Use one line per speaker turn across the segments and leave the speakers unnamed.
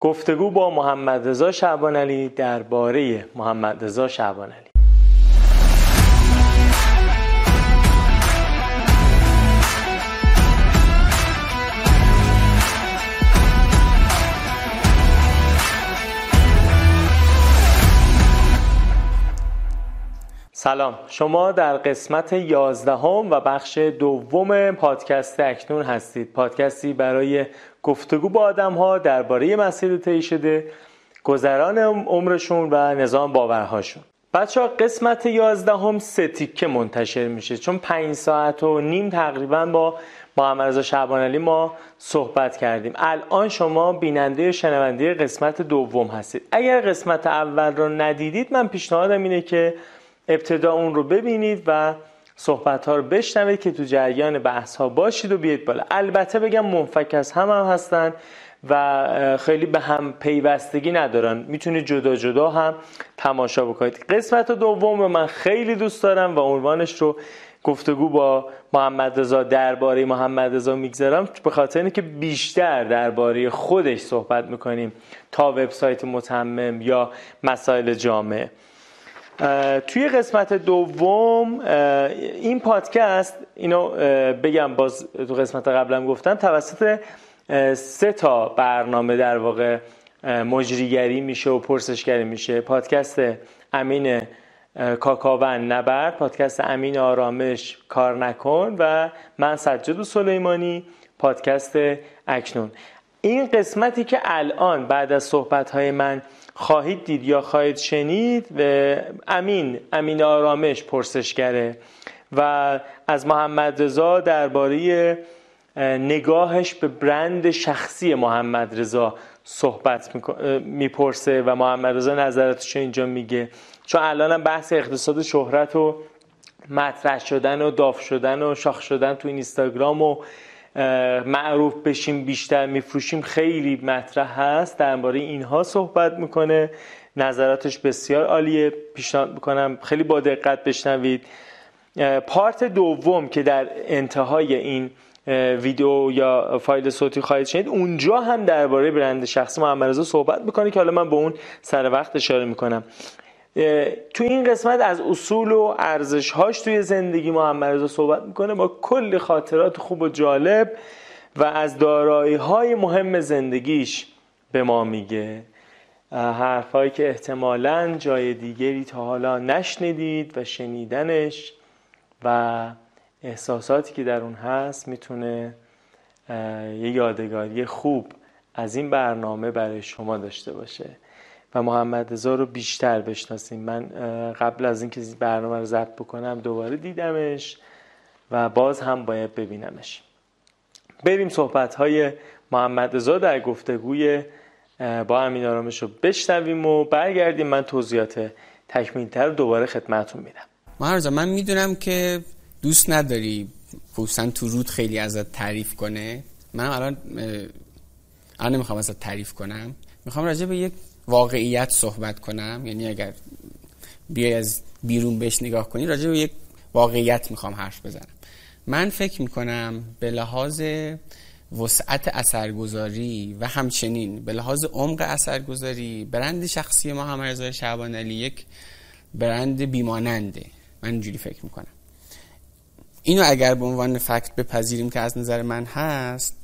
گفتگو با محمد رضا شعبان علی درباره محمد رضا شعبان علی. سلام. شما در قسمت یازدهم و بخش دوم پادکست اکنون هستید. پادکستی برای گفتگو با آدم ها درباره مسیر طی شده گذران عمرشون و نظام باورهاشون. بچه ها قسمت یازدهم سه تیکه منتشر میشه. چون پنج ساعت و نیم تقریبا با محمد رضا شعبان علی ما صحبت کردیم. الان شما بیننده شنونده قسمت دوم هستید. اگر قسمت اول رو ندیدید من پیشنهادم اینه که ابتدا اون رو ببینید و صحبت ها رو بشنوید که تو جریان بحث ها باشید و بیاید بالا. البته بگم منفک از هم هم هستن و خیلی به هم پیوستگی ندارن. می‌تونید جدا جدا هم تماشا بکنید. قسمت دوم رو من خیلی دوست دارم و عنوانش رو گفتگو با محمد رضا درباره محمد رضا می‌گذارم. به خاطر اینکه بیشتر درباره خودش صحبت می‌کنیم تا وبسایت متمم یا مسائل جامعه توی قسمت دوم این پادکست اینو بگم باز تو قسمت قبلم گفتم توسط سه تا برنامه در واقع مجریگری میشه و پرسشگری میشه. پادکست امین کاکاون نبر پادکست امین آرامش کار نکن و من سجاد سلیمانی پادکست اکنون. این قسمتی که الان بعد از صحبت من خواهید دید یا خواهید شنید و امین امین آرامش پرسشگره. و از محمد رضا درباره نگاهش به برند شخصی محمد رضا صحبت می‌پرسه و محمد رضا نظراتش اینجا میگه. چون الان بحث اقتصاد شهرت و مطرح شدن و داف شدن و شاخ شدن تو اینستاگرام و معروف بشیم بیشتر میفروشیم خیلی مطرح هست. درباره اینها صحبت می‌کنه. نظراتش بسیار عالیه. پیشنهاد می‌کنم خیلی با دقت بشنوید. پارت دوم که در انتهای این ویدیو یا فایل صوتی خواهید شنید اونجا هم درباره برند شخصی محمد رضا صحبت می‌کنه که حالا من به اون سر وقت اشاره می‌کنم. تو این قسمت از اصول و ارزش هاش توی زندگی محمد رضا صحبت می‌کنه با کلی خاطرات خوب و جالب و از دارایی های مهم زندگیش به ما میگه. حرفهایی که احتمالا جای دیگری تا حالا نشنیدید و شنیدنش و احساساتی که در اون هست می‌تونه یه یادگاری خوب از این برنامه برای شما داشته باشه. و محمد رضا رو بیشتر بشناسیم. من قبل از اینکه برنامه رو ضبط بکنم دوباره دیدمش و باز هم باید ببینمش. بریم صحبت های محمد رضا در گفتگوی با امین آرامش رو بشنویم و برگردیم. من توضیحات تکمیلتر دوباره خدمتون میدم.
محمد من می‌دونم که دوست نداری خصوصا تو رود خیلی ازت تعریف کنه. من الان الان نمی‌خوام ازت تعریف کنم. می‌خوام راجع به یک واقعیت صحبت کنم. یعنی اگر بیای از بیرون بهش نگاه کنی راجع به یک واقعیت می‌خوام حرف بزنم. من فکر می‌کنم به لحاظ وسعت اثرگذاری و همچنین به لحاظ عمق اثرگذاری برند شخصی محمد رضا شعبان علی یک برند بیماننده. من اینجوری فکر می‌کنم. اینو اگر به عنوان فکت بپذیریم که از نظر من هست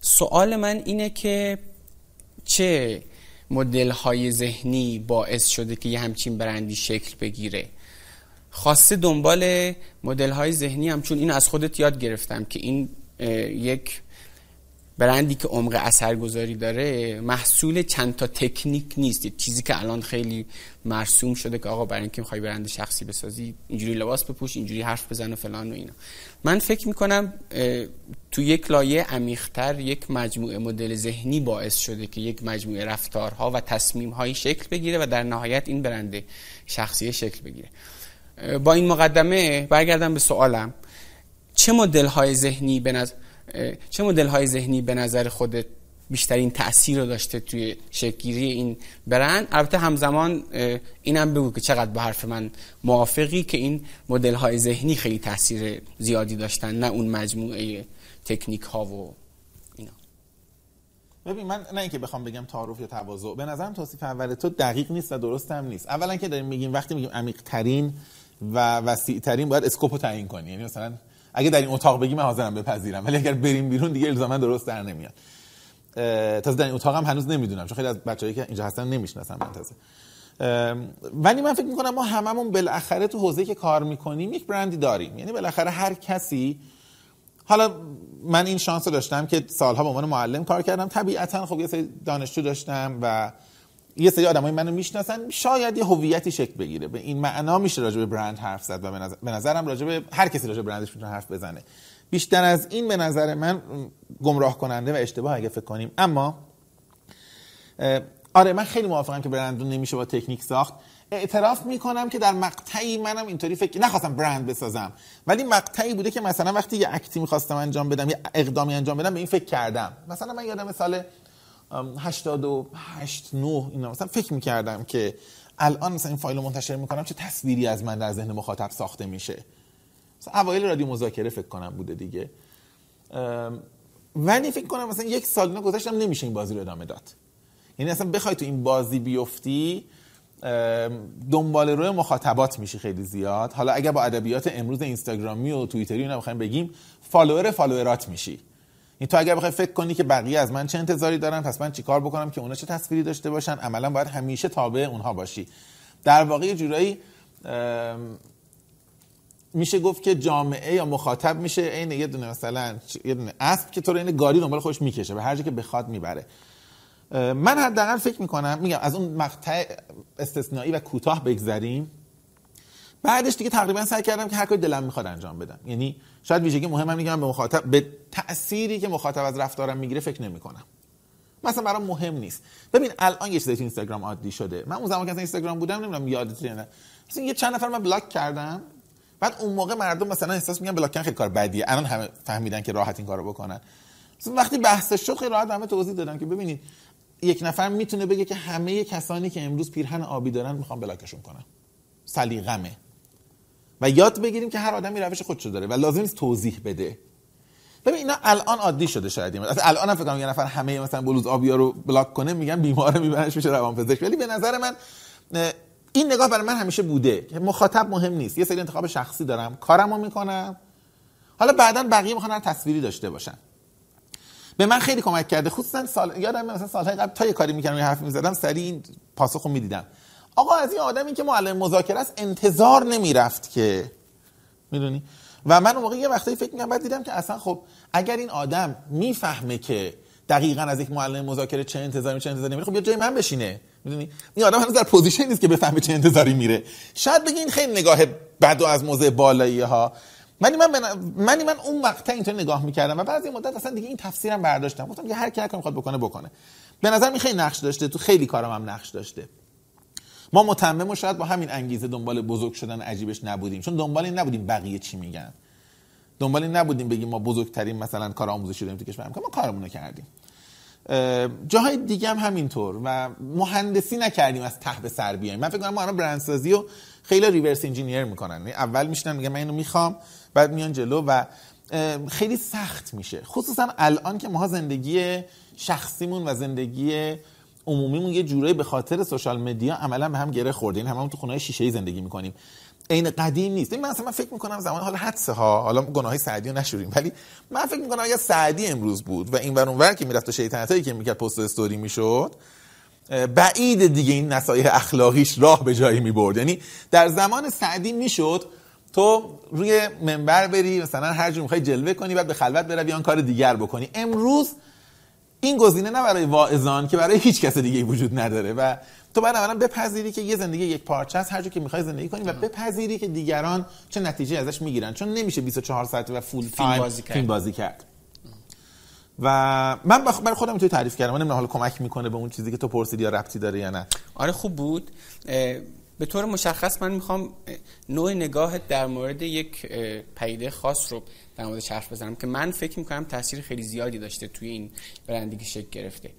سوال من اینه که چه مدل های ذهنی باعث شده که یه همچین برندی شکل بگیره. خواسته دنبال مدل های ذهنی هم چون این از خودت یاد گرفتم که این یک برندی که عمق اثرگذاری داره محصول چند تا تکنیک نیست. چیزی که الان خیلی مرسوم شده که آقا برای اینکه می‌خوای برند شخصی بسازی اینجوری لباس بپوش اینجوری حرف بزن و فلان و اینا. من فکر می‌کنم تو یک لایه عمیقتر یک مجموعه مدل ذهنی باعث شده که یک مجموعه رفتارها و تصمیمهایی شکل بگیره و در نهایت این برند شخصی شکل بگیره. با این مقدمه برگردم به سوالم. چه مدل های ذهنی به چه مدل های ذهنی به نظر خودت بیشترین تاثیر رو داشته توی شکلگیری این برند؟ البته همزمان اینم بگو که چقدر به حرف من موافقی که این مدل های ذهنی خیلی تاثیر زیادی داشتن نه اون مجموعه تکنیک ها و اینا.
ببین من نه اینکه بخوام بگم تعارف یا تواضع به نظرم توصیف اول تو دقیق نیست و درست هم نیست. اولا که داریم میگیم وقتی میگیم عمیق ترین و وسیع ترین باید اسکوپو تعیین کنی. یعنی مثلا اگه در این اتاق بگی من حاضرم بپذیرم ولی اگر بریم بیرون دیگه الزاما درست در نمیاد. تازه در این اتاق هم هنوز نمی‌دونم چون خیلی از بچه‌ای که اینجا هستن نمی‌شناسن من تازه. ولی من فکر می‌کنم ما هممون بالاخره تو حوزه که کار می‌کنیم یک برندی داریم. یعنی بالاخره هر کسی حالا من این شانس رو داشتم که سالها به عنوان معلم کار کردم. طبیعتا خب یه سری دانشجو داشتم و یه سری آدمای منو می‌شناسن شاید یه هویتی شکل بگیره. به این معنا میشه راجع به برند حرف زد و به نظرم راجع به هر کسی راجع به برندش می‌تونه حرف بزنه. بیشتر از این به نظر من گمراه کننده و اشتباه اگه فکر کنیم. اما آره من خیلی موافقم که برند نمیشه با تکنیک ساخت. اعتراف می‌کنم که در مقطعی منم اینطوری فکر نخواستم برند بسازم. ولی مقطعی بوده که مثلا وقتی یه اکتی می‌خواستم انجام بدم یه اقدامی انجام بدم به این فکر کردم. مثلا من یادم سال 88 9 اینا. مثلا فکر می‌کردم که الان مثلا این فایل رو منتشر می‌کنم چه تصویری از من در ذهن مخاطب ساخته میشه. مثلا اوایل رادیو مذاکره فکر کنم بوده دیگه. ولی فکر کنم مثلا یک سال اینا گذاشتم نمیشه این بازی رو ادامه داد. یعنی اصلا بخوای تو این بازی بیفتی دنبال روی مخاطبات میشی خیلی زیاد. حالا اگر با ادبیات امروز اینستاگرامی و توییتری اینا بخوایم بگیم follower follower ات میشی. این تو اگر بخوای فکر کنی که بقیه از من چه انتظاری دارن پس من چیکار بکنم که اونا چه تصویری داشته باشن؟ عملا باید همیشه تابع اونها باشی. در واقع جورایی میشه گفت که جامعه یا مخاطب میشه عین یه دونه مثلا یه دونه اسب که تو رو این گاری دنبال خودش می‌کشه به هر جا که بخواد می‌بره. من حداقل فکر می‌کنم میگم از اون مقطع استثنایی و کوتاه بگذریم. بعدش دیگه تقریبا سعی کردم که هر کاری دلم می‌خواد انجام بدم. یعنی شاید ویژگی مهمم میگم به مخاطب به تأثیری که مخاطب از رفتارم می‌گیره فکر نمی‌کنم. مثلا برام مهم نیست. ببین الان یه چیزی تو اینستاگرام عادی شده. من اون زمان که اینستاگرام بودم نمی‌دونم یادت نه مثلا یه چند نفر من بلاک کردم بعد اون موقع مردم مثلا احساس میگن بلاک کردن خیلی کار بدیه. الان همه فهمیدن که راحت این کارو بکنن. مثلا وقتی بحثش شد خیلی راحت همه توضیح دادم که ببینید یک نفر می‌تونه بگه که همه کسانی که امروز پیرهن آبی دارن می‌خوام بلاکشون کنم سلیقمه. و یاد بگیریم که هر آدمی روش خودشو داره و لازم نیست توضیح بده. ببین اینا الان عادی شده شاید. الان هم فکر کنم یه نفر همه مثلا بلوز آبیا رو بلاک کنه میگن بیماره میبرنش میشه روانپزشک. ولی به نظر من این نگاه برای من همیشه بوده که مخاطب مهم نیست. یه سری انتخاب شخصی دارم کارمو می‌کنم. حالا بعدا بقیه می‌خوان تصویری داشته باشن. به من خیلی کمک کرده. خصوصا سال یادم مثلا سالهای قبل تا یه کاری می‌کردم یه حرف می‌زدم سریع این پاسخو می‌دیدم. آقا از این آدمی که معلم مذاکره است انتظار نمی‌رفت که می‌دونی؟ و من اون موقع یه وقتی فکر می‌کنم بعد دیدم که اصلا خب اگر این آدم می‌فهمه که دقیقا از یک معلم مذاکره چه انتظاری چه انتظاری میره خب بیا جای من بشینه. می‌دونی؟ این آدم هنوز در position نیست که بفهمه چه انتظاری میره. شاید بگی این خیلی نگاه بد و از موضع بالایی ها من من من من اون مقطع اینطور نگاه می‌کردم و بعد یه مدت اصلا دیگه این تفسیرم برداشتم. گفتم که هر کی هر می‌خواد بکنه بکنه. به نظرم خیلی نقش داشته تو خیلی کارم هم نقش داشته. ما متمم شاید با همین انگیزه دنبال بزرگ شدن عجیبش نبودیم. چون دنبال این نبودیم بقیه چی میگن. دنبال این نبودیم بگیم ما بزرگترین مثلا کار آموزشی داریم تو کشور ما کارمون رو کردیم. جاهای دیگه هم همینطور و مهندسی نکردیم از ته به سر بیایم. من فکر کنم ما الان برندسازی و خیلی ریورس انجینیر می‌کنن. اول میشنن میگن من اینو می‌خوام بعد میان جلو و خیلی سخت میشه. خصوصا الان که ما زندگی شخصیمون و زندگی عمومیمون یه جورایی به خاطر سوشال مدیا عملا به هم گره خورده این هممون تو خونه شیشه زندگی می‌کنیم. عین قدیم نیست. من مثلا من فکر می‌کنم زمان حالا حدسه ها. حالا گناه سعدی رو نشوریم. ولی من فکر می‌کنم اگه سعدی امروز بود و این ور اونور که می‌رفت شیطنتایی که می‌کرد پست استوری می‌شد بعید دیگه این نصایح اخلاقیش راه به جایی می‌برد. یعنی در زمان سعدی می‌شد تو روی منبر بری مثلا هر جور می‌خوای جلوه کنی بعد به خلوت بروی آن کار دیگر بکنی. امروز این گزینه نه برای واعظان که برای هیچ کس دیگه وجود نداره و تو باید اولا بپذیری که یه زندگی یک پارچه است هر که می‌خوای زندگی کنی و بپذیری که دیگران چه نتیجه ازش می‌گیرن. چون نمیشه 24 ساعت و فول تایم بازی کرد. بازی کرد. و من برای خودم اینطوری تعریف کردم. من حالا کمک می‌کنه به اون چیزی که تو پرسیدی یا ربطی داره یا نه.
آره خوب بود. به طور مشخص من می‌خوام نوع نگاه در مورد یک پیده خاص رو در مورد حرف بزنم که من فکر می‌کنم تاثیر خیلی زیادی داشته توی این برندی که شکل گرفته.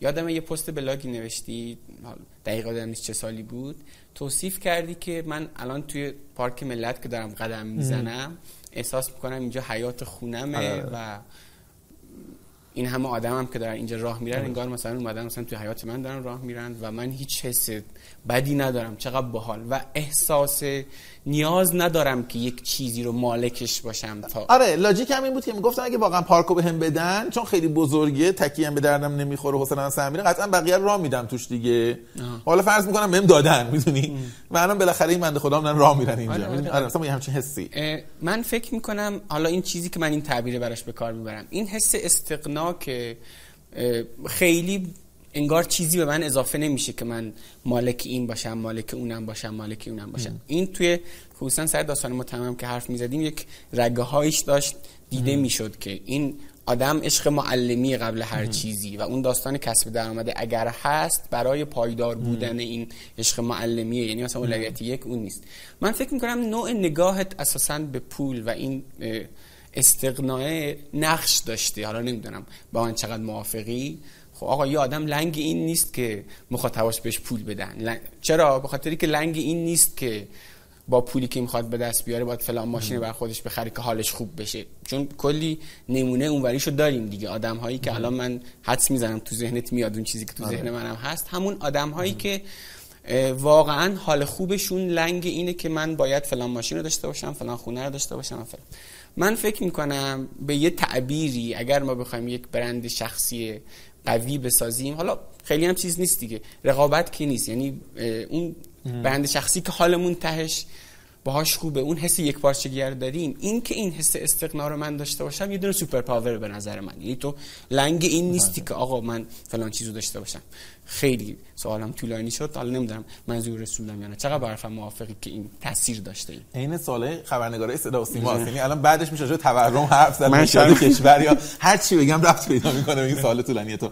یادم یه پست بلاگی نوشتی دقیقا دارم چه سالی بود. توصیف کردی که من الان توی پارک ملت که دارم قدم می‌زنم احساس می‌کنم اینجا حیات خونمه آره. و این همه آدم هم که دارن اینجا راه میرن انگار مثلا اومدن مثلا توی حیات من دارن راه میرن و من هیچ حس بدی ندارم چقدر باحال. و احساس نیاز ندارم که یک چیزی رو مالکش باشم تا
آره لاجیک هم این بود که می‌گفتم اگه واقعا پارکو بهم بدن چون خیلی بزرگه تکی هم به دردم نمی‌خوره حسنا سمیره قطعا بقیه راه میدم توش دیگه. حالا فرض می‌کنم بهم دادن می‌دونی؟ و الان بالاخره این بنده خدا من راه میرن اینجا
آره، آره.
آره مثلا همچین حسی.
من فکر می‌کنم حالا این چیزی که من این تعبیر براش به کار می‌برم این حس استقنا که خیلی انگار چیزی به من اضافه نمیشه که من مالک این باشم مالک اونم باشم مالک اونم باشم. این توی خصوصا سر داستان متمم که حرف می‌زدیم یک رگه هایش داشت دیده می‌شد که این آدم عشق معلمی قبل هر چیزی و اون داستان کسب درآمده اگر هست برای پایدار بودن این عشق معلمیه. یعنی مثلا اولویت یک اون نیست. من فکر می‌کنم نوع نگاهت اساسا به پول و این استقناع نقش داشته حالا نمی‌دونم با من چقدر موافقی. خب آقا یه آدم لنگ این نیست که مخاطباش بهش پول بدن. چرا؟ به خاطری که لنگ این نیست که با پولی که می‌خواد به دست بیاره باید فلان ماشین بر خودش بخره که حالش خوب بشه. چون کلی نمونه اونوریشو داریم دیگه. آدم هایی که الان من حدس می‌زنم تو ذهنت میاد اون چیزی که تو آره. ذهن منم هست همون آدم هایی که واقعا حال خوبشون لنگ اینه که من باید فلان ماشین رو داشته باشم فلان خونه رو داشته باشم فلان. من فکر می‌کنم به یه تعبیری اگر ما بخوایم یک برند شخصی قوی بسازیم. حالا خیلی هم چیز نیست دیگه. رقابت که نیست. یعنی اون برند شخصی که حالمون تهش باهاش خوبه. اون حس یک پارچگی رو داریم. این که این حس استقنا رو من داشته باشم یه دونه سوپر پاور به نظر من. یعنی تو لنگ این نیستی که آقا من فلان چیزو داشته باشم. خیلی سوالم طولانی شد. حالا نمی‌دونم منظور رسولم یا نه. چقدر برفم موافقی که این تاثیر داشته این
عین سوال خبرنگارای صدا و سیما یعنی الان بعدش میشه تورم حرف زد. من کشور یا هر چی بگم رفت پیدا می‌کنه. این سوال طولانی تو.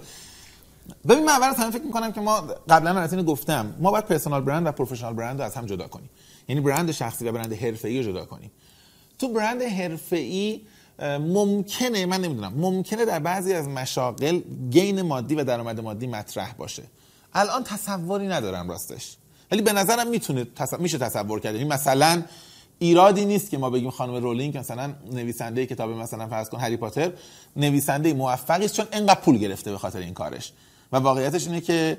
ببین من اول فکر می‌کنم که ما قبلا از گفتم. ما باید پرسونال برند و پروفشنال برند رو از هم جدا کنیم. یعنی برند شخصی و برند حرفه‌ای رو جدا کنیم. تو برند حرفه‌ای ممکنه من نمی‌دونم ممکنه در بعضی از مشاغل گین مادی و درآمد مادی مطرح باشه. الان تصوری ندارم راستش. ولی به نظرم می‌تونه میشه تصور کرد. یعنی مثلا ایرادی نیست که ما بگیم خانم رولینگ مثلا نویسنده کتاب مثلا فرض کن هری پاتر نویسنده موفقی است چون انقدر پول گرفته به خاطر این کارش. و واقعیتش اینه که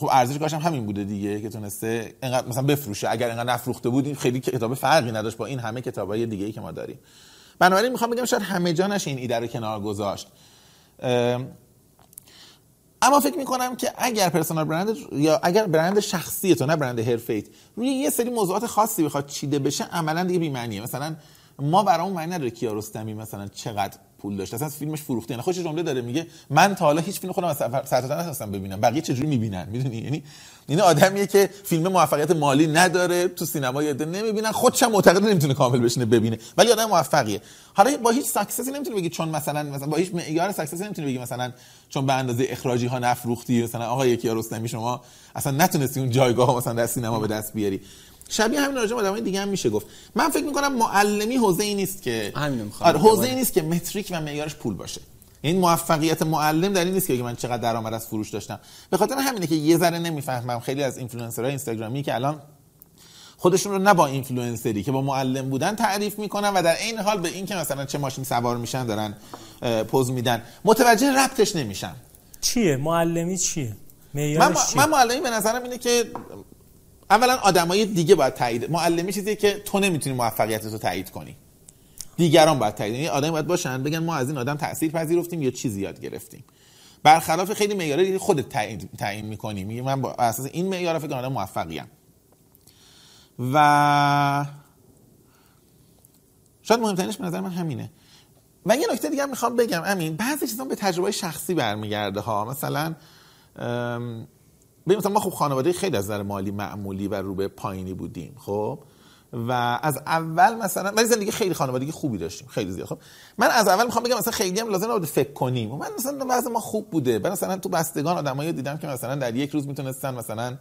خب ارزش کارش هم همین بوده دیگه که تونسته اینقدر مثلا بفروشه. اگر اینقدر نفروخته بود خیلی کتاب فرقی نداشت با این همه کتابای دیگه ای که ما داریم. بنابراین می‌خوام بگم شاید همه جا نشه این ایده رو کنار گذاشت. اما فکر می‌کنم که اگر personal brand یا اگر برند شخصی تو نه برند حرفه روی یه سری موضوعات خاصی بخواد چیده بشه عملا دیگه بی معنیه مثلا ما برامون معنی نداره کیارستمی مثلا چقدر پول داشت اصلا فیلمش فروخته. یعنی خودش جمله داره میگه من تا حالا هیچ فیلم خودم از نتونستم ببینم. بقیه چجوری می‌بینن؟ می‌دونی؟ یعنی این آدمیه که فیلم موفقیت مالی نداره تو سینما یاد نمی‌بینن. خودش هم معتقد نمی‌تونه کامل بشینه ببینه. ولی آدم موفقیه. حالا با هیچ success ی نمی‌تونه بگی چون مثلا مثلا با هیچ معیار success ی نمی‌تونه بگی مثلا چون به اندازه اخراجی ها نفروختی مثلا آقا کیارستمی شما اصلا نتونستی اون جایگاه مثلا در سینما به دست بیاری. شبیه همین راجع آدمای دیگه هم میشه گفت. من فکر می‌کنم معلمی حوزه ای نیست که آره حوزه ای نیست که metric و معیارش پول باشه. این موفقیت معلم در این نیست که من چقدر درآمد از فروش داشتم. به خاطر همینه که یه ذره نمی‌فهمم. خیلی از اینفلوئنسرهای اینستاگرامی که الان خودشون رو نه با اینفلوئنسری که با معلم بودن تعریف می‌کنن و در عین حال به این که مثلا چه ماشین سوار میشن دارن پوز میدن متوجه ربطش نمیشن.
چیه؟ معلمی چیه؟
من, من معلمی به نظرم اینه که اولا آدمای دیگه باید تایید معلمی چیزیه که تو نمی‌تونی موفقیت رو تایید کنی. دیگران باید تایید یعنی آدم باید باشن بگن ما از این آدم تاثیر پذیرفتیم یا چیزی یاد گرفتیم. برخلاف خیلی معیارا خودت تعیین تعیین می‌کنی. میگه من با اساس این معیار فکر کنم موفقیم و شاید مهمترینش به نظر من همینه. و یه نکته دیگه می‌خوام بگم. امین بعضی چیزا به تجربه شخصی برمیگرده ها. مثلا ببین مثلا ما خب خانواده خیلی از نظر مالی معمولی و رو به پایینی بودیم خب؟ و از اول مثلا ولی زندگی خیلی خانوادگی خوبی داشتیم خیلی زیاد. خب من از اول می‌خوام بگم مثلا خیلی هم لازم نبود فکر کنیم. من مثلا وضع ما خوب بوده. من مثلا تو بستگان آدمایی دیدم که مثلا در یک روز می‌تونستن مثلا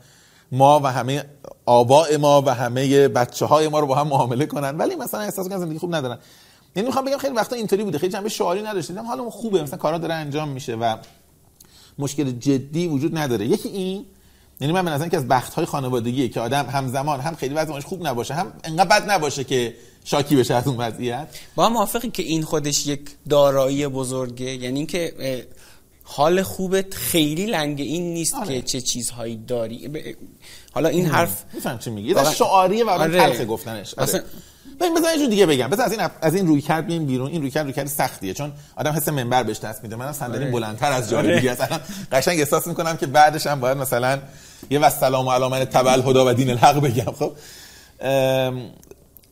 ما و همه آباء ما و همه بچه های ما رو با هم معامله کنن. ولی مثلا احساس کنن زندگی خوب ندارن. یعنی می‌خوام بگم خیلی وقتا اینطوری بوده. خیلی جنبه شعاری نداشتیم. حالمون خوبه. مثلا کارا داره انجام میشه و مشکل جدی وجود نداره. یکی این یعنی من به نظرم که از بخت های خانوادگیه که آدم همزمان هم خیلی وضعش خوب نباشه هم انقدر بد نباشه که شاکی بشه از اون وضعیت.
با هم موافقی که این خودش یک دارایی بزرگه. یعنی اینکه حال خوبت خیلی لنگ این نیست
آره.
که چه چیزهایی داری. ب- حالا این حرف
میفهم چی میگی. شعاریه و
آره.
تلخ گفتنش. آره.
اصلا-
ببین بذار یه دیگه بگم. بذار از این از این روی کرد بیایم بیرون. این روی کرد روی کرد سختیه چون آدم حس منبر بهش دست میده. منم صندلی
آره.
بلندتر از جای
آره.
دیگه الان قشنگ احساس می‌کنم که بعدش هم باید مثلا یه و سلام علی من تبع الهدى و دین الحق بگم خب؟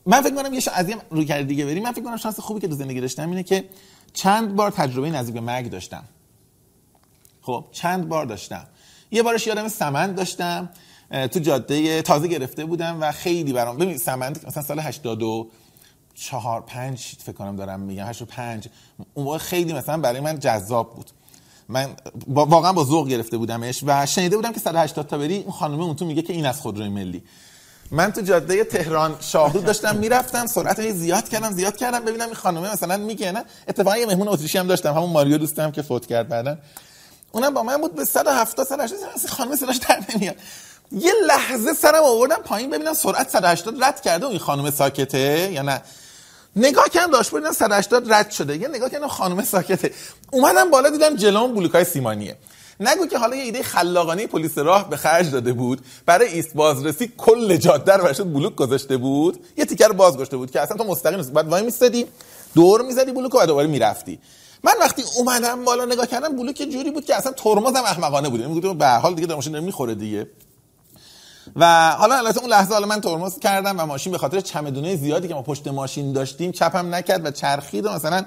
من فکر کنم یه از یه روی کرد دیگه بریم. من فکر کنم شانس خوبی که تو زندگی داشتم اینه که چند بار تجربه نزدیک به مرگ داشتم. خب چند بار داشتم. یه بارش یادم سمند داشتم. تو جاده تازه گرفته بودم و خیلی برام ببین سمند مثلا سال 84 5 فکر کنم دارم میگم 85 اون موقع خیلی مثلا برای من جذاب بود. من با واقعا با ذوق گرفته بودمش و شنیده بودم که 180 تا بری اون خانم اون تو میگه که این از خودروی ملی. من تو جاده تهران شاهرود داشتم می‌رفتم سرعت زیاد کردم زیاد کردم ببینم این خانومه مثلا میگه نه. اتفاقا یه مهمون اتریشی هم داشتم همون ماریو دوستم که فوت کرد بعدن اونم با من بود به 170 180 اصلا خانم صداش در نمیاد. یه لحظه سرم آوردم پایین ببینم سرعت 180 رد کرده و این خانم ساکته یا نه. نگاه کردم داشبورد دیدم 180 رد شده. یه نگاه کردم خانم ساکته. اومدم بالا دیدم جلوم بلوکای سیمانیه. نگو که حالا یه ایده خلاقانه پلیس راه به خرج داده بود. برای ایست بازرسی کل جاده رو برشت بلوک گذاشته بود. یه تیکر باز گذاشته بود که اصلا تو مستقیم نیست. بعد وای میستادی دور می‌زدی بلوک و دوباره می‌رفتی. من وقتی اومدم بالا نگاه کردم بلوک جوری بود که اصلا ترمزم احمقانه بود. می‌گفتم به حال دیگه ماشین می‌خوره دیگه. و حالا البته اون لحظه حالا من ترمز کردم و ماشین به خاطر چمدونه زیادی که ما پشت ماشین داشتیم چپم نکرد و چرخید و مثلا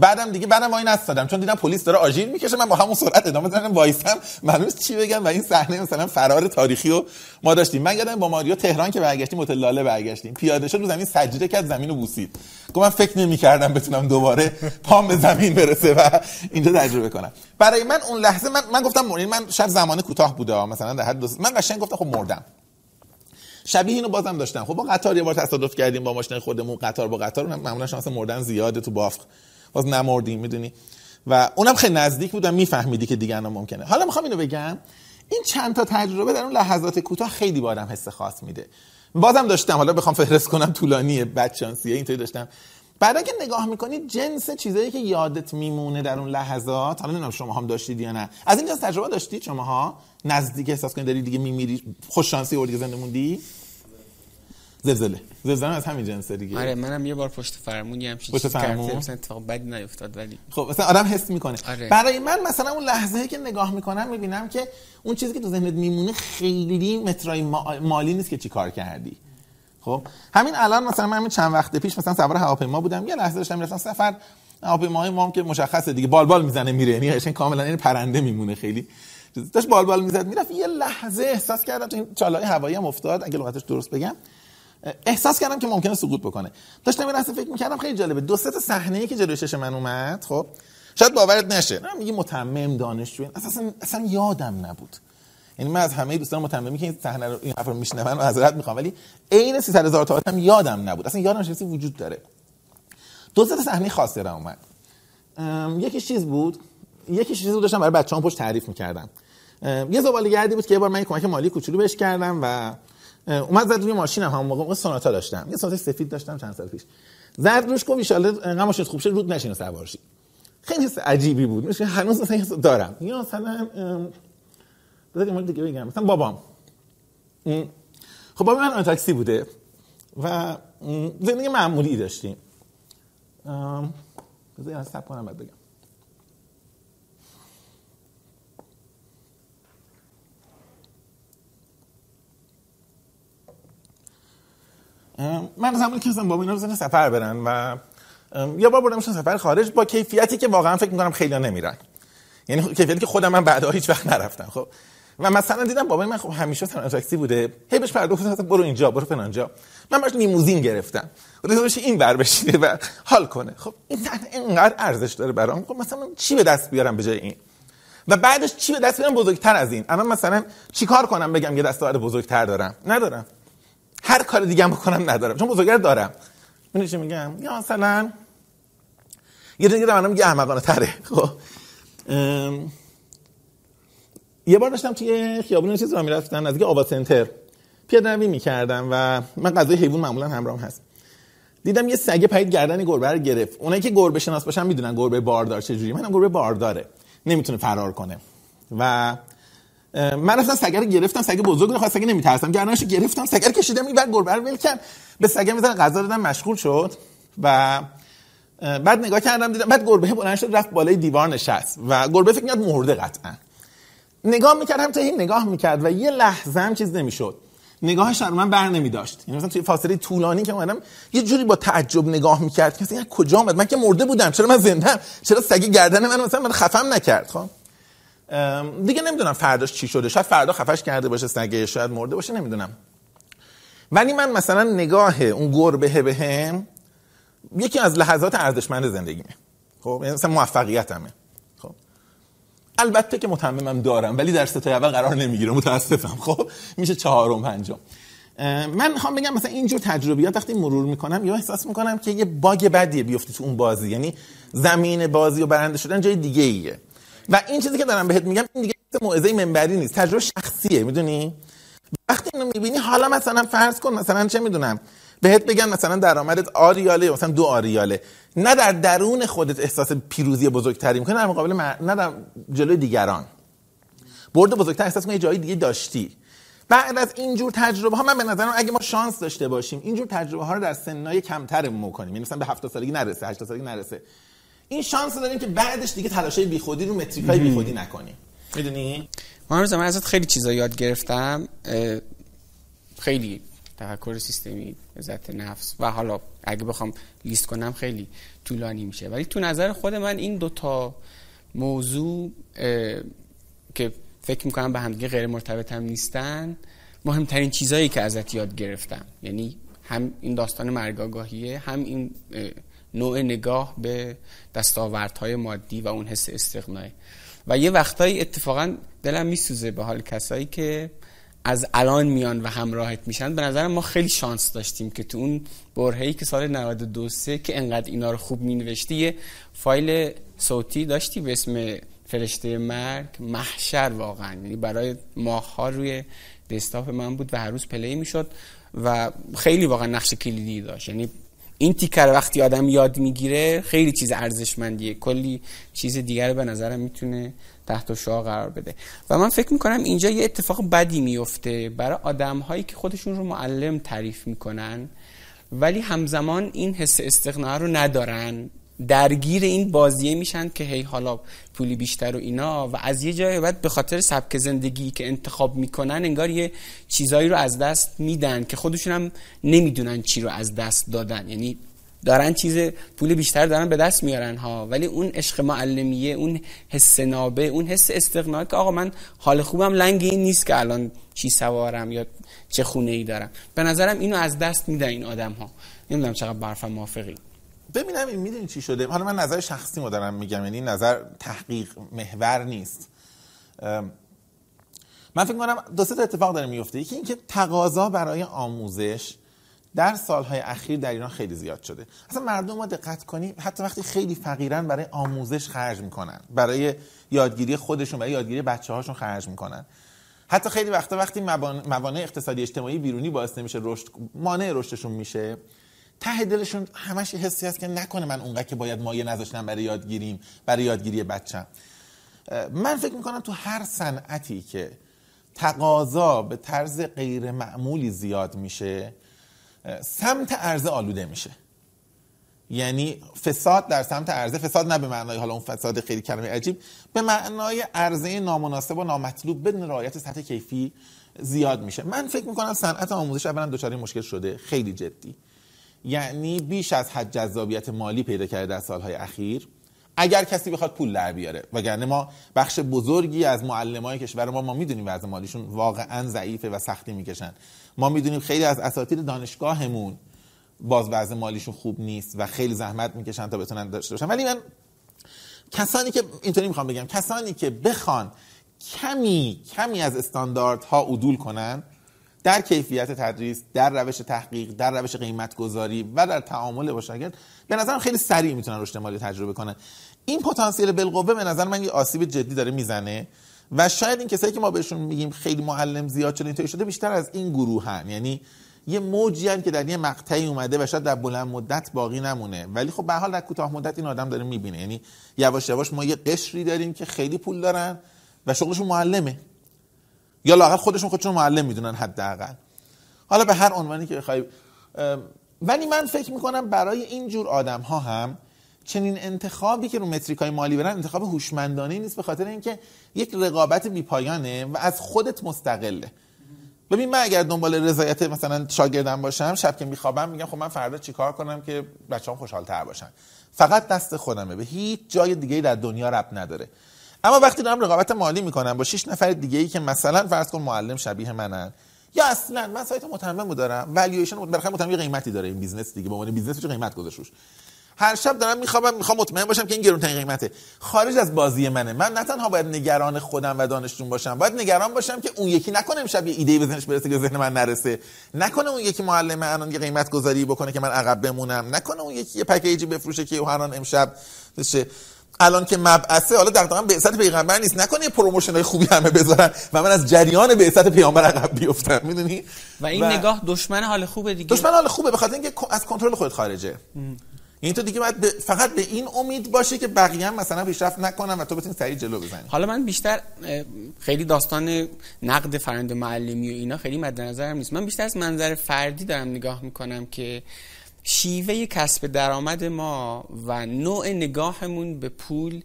بعدم دیگه بعدم وای نستادم چون دیدم پلیس داره آژیر می‌کشه من با همون سرعت ادامه دادم وایسم. معلوم نیست چی بگم؟ و این صحنه مثلا فرار تاریخی رو ما داشتیم. من یادم با ماریو تهران که برگشتیم هتل لاله برگشتیم. پیاده شد رو زمین سجده کرد زمین رو بوسید. گفت من فکر نمی‌کردم بتونم دوباره پام به زمین برسه و اینجا تجربه کنم. برای من اون لحظه من من گفتم من شب زمان کوتاه بوده مثلا در حد من قشنگ گفتم خب مردم. شبیه اینو بازم داشتم. خب با قطار یه بار تصادف کردیم با ماشین خودمون قطار با قطار معمولا شانس مردن زیاده تو بافق باز نمردیم می‌دونی؟ و اونم خیلی نزدیک بودم میفهمیدی که دیگه ممکنه. حالا می‌خوام اینو بگم این چند تا تجربه در اون لحظات کوتاه خیلی آدم حس خاص میده. بازم داشتم حالا بخوام فهرست کنم طولانیه بدشانسیه اینطوری داشتم. بعد که نگاه می‌کنید جنس چیزایی که یادت میمونه در اون لحظات حالا نمی‌دونم شما هم داشتید یا نه از این جنس تجربه داشتید شماها؟ نزدیک احساس کنید داری دیگه میمیری خوش شانسی دیگه زنده موندی؟ زلزله. زلزله از همین جنسه دیگه.
آره منم یه بار پشت فرمون یه همچین
پشت فرمون؟
مثلا اتفاق بدی نیفتاد ولی.
خب مثلا آدم حس می‌کنه.
آره.
برای من مثلا اون لحظه که نگاه می‌کنم می‌بینم که اون چیزی که تو ذهنت میمونه خیلی مترای ما- مالی نیست که چی کار کردی. خب همین الان مثلا من همین چند وقت پیش مثلا سوار هواپیما بودم. یه لحظه داشتم می‌رفتم سفر هواپیماهای ما هم که مشخصه دیگه. بالبال می‌زنه میره. یعنی قشنگ کاملا این پرنده میمونه خیلی. داشت بالبال می‌زد می‌رفت. یه لحظه احساس کردم تو این چالای هوایی هم افتاد. اگه لغتش درست بگم. احساس کردم که ممکنه سقوط بکنه. داشتم یه لحظه فکر می‌کردم خیلی جالبه. دو سه تا صحنه که جلوی چش من اومد خب شاید باورت نشه. نه میگه متمم دانشجو. اصلا اصلا یادم نبود. یعنی من از همه دوستان متممی که این صحنه رو این حرف رو میشنون و معذرت می‌خوام ولی عین 300 هزار تا هم یادم نبود. اصلا یادم چیزی وجود داره. دو سه تا صحنه خاصی رو اومد. یکی چیز بود؟ یکی چیز بود داشتم برای بچه‌ام پشت تعریف می‌کردم. یه زباله‌گردی بود که یه بار من کمک مالی کوچولو بهش کردم و اومد زد روی ماشینم همون موقع سوناتا داشتم. یه سوناتا سفید داشتم چند سال پیش. زد روش گفت ان ماشین خوب شه رود نشینه سوار شی. خیلی حس عجیبی بود. میشه هنوز مثلا دارم. یا مثلا بذار مورد دیگه بگم. مثلا بابام. ام، خب بابا من تاکسی بوده و زندگی معمولی داشتیم. بذار صبر کنم بعد بگم. من زمانی که بابا اینا بزنه سفر برن و یه بار بردمشون سفر خارج با کیفیتی که واقعا فکر می‌کنم خیلی نمیرن. یعنی کیفیتی که خودم من بعدا هیچ وقت نرفتم. خب و مثلا دیدم بابای من خب همیشه مثلا تاکسی بوده. هی بهش پرداخت گفتم برو اینجا برو فلانجا من باش لیموزین گرفتم. گفتم باشه این بر بشینه و حال کنه. خب این اینقدر ارزش داره برام. خب مثلا چی به دست بیارم به جای این؟ و بعدش چی به دست بیارم بزرگتر از این؟ الان مثلا چیکار کنم بگم یه دستاورد بزرگتر دارم؟ ندارم. هر کار دیگه هم بکنم ندارم. چون بزرگتر دارم. می‌دونی چی میگم؟ یا مثلا یه دیگه منم میگه احمقانه تره. خب. ام، یه بار داشتم توی خیابون چیز را می‌رفتم نزدیک آوا سنتر. پیاده روی می‌کردم و من غذای حیوان معمولا همراهم هست. دیدم یه سگ پرید گردن گربه رو گرفت. اونایی که گربه شناس باشن می‌دونن گربه باردار چجوری منم گربه بارداره. نمی‌تونه فرار کنه. و من رفتم سگ رو گرفتم سگ بزرگ رو سگ نمیترسم. گردنشو گرفتم سگ رو کشیدم این بعد گربه رو ول کردم به سگ می‌ذارم غذا دادم مشغول شد. و بعد نگاه کردم دیدم بعد گربه بلند شد رفت بالای دیوار نشست. و گربه فکر میاد مرده قطعا. نگاه می‌کرد هم تا این نگاه می‌کرد و یه لحظه هم چیز نمی‌شد. نگاهش رو من بر نمی داشت یعنی مثلا توی فاصله طولانی که اومدم یه جوری با تعجب نگاه می‌کرد. که مثلا کجا اومد؟ من که مرده بودم. چرا من زنده چرا سگ گردن من مثلا من خفم نکرد؟ خب. دیگه نمی‌دونم فرداش چی شده. شاید فردا خفش کرده باشه سگه شاید مرده باشه نمی‌دونم. ولی من مثلا نگاه اون گربه بهم یکی از لحظات ارزشمند زندگیمه. خب یعنی مثلا موفقیتمه. خب. البته که متممم دارم ولی در ستای اول قرار نمی‌گیره متاسفم. خب میشه چهارم پنجم. من می‌خوام بگم مثلا اینجور تجربیات وقتی مرور می‌کنم یا احساس می‌کنم که یه باگ بدیه بیفتی تو اون بازی. یعنی زمین بازی و برنده شدن جای دیگه ایه و این چیزی که دارم بهت میگم این دیگه موعظه منبری نیست. تجربه شخصیه می‌دونی؟ وقتی اینو می‌بینی حالا مثلا فرض کن مثلا چه می‌دونم؟ بهت بگن مثلا درآمدت آریاله مثلا دو آریاله. نه در درون خودت احساس پیروزی بزرگتری می‌کنه در مقابل نه در جلوی دیگران. برد بزرگتر احساس کنی جای دیگه داشتی. بعد از اینجور تجربه ها من به نظرم اگه ما شانس داشته باشیم اینجور تجربه ها رو در سنای کمتر مو کنیم. یعنی مثلا به 70 سالگی نرسه 80 سالگی نرسه. این شانس داریم که بعدش دیگه تلاشای بیخودی رو متریکای بیخودی نکنیم. می‌دونی؟
من ازت خیلی چیزا یاد گرفتم. خیلی تفکر سیستمی عزت نفس و حالا اگه بخوام لیست کنم خیلی طولانی میشه. ولی تو نظر خود من این دوتا موضوع که فکر می‌کنم به همدیگه غیر مرتبط هم نیستن مهمترین چیزایی که ازت یاد گرفتم. یعنی هم این داستان مرگاگاهیه هم این نوع نگاه به دستاوردهای مادی و اون حس استقنای و یه وقتایی اتفاقا دلم میسوزه به حال کسایی که از الان میان و همراهت میشن. به نظر ما خیلی شانس داشتیم که تو اون برهه‌ای که سال 92 سه که انقدر اینا رو خوب مینوشتی یه فایل صوتی داشتی به اسم فرشته مرگ محشر واقعا. یعنی برای ماهها روی دسکتاپ من بود و هر روز پلی می‌شد و خیلی واقعا نقش کلیدی داشت. یعنی این تیکر وقتی آدم یاد می‌گیره خیلی چیز ارزشمندیه. کلی چیز دیگر به نظرم می‌تونه تحت شعا قرار بده. و من فکر می‌کنم اینجا یه اتفاق بدی میفته برای آدم هایی که خودشون رو معلم تعریف می‌کنن ولی همزمان این حس استقناع رو ندارن. درگیر این بازیه میشن که هی حالا پولی بیشتر و اینا و از یه جای بعد به خاطر سبک زندگی که انتخاب می‌کنن انگار یه چیزایی رو از دست میدن که خودشون هم نمی‌دونن چی رو از دست دادن. یعنی دارن چیز پول بیشتر دارن به دست میارن ها. ولی اون عشق معلمیه اون حس نابه اون حس استقناع که آقا من حال خوبم لنگ این نیست که الان چی سوارم یا چه خونه ای دارم. به نظرم اینو از دست میدن این آدم ها نمی‌دونم چقدر برفم موافقی.
ببینم این می‌دونی چی شده؟ حالا من نظر شخصی ما دارم میگم یعنی نظر تحقیق محور نیست. من فکر کنم دو سه اتفاق داره میفته یکی اینکه تقاضا برای آموزش در سالهای اخیر در ایران خیلی زیاد شده. اصلا مردم ما دقت کنیم حتی وقتی خیلی فقیرن برای آموزش خرج می‌کنن. برای یادگیری خودشون و یادگیری بچه هاشون خرج می‌کنن. حتی خیلی وقتا وقتی موانع اقتصادی اجتماعی بیرونی باعث نمیشه رشد مانع رشدشون میشه ته دلشون همش حسی هست که نکنه من اونقدر که باید مایه نذاشتم برای یادگیریم برای یادگیری بچم. من فکر می‌کنم تو هر صنعتی که تقاضا به طرز غیر معمولی زیاد میشه سمت عرضه آلوده میشه. یعنی فساد در سمت عرضه فساد نه به معنای حالا اون فساد خیلی کلمه عجیب به معنای عرضه نامناسب و نامطلوب بدون رعایت سطح کیفی زیاد میشه. من فکر می‌کنم صنعت آموزش اولا دچار مشکل شده خیلی جدی. یعنی بیش از حد جذابیت مالی پیدا کرده در سالهای اخیر. اگر کسی بخواد پول در بیاره. وگرنه ما بخش بزرگی از معلمای کشور ما ما می‌دونیم وضع مالیشون واقعا ضعیفه و سختی می‌کشن. ما می‌دونیم خیلی از اساتید دانشگاهمون باز وضع مالیشون خوب نیست و خیلی زحمت می‌کشن تا بتونن داشته باشن. ولی من کسانی که اینطوری می‌خوام بگم. کسانی که بخوان کمی کمی از استانداردها عدول کنن در کیفیت تدریس در روش تحقیق در روش قیمت گذاری و در تعامل با شاگرد به نظرم خیلی سریع می‌تونن رشد مالی تجربه کنن این پتانسیل بالقوه به نظر من یه آسیب جدی داره می‌زنه و شاید این کسایی که ما بهشون میگیم خیلی معلم زیاد شده اینطوری شده بیشتر از این گروه هن. یعنی یه موجی که در یه مقطعی اومده و شاید در بلند مدت باقی نمونه. ولی خب به حال در کوتاه مدت این آدم داره می‌بینه. یعنی یواش یواش ما یه قشری داریم که خیلی پول دارن و شغلشون معلمه. یا لاقل خودشون خودشون معلم می‌دونن حداقل. حالا به هر عنوانی که بخوای ولی من فکر می‌کنم برای این جور آدم ها هم چنین انتخابی که رو متریک های مالی برن انتخاب هوشمندانه نیست به خاطر اینکه یک رقابت بیپایانه و از خودت مستقله. ببین من اگر دنبال رضایت مثلا شاگردم باشم شب که میخوابم میگم خب من فردا چیکار کنم که بچه‌ام خوشحال‌تر باشن؟ فقط دست خودمه. به هیچ جای دیگه در دنیا ربط نداره. اما وقتی دارم رقابت مالی می‌کنم با 6 نفر دیگه ای که مثلا فرض کن معلم شبیه منن یا اصلا من سایت متمم دارم والویشن بالاخره متمم قیمتی داره این business دیگه به عنوان business قیمت گذاشت هر شب دارم میخوابم می‌خوام مطمئن باشم که این گرونترین قیمته. خارج از بازی منه. من نه تنها باید نگران خودم و دانشجون باشم باید نگران باشم که اون یکی نکنه امشب یه ایده بزنش برسه که ذهن من نرسه. نکنه اون یکی معلم الان یه قیمت گذاری بکنه که من عقب بمونم. نکنه اون یکی یه پکیجی بفروشه که هر امشب بشه. الان که مبعثه حالا دقیقاً بعثت پیغمبر نیست. نکنه یه promotion های خوبی همه بذارن و من از جریان بعثت پیامبر عقب بیفتم می‌دونی؟
و این و... نگاه دشمن حال خوبه دیگه.
دشمن حال خوبه به خاطر اینکه از کنترل خودت خارجه. این تو دیگه باید فقط به این امید باشه که بقیه هم مثلا پیشرفت نکنن و تو بتونی سریع جلو بزنی.
حالا من بیشتر خیلی داستان نقد برند معلمی و اینا خیلی مد نظرم نیست. من بیشتر از منظر فردی دارم نگاه می‌کنم که شیوه کسب درآمد ما و نوع نگاهمون به پول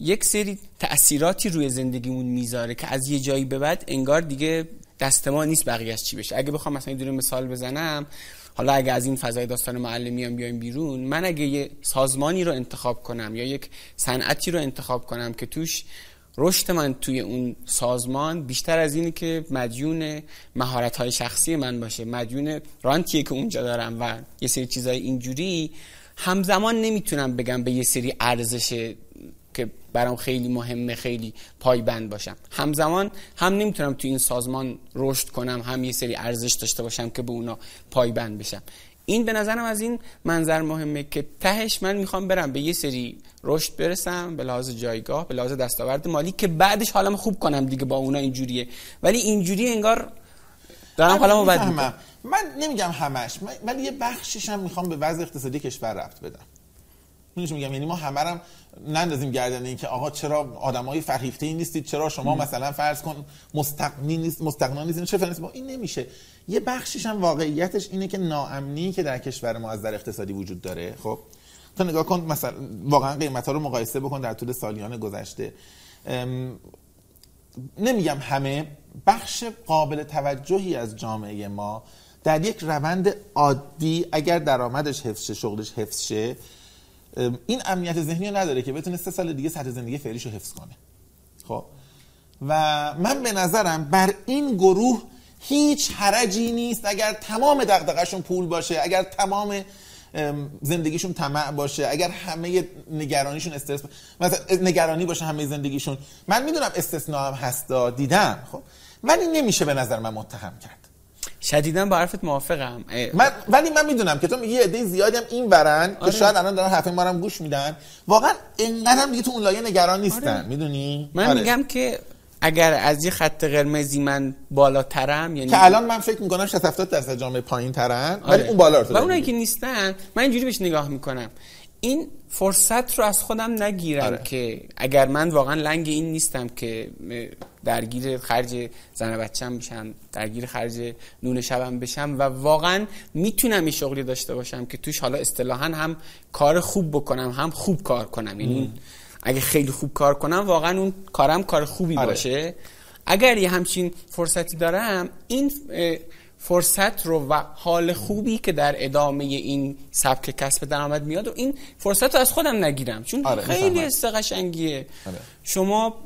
یک سری تأثیراتی روی زندگیمون می‌ذاره که از یه جایی به بعد انگار دیگه دست ما نیست بقیهش چی بشه. اگه بخوام مثلا یه مثال بزنم حالا اگه از این فضای داستان معلمی هم بیایم بیرون من اگه یه سازمانی رو انتخاب کنم یا یک صنعتی رو انتخاب کنم که توش رشد من توی اون سازمان بیشتر از اینی که مدیون مهارت های شخصی من باشه. مدیون رانتیه که اونجا دارم و یه سری چیزای اینجوری همزمان نمی‌تونم بگم به یه سری ارزش که برام خیلی مهمه خیلی پایبند باشم. همزمان هم نمی‌تونم تو این سازمان رشد کنم هم یه سری ارزش داشته باشم که به اونا پایبند بشم. این به نظرم از این منظر مهمه که تهش من می‌خوام برم به یه سری رشد برسم به لحاظ جایگاه به لحاظ دستاورد مالی که بعدش حالم خوب کنم دیگه با اونا اینجوریه. ولی اینجوری انگار دارم حالمو بد
من نمیگم همش. ولی یه بخشش هم می‌خوام به وضع اقتصادی کشور رفت بدم. میگم؟ یعنی ما همه هم نندازیم گردن این که آقا چرا آدمای فرهیخته نیستید؟ چرا شما مثلا فرض کن مستقنی نیست مستقنا نیستید؟ چه فرنس با این نمیشه. یه بخشیش هم واقعیتش اینه که ناامنی که در کشور ما از در اقتصادی وجود داره خب؟ تو نگاه کن مثلا واقعا قیمت ها رو مقایسه بکن در طول سالیان گذشته. نمیگم همه بخش قابل توجهی از جامعه ما در یک روند عادی اگر درآمدش حفظ شه شغلش حفظ شه این امنیت ذهنی نداره که بتونه سه سال دیگه سطح زندگی فعلیش رو حفظ کنه. خب؟ و من به نظرم بر این گروه هیچ حرجی نیست اگر تمام دغدغه‌شون پول باشه اگر تمام زندگیشون طمع باشه اگر همه نگرانیشون استرس مثلا نگرانی باشه همه زندگیشون. من می‌دونم استثناء هم هستا دیدم خب؟ ولی نمیشه به نظر من متهم کرد.
شدیدا با حرفت موافقم
من ولی من می‌دونم که تو یه عده زیادی هم این برن آره. که شاید الان دارن حرف ما گوش میدن واقعا اینقدر هم دیگه تو اون لایه نگران نیستن آره. می‌دونی
من آره. میگم که اگر از یه خط قرمزی من بالاترم یعنی
که الان من فکر می‌کنم 60 70 درصد جامعه پایین ترن ولی اون بالا رو
و اونایی که نیستن من اینجوری بهش نگاه می‌کنم این فرصت رو از خودم نگیرم آره. که اگر من واقعا لنگ این نیستم که درگیر خرج زن بچم بشم درگیر خرج نون شبم بشم و واقعا می‌تونم این شغلی داشته باشم که توش حالا اصطلاحا هم کار خوب بکنم هم خوب کار کنم. یعنی اگه خیلی خوب کار کنم واقعا اون کارم کار خوبی آره. باشه. اگر یه همچین فرصتی دارم این فرصت رو و حال خوبی که در ادامه این سبک کسب درآمد میاد و این فرصت رو از خودم نگیرم. چون آره خیلی استقشنگیه آره. شما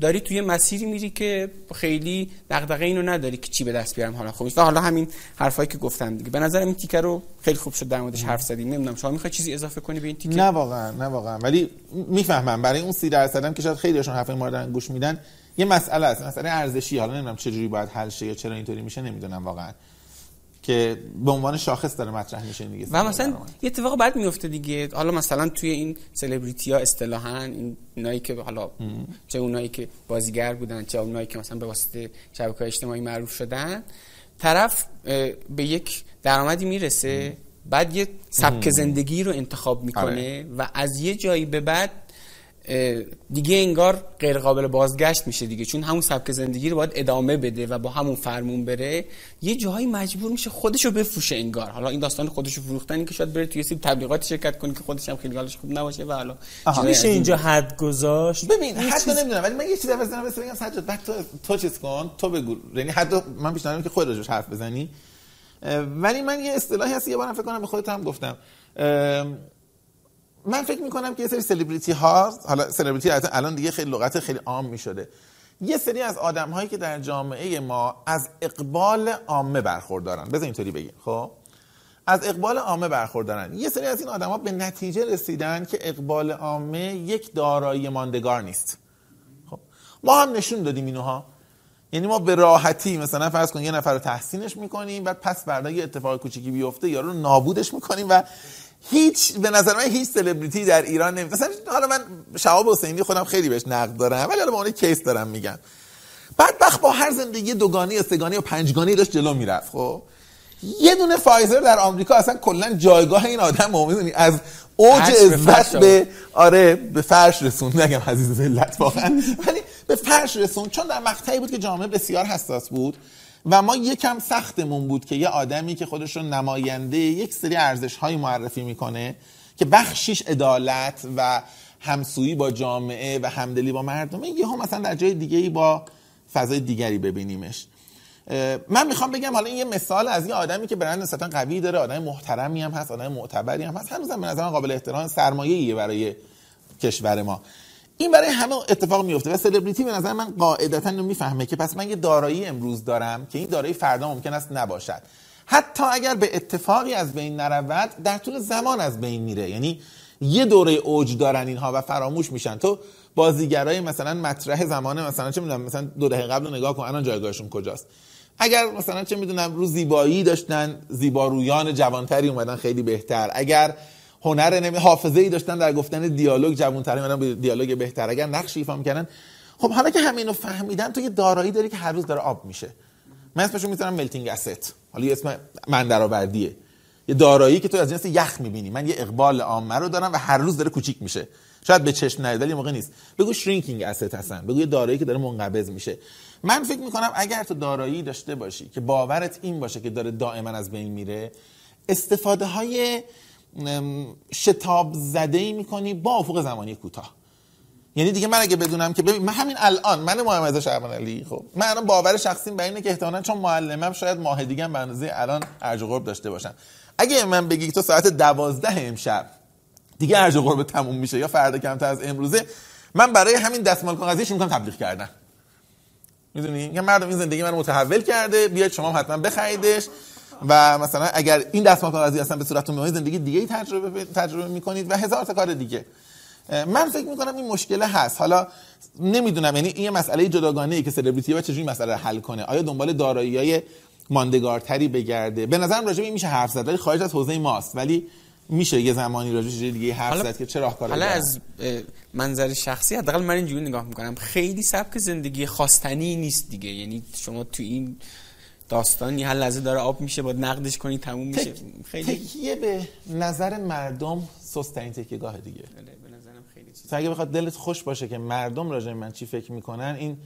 داری توی مسیری میری که خیلی دغدغه اینو نداری که چی به دست بیارم. حالا و حالا همین حرفایی که گفتم دیگه. به نظرم این تیکه رو خیلی خوب شد در موردش حرف زدیم. نمی‌دونم شما می‌خوای چیزی اضافه کنی به این تیکه؟
نه واقعا نه واقعا. ولی می‌فهمم. برای اون 30 درصدم که شاید خیلیشون حرف ما رو گوش میدن یه مسئله است. مسئله ارزشی. حالا نمی‌دونم چه جوری باید حل شه یا چرا اینطوری میشه نمی‌دونم واقعا. که به عنوان شاخص داره مطرح میشه دیگه
و مثلا یه اتفاق بعد میفته دیگه. حالا مثلا توی این سلبریتی ها اصطلاحا این اونایی که حالا چه اونایی که بازیگر بودن چه اونایی که مثلا به واسطه شبکه اجتماعی معروف شدن طرف به یک درآمدی می‌رسه بعد یه سبک زندگی رو انتخاب می‌کنه
آره.
و از یه جایی به بعد دیگه انگار غیر قابل بازگشت میشه دیگه. چون همون سبک زندگی رو باید ادامه بده و با همون فرمون بره. یه جاهایی مجبور میشه خودشو بفروشه انگار. حالا این داستان خودشو فروختن که شاید بره توی سری تبلیغات شرکت کنه که خودش هم خیلی حالش خوب نباشه و حالا
میشه اینجا حد گذاشت؟
ببین حد نمی‌دونم ولی من یه چیزی بزنم بس بگم سجاد. بعد تو تو چیز کن تو بگو. یعنی حد من پیشنهاد که خود راجعش حرف بزنی. ولی من یه اصطلاحی هست یه بارم فکر کنم به خودت هم گفتم. من فکر می‌کنم که یه سری سلبریتی ها حالا سلبریتی الان دیگه خیلی لغت خیلی عام می‌شده. یه سری از آدم هایی که در جامعه ما از اقبال عامه برخوردارن. بذار اینطوری بگیم خب؟ از اقبال عامه برخوردارن. یه سری از این آدم ها به نتیجه رسیدن که اقبال عامه یک دارایی ماندگار نیست. خب؟ ما هم نشون دادیم اینوها یعنی ما به راحتی مثلا فرض کن یه نفر رو تحسینش می‌کنیم بعد پس فردا یه اتفاق کوچیکی بیفته یارو رو نابودش می‌کنیم و هیچ به نظر من هیچ سلبریتی در ایران نمی مثلا حالا من شهاب حسینی خودم خیلی بهش نقد دارم ولی حالا به عنوان کیس دارم میگم. بعد بخ با هر زندگی دوگانی سگانی و پنجگانی داشت جلو می‌رفت خب؟ یه دونه فایزر در آمریکا اصلا کلا جایگاه این آدم می‌دونی از اوج عزت به آره به فرش رسوند. نگم عزیز ذلت واقعا. ولی به فرش رسوند. چون در مقطعی بود که جامعه بسیار حساس بود. و ما یکم سختمون بود که یه آدمی که خودش رو نماینده یک سری ارزش های معرفی می‌کنه که بخشیش عدالت و همسویی با جامعه و همدلی با مردمه یه هم مثلا در جای دیگه با فضای دیگری ببینیمش. من می‌خوام بگم حالا این یه مثال از یه آدمی که برند نسبتا قوی داره آدم محترمی هم هست آدم معتبری هم هست. هنوزم به نظر قابل احترام سرمایه برای کشور ما. این برای همه اتفاق میفته و سلبریتی به نظر من قاعدتا می‌فهمه که پس من یه دارایی امروز دارم که این دارایی فردا ممکن است نباشد. حتی اگر به اتفاقی از بین نرود در طول زمان از بین میره. یعنی یه دوره اوج دارن اینها و فراموش میشن. تو بازیگرای مثلا مطرح زمانه مثلا چه می‌دونم مثلا دو دهه قبل رو نگاه کن الان جایگاهشون کجاست. اگر مثلا چه می‌دونم رو زیبایی داشتن زیبارویان جوانتری اومدن خیلی بهتر. اگر هنر نمی حافظه ای داشتن در گفتن دیالوگ جوانتری اومدن به دیالوگ بهتر. اگر نقش ایفا می‌کردن خب حالا که همینو فهمیدن تو یه دارایی داری که هر روز داره آب میشه. من اسمشو می‌ذارم ملتینگ اسست حالا یه اسم من درآوردیه یه دارایی که تو از جنس یخ می‌بینی. من یه اقبال عامه رو دارم و هر روز داره کوچیک میشه. شاید به چشم نیاد ولی موقع نیست. بگو شرینکینگ اسست هستن. بگو یه دارایی که داره منقبض میشه. من فکر می‌کنم اگر تو دارایی داشته باشی که باورت این باشه که داره دائما از بین میره استفاده های شتاب زده ای می‌کنی با افق زمانی کوتاه. یعنی دیگه من اگه بدونم که ببین من همین الان من محمد شعبان علی خب من الان باور شخصیم بر اینه که احتمالاً چون معلمم شاید ماه دیگه به اندازه الان ارج قرب داشته باشم. اگه من بگی تو ساعت دوازده امشب دیگه ارج قرب تموم میشه یا فردا کمتر از امروزه من برای همین دستمال کاغذیش می‌کنم تبلیغ کردن می‌دونی؟ یه مردم این زندگی من متحول کرده بیاید شما حتما بخریدش. و مثلا اگر این دستمال کاغذی اصلا به صورت عمومی زندگی دیگه تجربه تجربه می‌کنید و هزار تا کار دیگه. من فکر می‌کنم این مشکل هست. حالا نمی‌دونم یعنی این مسئله جداگانه ای که سلبریتی و چجوری مسئله حل کنه؟ آیا دنبال دارایی های ماندگارتری بگرده؟ به نظرم راجع به این میشه حرف زد ولی خارج از حوزه ماست. ولی میشه یه زمانی راجع به دیگه حرف زد که چه راهکاری
حالا از منظر شخصی حداقل من اینجوری نگاه می‌کنم. خیلی سبک زندگی خواستنی نیست دیگه. یعنی شما تو این داستان یه لحظه داره آب میشه با نقدش کنی تموم میشه.
خیلی تکیه به نظر مردم سستین تکیه گاه دیگه.
بله، به نظرم خیلی چیز.
اگه بخواد دلت خوش باشه که مردم راجع من چی فکر می‌کنن این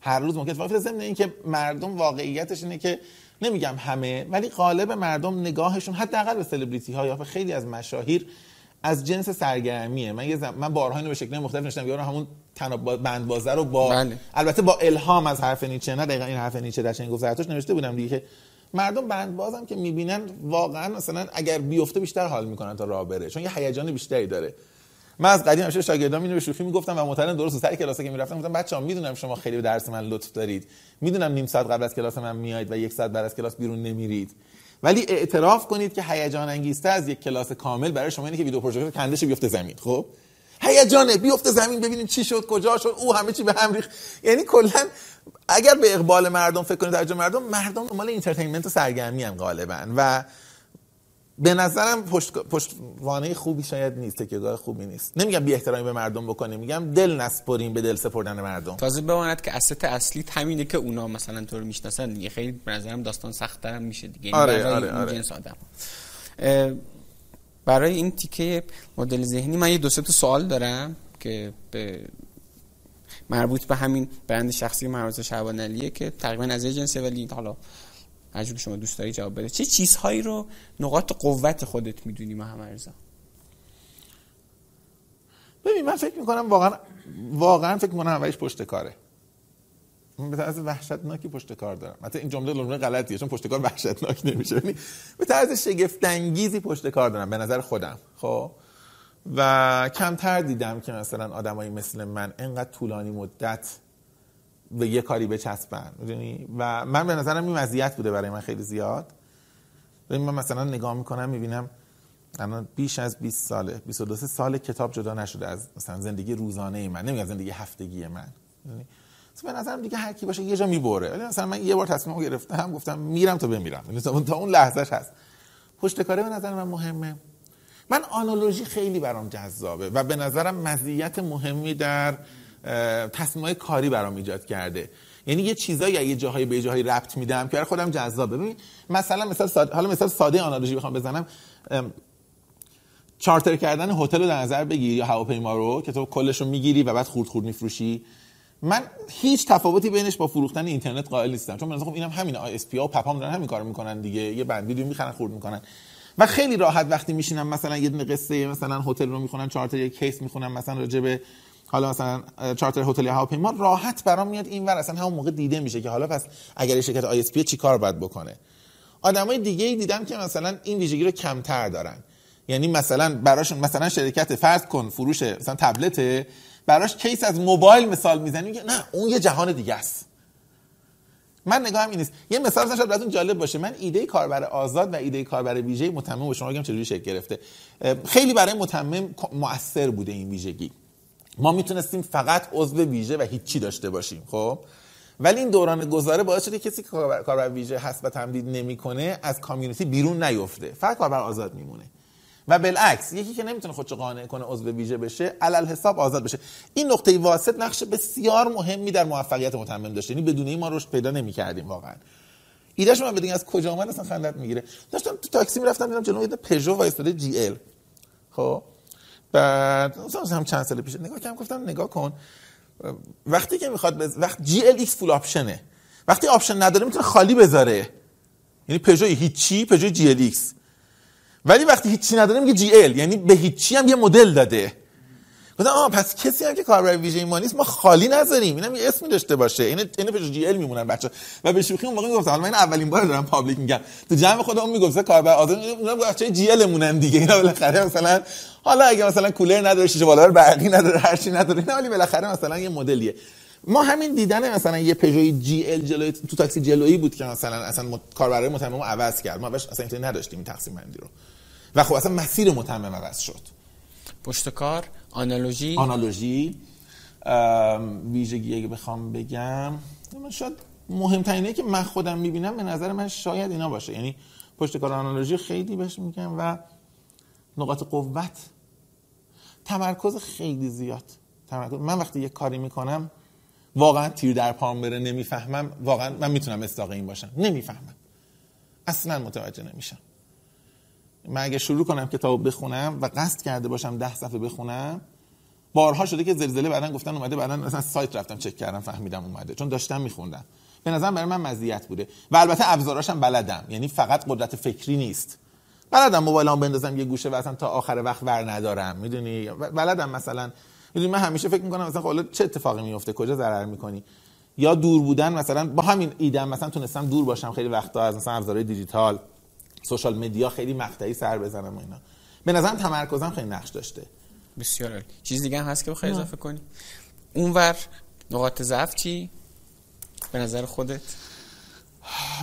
هر روز ممکن اتفاق ضمن این که مردم واقعیتش اینه که نمیگم همه ولی غالب مردم نگاهشون حداقل به سلبریتی ها یا به خیلی از مشاهیر از جنس سرگرمیه. من یه زم... من بارها اینو به شکل مختلف نوشتم. یارو همون تناب بند بازه رو با
بله.
البته با الهام از حرف نیچه نه دقیقا این حرف نیچه در چنین گفتارش نوشته بودم دیگه. که مردم بند بازم که می‌بینن واقعا مثلا اگر بیفته بیشتر حال می‌کنن تا راه بره چون یه هیجان بیشتری داره. من از قدیم همیشه شاگردام اینو به شوخی می‌گفتم و معترض درست سر کلاس که می‌رفتم گفتم بچه‌ها می‌دونم شما خیلی به درس من لطف دارید. می‌دونم نیم ساعت قبل از کلاس من میایید و یک ساعت بعد از کلاس بیرون نمیرید. ولی اعتراف کنید که هیجان انگیزتر از یک کلاس کامل برای شما اینه که ویدیو پروژکتور کنده شه بیفته زمین. خب؟ هیجانه بیفته زمین ببینیم چی شد کجا شد او همه چی به هم ریخت. یعنی کلا اگر به اقبال مردم فکر کنید توجه مردم مردم دنبال entertainment و سرگرمی هم غالبا. و به نظرم پشت پشتوانه خوبی شاید نیست تکیهگاه خوبی نیست. نمیگم بی احترامی به مردم بکنیم میگم دل نسپریم به دل سپردن مردم.
تازه بماند که اسست اصلی همینه که اونا مثلا تو رو می‌شناسن دیگه. خیلی به نظرم داستان سخت هم میشه دیگه.
آره برای آره آره.
جنس آدم. برای این تیکه مدل ذهنی من یه دو سه تا سوال دارم که به مربوط به همین برند شخصی مهارت شعبان علیه که تقریبا از یه جنسه ولی حالا که شما دوست داری جواب بده. چه چیزهایی رو نقاط قوت خودت می‌دونی محمد رضا
ببین من فکر می‌کنم واقعا واقعا فکر می‌کنم اولیش پشت کاره. من به طرز وحشتناکی پشت کار دارم. مثلا این جمله لزوما غلطیه چون پشت کار وحشتناک نمیشه. یعنی به طرز شگفت انگیزی پشت کار دارم به نظر خودم. خب؟ و کمتر دیدم که مثلا آدمایی مثل من انقدر طولانی مدت به یه کاری بچسبن می‌دونی؟ و من به نظرم این مزیت بوده برای من خیلی زیاد. من مثلا نگاه می‌کنم می‌بینم الان بیش از 20 ساله 22 سال کتاب جدا نشده از مثلا زندگی روزانه من نمیگم زندگی هفتگی من به نظرم دیگه هر کی باشه یه جا می‌بره. ولی مثلا من یه بار تصمیم گرفتم گفتم میرم تا بمیرم. یعنی تا اون لحظهش هست. پشت کاره به نظر من مهمه. من آنالوژی خیلی برام جذابه و به نظرم مزیت مهمی در تصمیمای کاری برام ایجاد کرده. یعنی یه چیزایی یه جاهایی به جاهایی ربط میدم که خودم جذابه. ببین مثلا مثال ساده حالا مثال ساده analogy بخوام بزنم. چارتر کردن هتل رو در نظر بگیر یا هواپیما رو که تو کلش رو می‌گیری و بعد خورد خورد میفروشی. من هیچ تفاوتی بینش با فروختن اینترنت قائل نیستم. چون من خب اینم همین ISP و PAP ام دارن همین کارو می‌کنن دیگه. یه بند می‌خرن خورد می‌کنن. و خیلی راحت وقتی میشینم مثلا یه دونه قصه مثلا هتل رو می‌خونن چارتر یه case می‌خونم مثلا راجع حالا مثلا چارتر هتل یا هواپیما راحت برام میاد اینور اصلا همون موقع دیده میشه که حالا پس اگر شرکت ISP چیکار باید بکنه؟ آدمای دیگه ای دیدم که مثلا این ویژگی رو کمتر دارن. یعنی مثلا براشون مثلا شرکت فرض کن فروش مثلا تبلت براش case از موبایل مثال می‌زنیم که نه اون یه جهان دیگه است. من نگاهم این نیست. یه مثال مثلا شاید براتون جالب باشه. من ایده کاربر آزاد و ایده کاربر ویژه متمم شما بگم چجوری شکل گرفته. خیلی برای متمم مؤثر بوده این ویژگی. ما می‌تونستیم فقط عضو ویژه و هیچی داشته باشیم خب؟ ولی این دوران گذاره باعث شده کسی که کاربر ویژه هست و تمدید نمی‌کنه از کامیونیتی بیرون نیفته. فقط کاربر آزاد میمونه. و بالعکس یکی که نمی‌تونه خودشو قانع کنه عضو ویژه بشه علل حساب آزاد بشه. این نقطه واسط نقش بسیار مهمی در موفقیت متمم داشته. یعنی بدون این ما رشد پیدا نمی‌کردیم واقعا. ایدهش من بدین از کجا اومد؟ اصلا خندت می‌گیره. داشتم تو تاکسی می‌رفتم دیدم جلوی پژو وایساده GL خب؟ بعد هم چند سال پیش نگاه کردم گفتم نگاه کن وقتی که می‌خواد بز... وقت GLX full option ه وقتی option نداره می‌تونه خالی بذاره. یعنی پژو هیچی پژو GLX ولی وقتی هیچی نداره میگه GL یعنی به هیچی هم یه مدل داده. گفتم آ پس کسی هم که کاربر ویژه ما نیست ما خالی نذاریم. اینم یه اسمی داشته باشه. این این پژو GL میمونن بچا و به شوخی اون موقع می‌گفتم حالا من اولین بار دارم public میگم. تو جمع خودم می‌گفت کاربر آزاد اونم بچا GL مونن دیگه. اینا بالاخره مثلا حالا اگه مثلا کولر نداره شیشه بالا برقی نداره هر چی نداره اینا ولی بالاخره مثلا یه مدلیه. ما همین دیدن مثلا یه پژو GL جلوی تو تاکسی جلویی بود که مثلا اصلا کاربرای متمم عوض کرد. ما بهش اصلا نداشتیم این تقسیم بندی رو. و خب اصلا مسیر متمم عوض شد.
پشت کار؟ analogy؟
analogy. ویژگی اگه بخوام بگم من شاید مهمترینه که من خودم می‌بینم به نظر من شاید اینا باشه. یعنی پشت کار آنالوژی خیلی بهش میگم و نقاط قوت تمرکز خیلی زیاد. تمرکز من وقتی یه کاری می‌کنم واقعا تیر در پام بره نمی‌فهمم. واقعا من می‌تونم استاق این باشم. نمی‌فهمم. اصلا متوجه نمیشم. من اگه شروع کنم کتاب بخونم و قصد کرده باشم ده صفحه بخونم بارها شده که زلزله بعدن گفتن اومده بعدن مثلا سایت رفتم چک کردم فهمیدم اومده. چون داشتم میخوندم. به نظرم برای من مزیت بوده. و البته ابزاراشم بلدم. یعنی فقط قدرت فکری نیست. بلدم موبایلم بندازم یه گوشه و اصلا تا آخر وقت ور ندارم. می‌دونی؟ بلدم مثلا. می‌دونی؟ من همیشه فکر می‌کنم مثلا خب چه اتفاقی میفته کجا ضرر می‌کنی؟ یا دور بودن مثلا با همین ایدم مثلا تونستم دور باشم. خیلی وقتا از مثلا ابزارهای دیجیتال. سوشال مدیا خیلی مقطعی سر بزنم و اینا. به نظرم تمرکزم خیلی نقش داشته.
بسیار عالی. چیز دیگه هم هست که بخوای اضافه کنی؟ اونور نقاط ضعف چی؟ به نظر خودت؟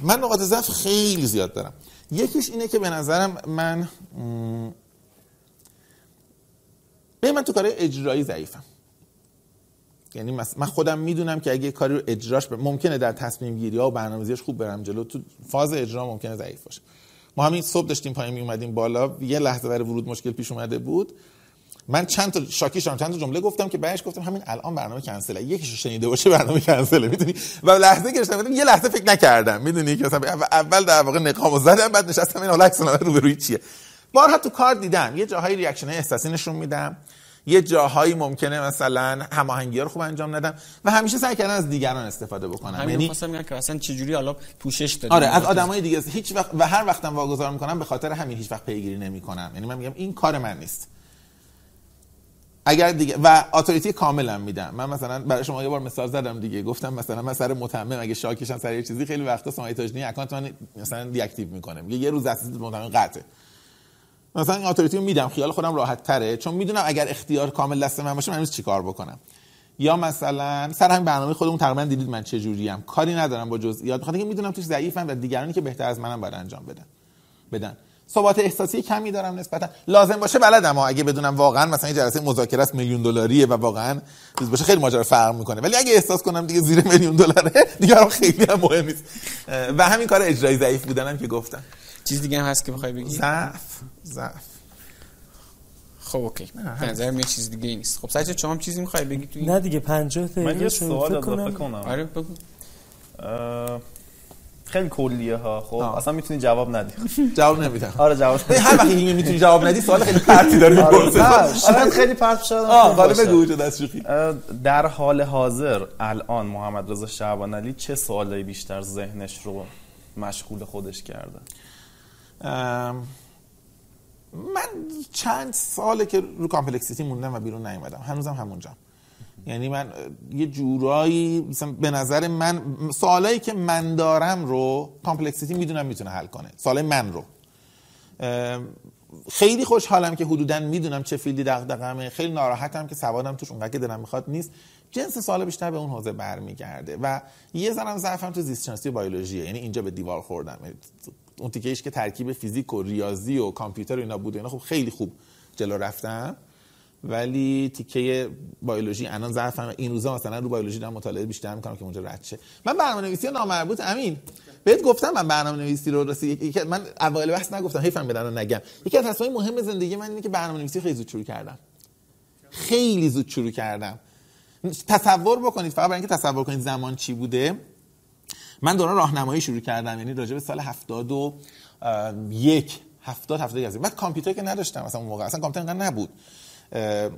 من نقاط ضعف خیلی زیاد دارم. یکیش اینه که به نظرم من به من تو کار اجرایی ضعیفم. یعنی من خودم می‌دونم که اگه کاری رو اجراش ب... ممکنه در تصمیم گیری ها و برنامه‌ریزیش خوب برم جلو تو فاز اجرا ممکنه ضعیف باشه. ما همین صبح داشتیم پایین می اومدیم بالا. یه لحظه برای ورود مشکل پیش اومده بود. من چند تا شاکی شدم چند تا جمله گفتم که بعدش گفتم همین الان برنامه کنسله. یکیشو شنیده باشه برنامه کنسله می‌دونی؟ و لحظه که گفتم یه لحظه فکر نکردم می‌دونی؟ که مثلا اول در واقع نقامو زدم بعد نشستم این حالا عکس رو روی چیه؟ بارها تو کار دیدم یه جاهای ریاکشن احساسی نشون میدم. یه جاهایی ممکنه مثلا هماهنگی رو خوب انجام ندم و همیشه سعی کردم از دیگران استفاده بکنم
یعنی میگم که اصلا چجوری حالا پوشش دادم
آره از آدمای دیگه هیچ وقت و هر وقتم واگذار می‌کنم به خاطر همین هیچ وقت پیگیری نمی‌کنم. یعنی من میگم این کار من نیست. اگر دیگه و authority کاملا میدم. من مثلا برای شما یه بار مثال زدم دیگه. گفتم مثلا من سر متمم اگه شاکشم سر یه چیزی خیلی وقتا سمیه تاجدینی اکانت من مثلا deactive می‌کنه. میگه یه روز دسترسی متمم قطعه. مثلا این authority رو میدم خیال خودم راحت تره. چون می‌دونم اگر اختیار کامل دست من باشه من امروز چیکار بکنم؟ یا مثلا سر همین برنامه خودمون تقریبا دیدید من چه جوریم کاری ندارم با جزئیات. بخاطر اینکه می‌دونم توش ضعیفم و دیگرانی که بهتر از منم باید انجام بدن. بدن. ثبات احساسی کمی دارم نسبتا. لازم باشه بلدم اگه بدونم واقعا مثلا این جلسه مذاکره است میلیون دلاریه و واقعا چیز باشه خیلی ماجرا فرق می‌کنه. ولی اگه احساس کنم دیگه زیر میلیون دلاره دیگه خیلی هم مهم نیست. و همین کار اجرایی ضعیف بودنم که گفتم.
چیز دیگه هم هست که بخوای بگی؟
ضعف ضعف.
خب اوکی. به نظر یه چیز دیگه نیست. خب سعی شما هم چیزی می‌خوای بگی تو
نه دیگه 50 دقیقه
من یه سوال اضافه کنم.
آره بگو.
خیلی کلیه ها. خب آه. اصلا می‌تونی جواب ندی.
جواب نمیدم.
آره جواب
هر وقتی اینو می‌تونی جواب ندی سوال خیلی پرتی داری می‌پرسی
آره خیلی پرت شد.
آه حالا بگو چه دست شوخی.
در حال حاضر الان محمد رضا شعبان علی چه سوالایی بیشتر ذهنش رو مشغول خودش کرده؟
من چند ساله که رو complexity موندم و بیرون نیومدم. هنوزم همونجا. یعنی من یه جورایی مثلا به نظر من سوالایی که من دارم رو complexity می‌دونم می‌تونه حل کنه. سوالای من رو. خیلی خوشحالم که حدودا می‌دونم چه field ی دغدغمه خیلی ناراحتم که سوادم توش اونقدر که دلم می‌خواد نیست. جنس سوال بیشتر به اون حوزه برمیگرده و یه ذرم ضعفم تو زیست شناسی و بیولوژیه. یعنی اینجا به دیوار خوردم اون تیکه که ترکیب فیزیک و ریاضی و کامپیوتر و اینا بود اینا خب خیلی خوب جلو رفتم. ولی تیکه بیولوژی الان ظرفم این روزا مثلا رو بیولوژی دارم مطالعه بیشتر می‌کنم که اونجا رد شه. من برنامه نویسی نامربوط امین. بهت گفتم من برنامه نویسی رو راستی. من اوایل بحث نگفتم حیفم بدن نگم. یکی از تصمیمات مهم زندگی من اینه که برنامه نویسی خیلی زود شروع کردم. خیلی زود شروع کردم. تصور بکنید فقط برای اینکه تصور کنید زمان چی بوده. من دوران راهنمایی شروع کردم یعنی راجع به سال 71 70 71 بعد کامپیوتر که نداشتم مثلا اون موقع اصلا کامپیوتر نبود.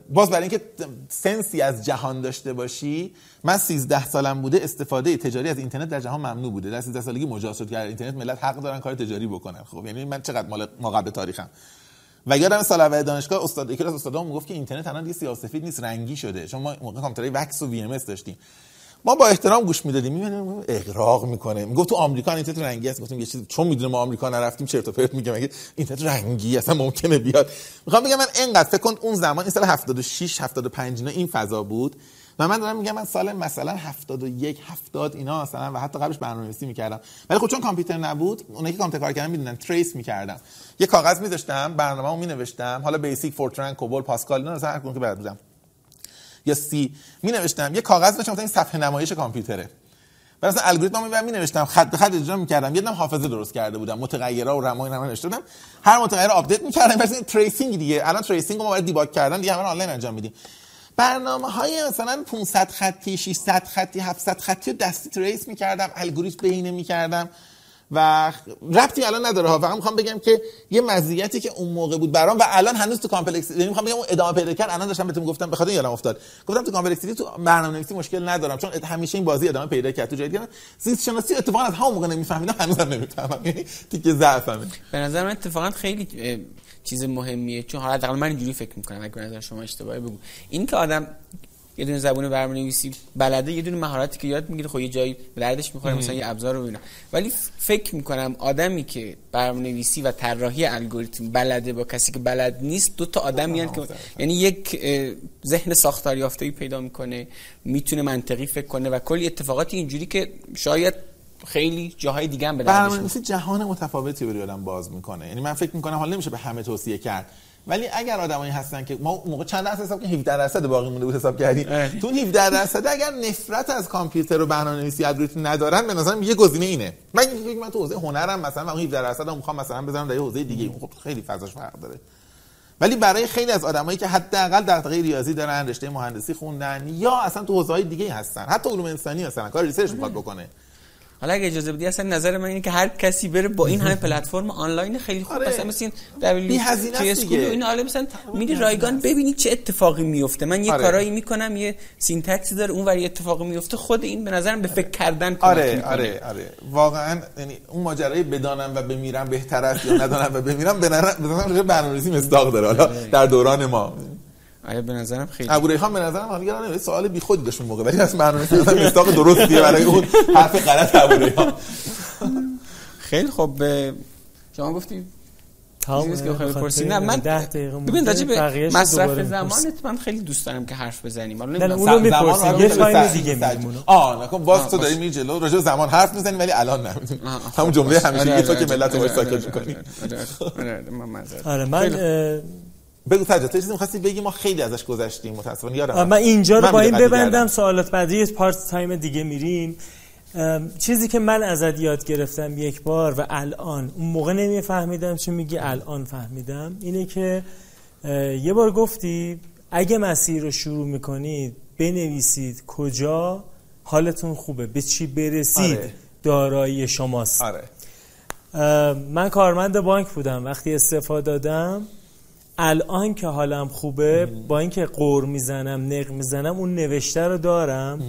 باز برای اینکه sense ی از جهان داشته باشی من 13 سالم بوده استفاده تجاری از اینترنت در جهان ممنوع بوده. در 13 سالگی مجاز شد که اینترنت ملت حق دارن کار تجاری بکنن. خب یعنی من چقدر مال ما قبل تاریخم. و یادم سال اول دانشگاه استاد یکی از استادام می‌گفت که اینترنت الان دیگه سیاه‌سفید نیست رنگی شده. چون ما موقع کامپیوترهای VAX و VMS داشتیم. ما با احترام گوش می‌دادیم. می‌بینیم اغراق می‌کنه. می‌گفت تو آمریکا اینترنت رنگی است گفتیم یه چیز چون می‌دونم ما آمریکا نرفتیم چرت و پرت میگم اگه اینترنت رنگی اصلا ممکنه بیاد؟ می‌خوام بگم من انقدر فکر کن اون زمان این سال 76 75 اینا این فضا بود. و من دارم میگم من سال مثلا 71 70 اینا مثلا و حتی قبلش برنامه‌نویسی می‌کردم. ولی خب چون کامپیوتر نبود اونایی که کامپیوتر کار کردن می‌دونن trace می‌کردم. یه کاغذ میذاشتم برنامه‌مو مینوشتم. حالا بیسیک فورتران کوبل پاسکال اینا مثلا هر که بلد بودم. یا C می نوشتم یه کاغذ داشتم مثلا این صفحه نمایش کامپیوتره. بعد مثلا الگوریتم می نوشتم خط به خط اجرا می‌کردم. یه حافظه درست کرده بودم. متغیرها و رم اینا نوشته بودم. هر متغیر update می‌کردم. مثلا tracing دیگه. الان tracing ما با debug کردن دیگه همه آنلاین انجام میدیم. برنامه های مثلا 500 خطی 600 خطی 700 خطی دستی trace می‌کردم. الگوریتم بهینه می‌کردم. و ربطی الان نداره ها. فقط می‌خوام بگم که یه مزیتی که اون موقع بود برام و الان هنوز تو complex یعنی می‌خوام بگم اون ادامه پیدا کرد. الان داشتم بهتون گفتم بخاطر یادم افتاد. گفتم تو complexity تو برنامه‌نویسی مشکل ندارم چون همیشه این بازی ادامه پیدا کرد. تو جای دیگه زیست شناسی اتفاقا از همون موقع نمیفهمیدم هنوزم نمی‌فهمم. یعنی تیکه ضعفمه.
به نظر من اتفاقا خیلی چیز مهمیه. چون حالا من اینجوری فکر می‌کنم اگه نظر شما اشتباهی بگو. این که آدم یه دونه زبون برنامه‌نویسی بلده یه دونه مهارتی که یاد می‌گیره خب یه جایی دردش می‌خوره مثلا یه ابزار رو اینا. ولی فکر می‌کنم آدمی که برنامه‌نویسی و طراحی الگوریتم بلده با کسی که بلد نیست دو تا آدم میان که یعنی یک ذهن ساختار یافته‌ای پیدا می‌کنه می‌تونه منطقی فکر کنه و کلی اتفاقاتی اینجوری که شاید خیلی جاهای دیگه هم به
جهان متفاوتی برای آدم باز می‌کنه. یعنی من فکر می‌کنم حالا نمیشه به همه توصیه کرد. ولی اگر آدمایی هستن که ما موقع چند درصد حساب که 17 درصد باقی مونده بود حساب کردیم. تو اون 17 درصد اگر نفرت از کامپیوتر و برنامه‌نویسی الگوریتم ندارن به نظرم یه گزینه اینه. من من تو حوزه هنرم مثلا من اون 17 درصد می‌خوام مثلا بزنم در یه حوزه دیگه. خب خیلی فضاش فرق داره. ولی برای خیلی از آدمایی که حداقل دغدغه ریاضی دارن رشته مهندسی خوندن یا اصلا تو حوزه‌های دیگه هستن حتی علوم انسانی هستن کار research می‌خواد بکنه.
حالا اگه اجازه بدی اصلا نظر من اینه که هر کسی بره با این همه پلتفرم آنلاین خیلی خوب
آره.
مثلا مثل این و. این حالا مثلا میری رایگان ببینی چه اتفاقی میفته من یه
آره.
کارایی می‌کنم یه syntax ی داره اون ور اتفاقی میفته خود این به نظرم به فکر کردن کمک
آره
می‌کنه.
آره آره واقعا یعنی اون ماجرای بدانم و بمیرم بهتر است یا ندانم و بمیرم به نظر برنامه‌ریزی مصداق داره حالا در دوران ما
آره به نظرم خیلی
ابو ریحان به نظرم حالا یادم سوال بیخودی داشت اون موقع ولی از برنامه‌ریزی مثلا مصداق درستیه برای اون حرف غلط ابو ریحان
خیلی خوب به شما گفتی
تمام
چیزی که
بخاطر
بپرسی نه من
دقیقه
ببین. راجع به مصرف. زمانت من خیلی دوست دارم که حرف بزنیم حالا
نه،
نمی‌دونم
اونو
زمان
می‌پرسی.
رو
یه تایم دیگه می‌مونه.
آه نکن باز تو داری. میری جلو راجع به زمان حرف می‌زنی ولی الان نمی‌دونی همون
خب،
جمله. همیشه
آره،
تو
آره،
که ملت رو
آره،
ساکت می‌کنی.
آره، من
بگو سجاد چیزی می‌خواستی بگی؟ ما خیلی ازش گذشتیم متأسفانه یادم
من اینجا رو با این ببندم. سوالات بعدی پارت تایم دیگه میریم. چیزی که من ازت یاد گرفتم یک بار و الان اون موقع نمیفهمیدم چی میگی الان فهمیدم اینه که یه بار گفتی اگه مسیر رو شروع می‌کنید بنویسید کجا حالتون خوبه به چی برسید
آره.
دارایی شماست.
آره.
من کارمند بانک بودم وقتی استفاده دادم الان که حالم خوبه با اینکه قور می‌زنم نق می‌زنم اون نوشته رو دارم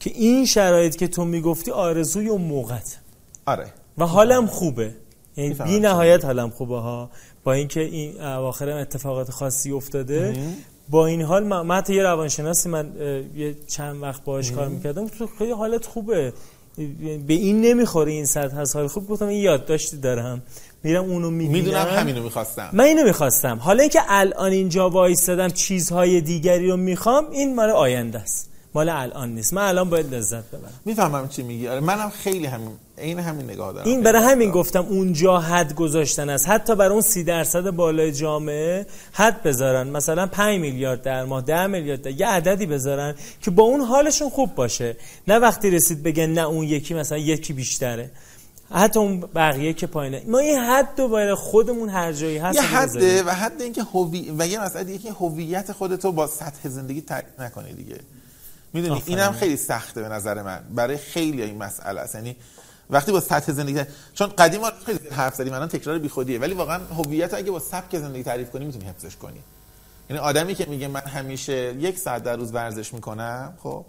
که این شرایط که تو می‌گفتی آرزوی اون موقت
آره.
و حالم خوبه. یعنی بی نهایت حالم خوبه ها. با اینکه این اواخرم اتفاقات خاصی افتاده با این حال من, من حتی یه روانشناسی من یه چند وقت باهاش کار می‌کردم تو خیلی حالت خوبه. به این نمی‌خوره این سطح از حال خوب. گفتم این یادداشتی دارم. میرم اونو می‌بینم.
می‌دونم همینو می‌خواستم.
من اینو می‌خواستم. حالا اینکه الان اینجا وایستادم چیزهای دیگری رو می‌خوام این مال آینده است. مال الان نیست. من الان باید لذت ببرم.
می‌فهمم چی میگی. آره منم خیلی همین عین همین نگاه دارم.
این برای همین گفتم اونجا حد گذاشتن است. حتی برای اون سی درصد بالای جامعه حد بذارن. مثلا 5 میلیارد در ماه 10 میلیارد در یه عددی بذارن که با اون حالشون خوب باشه. نه وقتی رسید بگن نه اون یکی مثلا یکی بیشتره. حتی اون بقیه که پایینه. ما این حد رو برای خودمون هر جایی هست
یه حده. و حد اینکه هوی و یه مسئله دیگه که هویت خودتو با سطح زندگی تعریف نکنی دیگه. می‌دونی. اینم خیلی سخته به نظر من. برای خیلی این مسئله است. یعنی وقتی با سطح زندگی چون قدیم ما خیلی حرف زدیم الان تکرار بیخودیه. ولی واقعا هویت اگه با سبک زندگی تعریف کنی می‌تونی حفظش کنی. یعنی آدمی که میگه من همیشه یک ساعت در روز ورزش می‌کنم خب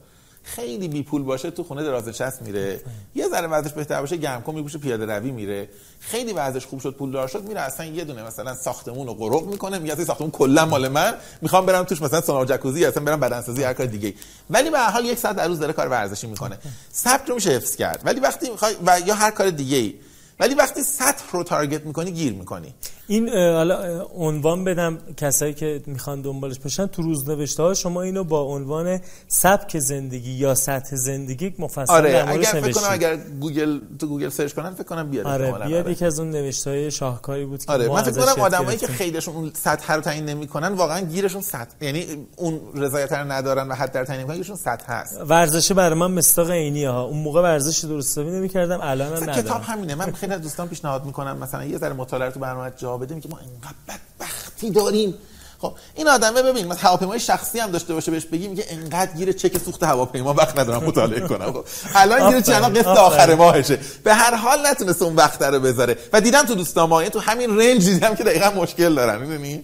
خیلی بی پول باشه تو خونه دراز نشست میره. یه ذره وضعش بهتر باشه گرم کن میپوشه پیاده روی میره. خیلی وضعش خوب شد پول دار شد میره اصلا یه دونه مثلا ساختمون رو قرق می‌کنه میگه ساختمون کلا مال من می‌خوام برم توش مثلا سونا جکوزی اصلا برم بدنسازی هر کار دیگه ولی به هر حال یک ساعت در روز داره کار ورزشی می‌کنه. سبک رو میشه حفظ کرد. ولی وقتی می‌خوای و یا هر کار دیگه ای ولی وقتی سطح رو تارگت می‌کنی گیر می‌کنی
این حالا عنوان بدم کسایی که می‌خوان دنبالش باشن تو روزنوشته ها شما اینو با عنوان سبک زندگی یا سطح زندگی مفصل
آره اگر فکر. کنم اگر گوگل تو گوگل search کنن فکر کنم بیاد
آره بیاد
آره.
یکی از اون نوشته های شاهکاری بود که
آره من فکر کنم آدمایی که. خیلیشون اون سطح رو تعیین نمی‌کنن واقعا گیرشون سطح یعنی اون رضایت رو ندارن و حد در تعیین نمی‌کنن سطح هست
ورزشه برای من مصداق عینیه ها اون موقع ورزش درست حسابی نمی‌کردم الان هم ندارم
کتاب همینه من خیلی از دوستان پیشنهاد می‌کنم مثلا یه ذره مطالعه تو برنامه جا بدیم که ما اینقدر بدبختی داریم. خب این آدمه ببین مثلا هواپیمای شخصی هم داشته باشه بهش بگی میگه انقدر گیر چک سوخت هواپیما وقت ندارم مطالعه کنم. خب الان گیر الان قسط. آخر ماهشه. به هر حال نتونسته اون وقت رو بذاره. و دیدم تو دوستان ما یعنی تو همین رنج دیدم که دقیقا مشکل دارن می‌دونی؟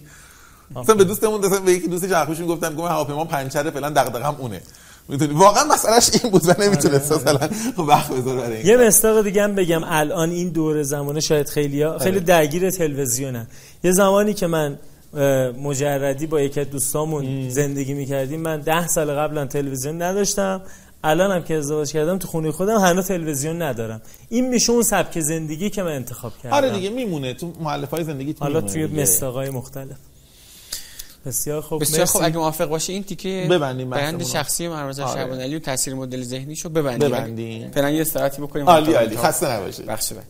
مثلا به دوستمون مثلا به یکی دوست جاخوش گفتم گفتم هواپیما پنچره فلان دغدغه‌م اونه. می‌دونی؟ واقعا مسئلهش این بود و نمی‌تونست مثلا وقت بذاره برای این
یه مستاق دیگه هم بگم الان این دور زمانه شاید خیلی خیلی درگیر تلویزیونن یه زمانی که من مجردی با یکی از دوستامون زندگی می‌کردیم من ده سال قبلا تلویزیون نداشتم. الان هم که ازدواج کردم تو خونه خودم هنوز تلویزیون ندارم. این میشه اون سبک زندگی که من انتخاب کردم.
آره دیگه میمونه. تو مؤلفه های زندگی
حالا توی مستاقای مختلف. بسیار خوب
بسیار خوب. اگه موافق باشه این تیکه
ببندیم
بیان
رو.
شخصی مرمز
آره.
شعبان علی و تاثیر مدل ذهنیشو ببندیم.
ببندیم.
فعلا یه استراحتی بکنیم.
عالی عالی. خسته نباشید.
بخش بعد.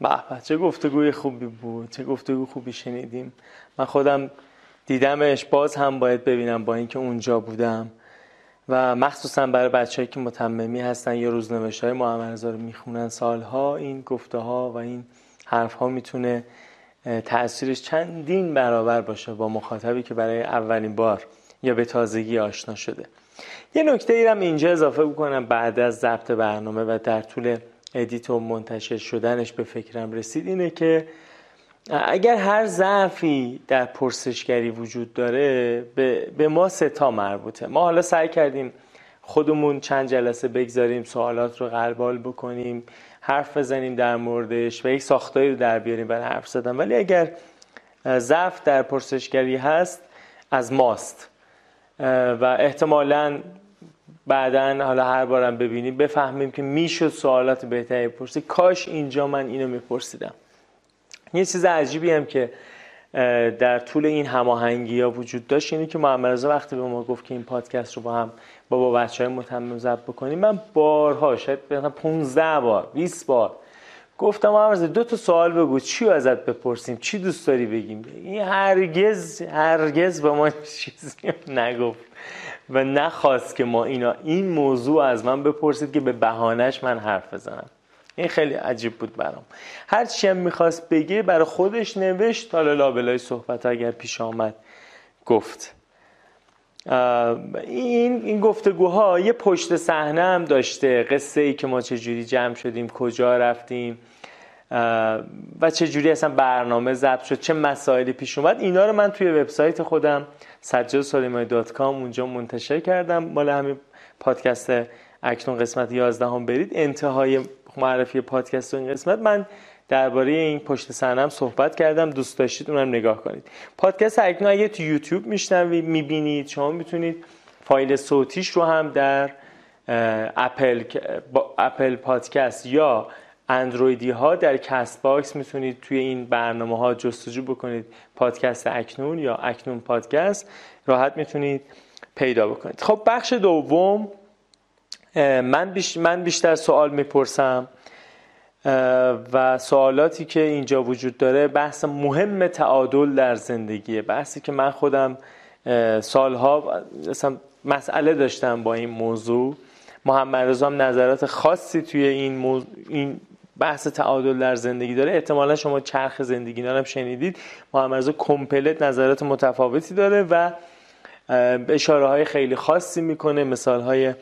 به به. چه گفتگوی خوبی بود. چه گفتگوی خوبی شنیدیم. من خودم دیدمش. باز هم باید ببینم با اینکه اونجا بودم. و مخصوصا برای بچه‌ای که متممی هستن یا روزنوشت های محمد رو می‌خونن. سالها این گفته ها و این حرف ها می‌تونه تاثیرش چندین برابر باشه با مخاطبی که برای اولین بار یا به تازگی آشنا شده. یه نکته ایرم اینجا اضافه بکنم بعد از ضبط برنامه و در طول ادیت و منتشر شدنش به فکرم رسید اینه که اگر هر ضعفی در پرسشگری وجود داره به, ما ستا مربوطه. ما حالا سعی کردیم خودمون چند جلسه بگذاریم سوالات رو قلبال بکنیم. حرف بزنیم در موردش و یک ساختاری رو در بیاریم برای حرف زدن. ولی اگر ضعف در پرسشگری هست از ماست. و احتمالا بعدا حالا هر بارم ببینیم بفهمیم که می‌شد سوالات بهتری پرسید. کاش اینجا من اینو میپرسیدم. یه چیز عجیبی هم که در طول این هماهنگی ها وجود داشت اینه که محمد وقتی به ما گفت که این پادکست رو با هم با با بچه های متمم ضبط بکنیم من بارها شاید مثلا 15 بار 20 بار گفتم محمد دو تا سوال بگو چی ازت بپرسیم؟ چی دوست داری بگیم؟ این هرگز هرگز به ما چیزی نگفت و نخواست که ما اینا این موضوع از من بپرسید که به بهانش من حرف بزنم. این خیلی عجیب بود برام. هر چی هم می‌خواست بگه برای خودش نوشت حالا لابلای صحبت اگر پیش آمد گفت. این این گفتگوها یه پشت صحنه هم داشته قصه ای که ما چجوری جمع شدیم کجا رفتیم و چجوری اصلا برنامه ضبط شد چه مسائلی پیش اومد. اینا رو من توی وبسایت خودم سجاد اونجا منتشر کردم. مال همین پادکست اکنون قسمت 11 هم برید. انتهای معرفی پادکست این قسمت من درباره این پشت صحنه صحبت کردم. دوست داشتید اونم نگاه کنید. پادکست اکنون اگه تو یوتیوب میشنوید می‌بینید شما می‌تونید فایل صوتیش رو هم در Apple Apple Podcast یا اندرویدی ها در Castbox می‌تونید توی این برنامه ها جستجو بکنید. پادکست اکنون یا اکنون پادکست راحت می‌تونید پیدا بکنید. خب بخش دوم من, من بیشتر سوال می‌پرسم. و سوالاتی که اینجا وجود داره بحث مهم تعادل در زندگیه. بحثی که من خودم سالها مسئله داشتم با این موضوع. محمد رضا هم نظرات خاصی توی این, این بحث تعادل در زندگی داره. احتمالا شما چرخ زندگی هم شنیدید. محمد رضا کمپلت نظرات متفاوتی داره و اشاره های خیلی خاصی می‌کنه. مثال های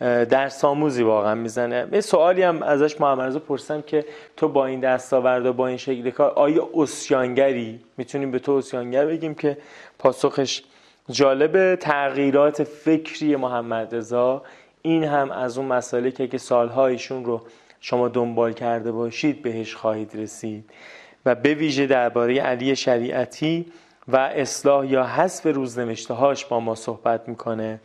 در ساموزی واقعا می‌زنه. یه سوالی هم ازش محمد پرسیدم که تو با این دستاورد و با این شکل کار آیا اسیانگری؟ می‌تونیم به تو اسیانگر بگیم که پاسخش جالب. تغییرات فکری محمد رضا این هم از اون مسائلی که که سالها ایشون رو شما دنبال کرده باشید بهش خواهید رسید. و به ویژه درباره علی شریعتی و اصلاح یا حذف روزنوشته هاش با ما صحبت می‌کنه.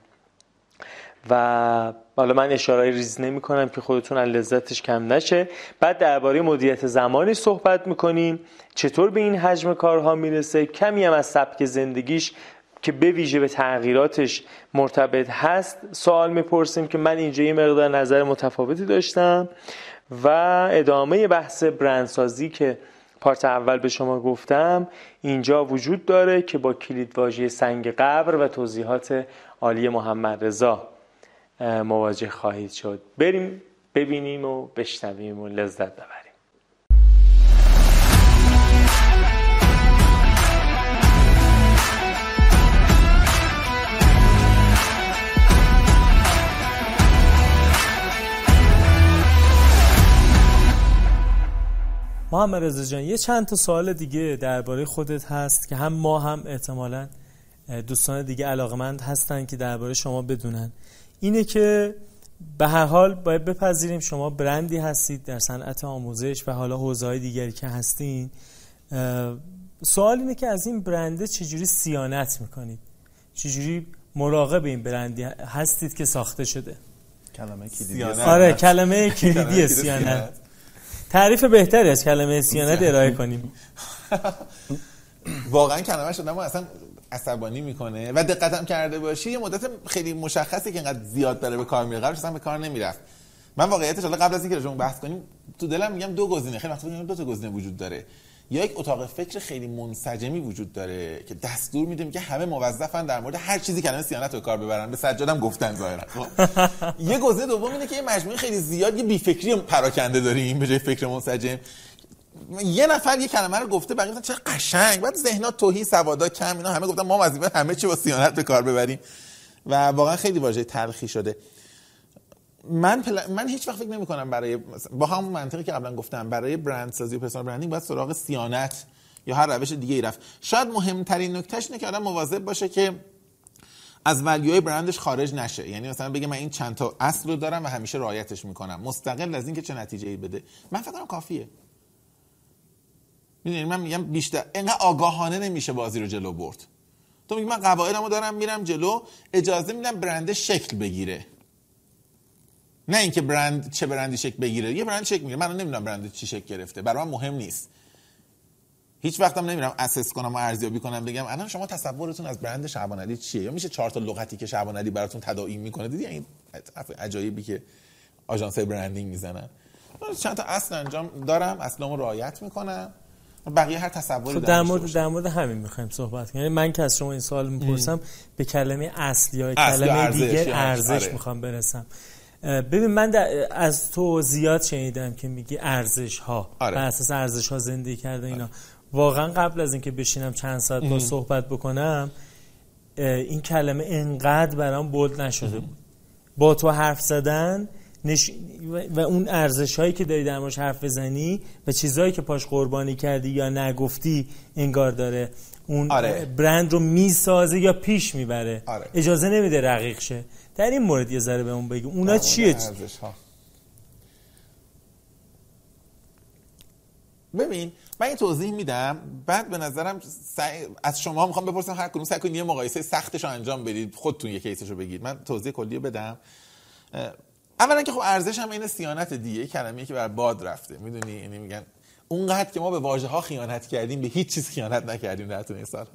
و حالا من اشاره ریز نمی کنم که خودتون از لذتش کم نشه. بعد درباره مدیریت زمانی صحبت می‌کنیم. چطور به این حجم کارها می‌رسه؟ کمی هم از سبک زندگیش که به ویژه به تغییراتش مرتبط هست سوال می‌پرسیم که من اینجا یه مقدار نظر متفاوتی داشتم و ادامه بحث برندسازی که پارت اول به شما گفتم اینجا وجود داره که با کلید واژه سنگ قبر و توضیحات عالی محمد رضا. مواجه خواهید شد. بریم ببینیم و بشنویم و لذت ببریم.
محمد رضا جان یه چند تا سوال دیگه درباره خودت هست که هم ما هم احتمالا دوستان دیگه علاقمند هستن که درباره شما بدونن. اینه که به هر حال باید بپذیریم شما برندی هستید در صنعت آموزش و حالا حوزه‌های دیگری که هستین سوال اینه که از این برنده چجوری سیانت می‌کنید؟ چجوری مراقب این برندی هستید که ساخته شده؟
کلمه کلیدی
آره کلمه کلیدی سیانت. تعریف بهتری از کلمه سیانت ارائه کنیم.
واقعا کلمه شده ما اصلا عصبانی می‌کنه و دقتم کرده باشی یه مدت خیلی مشخصی که اینقدر زیاد داره به کار میره قبلش اصلا به کار نمی‌رفت. من واقعیتش حالا قبل از اینکه راجع بحث کنیم تو دلم میگم دو گزینه خیلی میگم دو تا گزینه وجود داره. یا یک اتاق فکر خیلی منسجمی وجود داره که دستور میده میگه همه موظفن در مورد هر چیزی کلمه سیانت رو کار ببرن. به سجادم گفتن ظاهرا خب. یه گزینه دوم اینه که یه مجموعه خیلی زیاد یه بیفکری پراکنده داریم به جای فکر منسجم. یه نفر یه کلمه رو گفته بقیه گفتن چه قشنگ. بعد ذهنا توهی سوادا کم اینا همه گفتن ما وظیفه همه چی با سیانت به کار ببریم. و واقعا خیلی واژه تلخی شده. من پل... من هیچ وقت فکر نمی کنم برای با همون منطقی که قبلا گفتم برای برند سازی و پرسونال برندینگ باید سراغ سیانت یا هر روش دیگه ای رفت. شاید مهمترین نکتهش اینه که آدم مواظب باشه که از ولیوهای برندش خارج نشه. یعنی مثلا بگه من این چند تا اصل رو دارم و همیشه رعایتش می‌کنم. مستقل از اینکه چه نتیجه ای بده. من فکر کافیه. می‌دونی من میگم بیشتر اینقدر آگاهانه نمیشه بازی رو جلو برد. تو میگی من قواعدمو دارم میرم جلو اجازه میدم برند شکل بگیره. نه اینکه برند چه برندی شکل بگیره یه برند شکل می‌گیره. من نمی‌دونم برند چی شکل گرفته برای من مهم نیست. هیچ وقتم نمیرم اسس کنم و ارزیابی کنم بگم الان شما تصورتون از برند شعبان علی چیه؟ یا میشه چهار تا لغتی که شعبان علی براتون تداعی می‌کنه؟ دیدی؟ این عجایبی که آژانس برندینگ می‌زنن. من چند تا اصل انجام دارم اصلامو رعایت می‌کنم. بقیه هر تصوری
خب در مورد در مورد همین می‌خوایم صحبت کنیم. یعنی من که از شما این سوال می‌پرسم به کلمه اصل یا کلمه دیگه ارزش آره. می‌خوام برسم. ببین من از تو زیاد شنیدم که میگی ارزش ها آره. بر اساس ارزش ها زندگی کرده اینا. آره. واقعا قبل از اینکه بشینم چند ساعت با صحبت بکنم این کلمه انقدر برام بولد نشده بود. با تو حرف زدن نش... و اون ارزش هایی که داری در موردش حرف بزنی و چیزهایی که پاش قربانی کردی یا نگفتی انگار داره. اون آره. برند رو می‌سازه یا پیش می‌بره. آره. اجازه نمیده رقیق شه. در این مورد یه ذره به اون بگی. اونا چیه؟
ببین من این توضیح میدم. بعد به نظرم از شما می‌خوام بپرسم هر کدوم سعی کنید یه مقایسه سختش رو انجام بدید. خودتون یه کیسش رو بگید. من توضیح کلی بدم. اولا که خب ارزش هم این سیانت دیگه کلمه‌ای که بر باد رفته. می‌دونی؟ یعنی میگن اونقدر که ما به واژه ها خیانت کردیم به هیچ چیز خیانت نکردیم در طول این سال.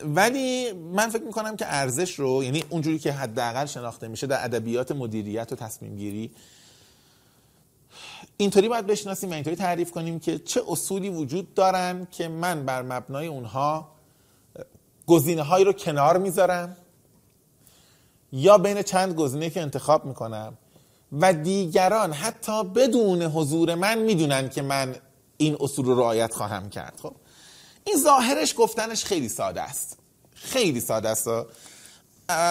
ولی من فکر می‌کنم که ارزش رو یعنی اونجوری که حداقل شناخته میشه در ادبیات مدیریت و تصمیم گیری اینطوری باید بشناسیم و اینطوری تعریف کنیم که چه اصولی وجود دارن که من بر مبنای اونها گزینه رو کنار می‌ذارم. یا بین چند گزینه که انتخاب می‌کنم. و دیگران حتی بدون حضور من می‌دونن که من این اصول رو رعایت خواهم کرد. خب این ظاهرش گفتنش خیلی ساده است. خیلی ساده است.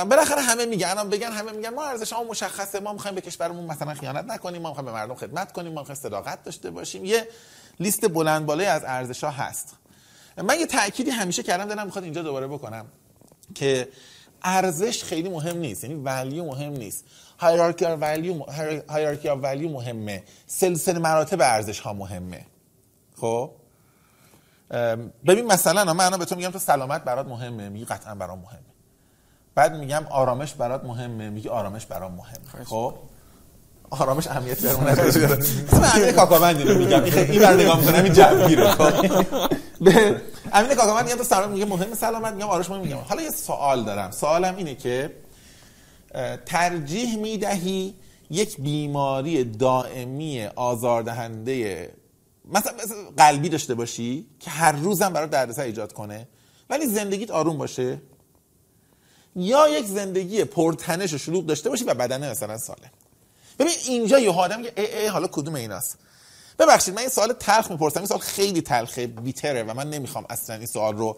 بالاخره همه میگن بگن همه میگن ما ارزش ها مشخصه. ما می‌خوایم به کشورمون مثلا خیانت نکنیم ما می‌خوایم به مردم خدمت کنیم ما می‌خوایم صداقت داشته باشیم. یه لیست بلند بالای از ارزش ها هست. من یه تأکیدی همیشه کردم دارم می‌خواد اینجا دوباره بکنم که ارزش خیلی مهم نیست. یعنی ولیو مهم نیست. هایرارکی ولیو هایرارکی ولیو مهمه. سلسله مراتب ارزش ها مهمه. خب؟ ببین مثلا من به تو میگم تو سلامت برات مهمه. میگی قطعا برام مهمه. بعد میگم آرامش برات مهمه. میگی آرامش برام مهمه. خب؟ آرامش اهمیت برام نداره من امین کاکاوند رو میگم. این بر نگاه می‌کنم این جوگیره به امین کاکاوند میگم تو سلامت میگه مهم سلامت میگم آرامش مهم میگم. حالا یه سوال دارم. سوالم اینه که ترجیح می‌دهی یک بیماری دائمی آزاردهنده مثلا قلبی داشته باشی که هر روزم برای دردسر ایجاد کنه ولی زندگیت آروم باشه؟ یا یک زندگی پرتنش و شلوغ داشته باشی و بدنه مثلا سالم؟ ببین اینجا یه آدم که ای ای حالا کدوم ایناست؟ ببخشید من این سوال تلخ می‌پرسم. این سوال خیلی تلخه بیتره و من نمی‌خوام اصلا این سوال رو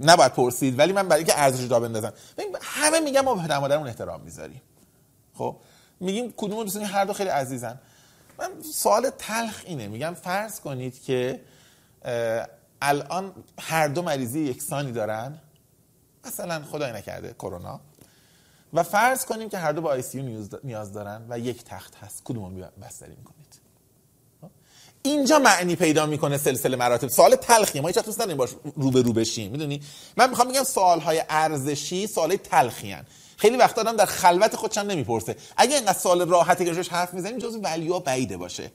نباید پرسید ولی من برای اینکه ارزش جا بندازم. همه میگم ما به مادرمون احترام می‌ذاریم. خب؟ میگیم کدوم دوست هر دو خیلی عزیزن. من سوال تلخ اینه. میگم فرض کنید که الان هر دو مریضی یکسانی دارن. مثلا خدای نکرده کرونا. و فرض کنیم که هر دو با آی نیاز دارن و یک تخت هست کدوم بستری می‌کنید؟ اینجا معنی پیدا می‌کنه سلسله مراتب. سوال تلخیه. ما هیچ دوست نداریم باش رو به رو بشیم می‌دونی؟ من می‌خوام بگم سوال های ارزشی سوال تلخی هن. خیلی وقت آدم در خلوت خودش هم نمی‌پرسه. اگه اینقدر سوال راحتی که روش حرف می‌زنیم جزو ولیو بعیده باشه.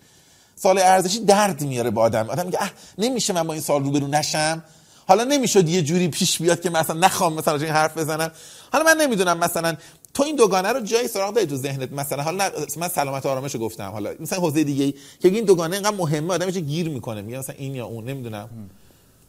سوال ارزشی درد میاره با آدم. آدم میگه نمیشه من با این سوال روبرو نشم؟ حالا نمی‌شد یه جوری پیش بیاد که مثلا نخوام مثلا این حرف بزنم. حالا من نمی‌دونم مثلا تو این دوگانه رو جای سراغ داری تو ذهنت. مثلا حالا من سلامت و آرامش رو گفتم. حالا مثلا حوزه دیگه ای که این دوگانه اینقدر مهمه آدم چه گیر می‌کنه. میگه مثلا این یا اون نمی‌دونم.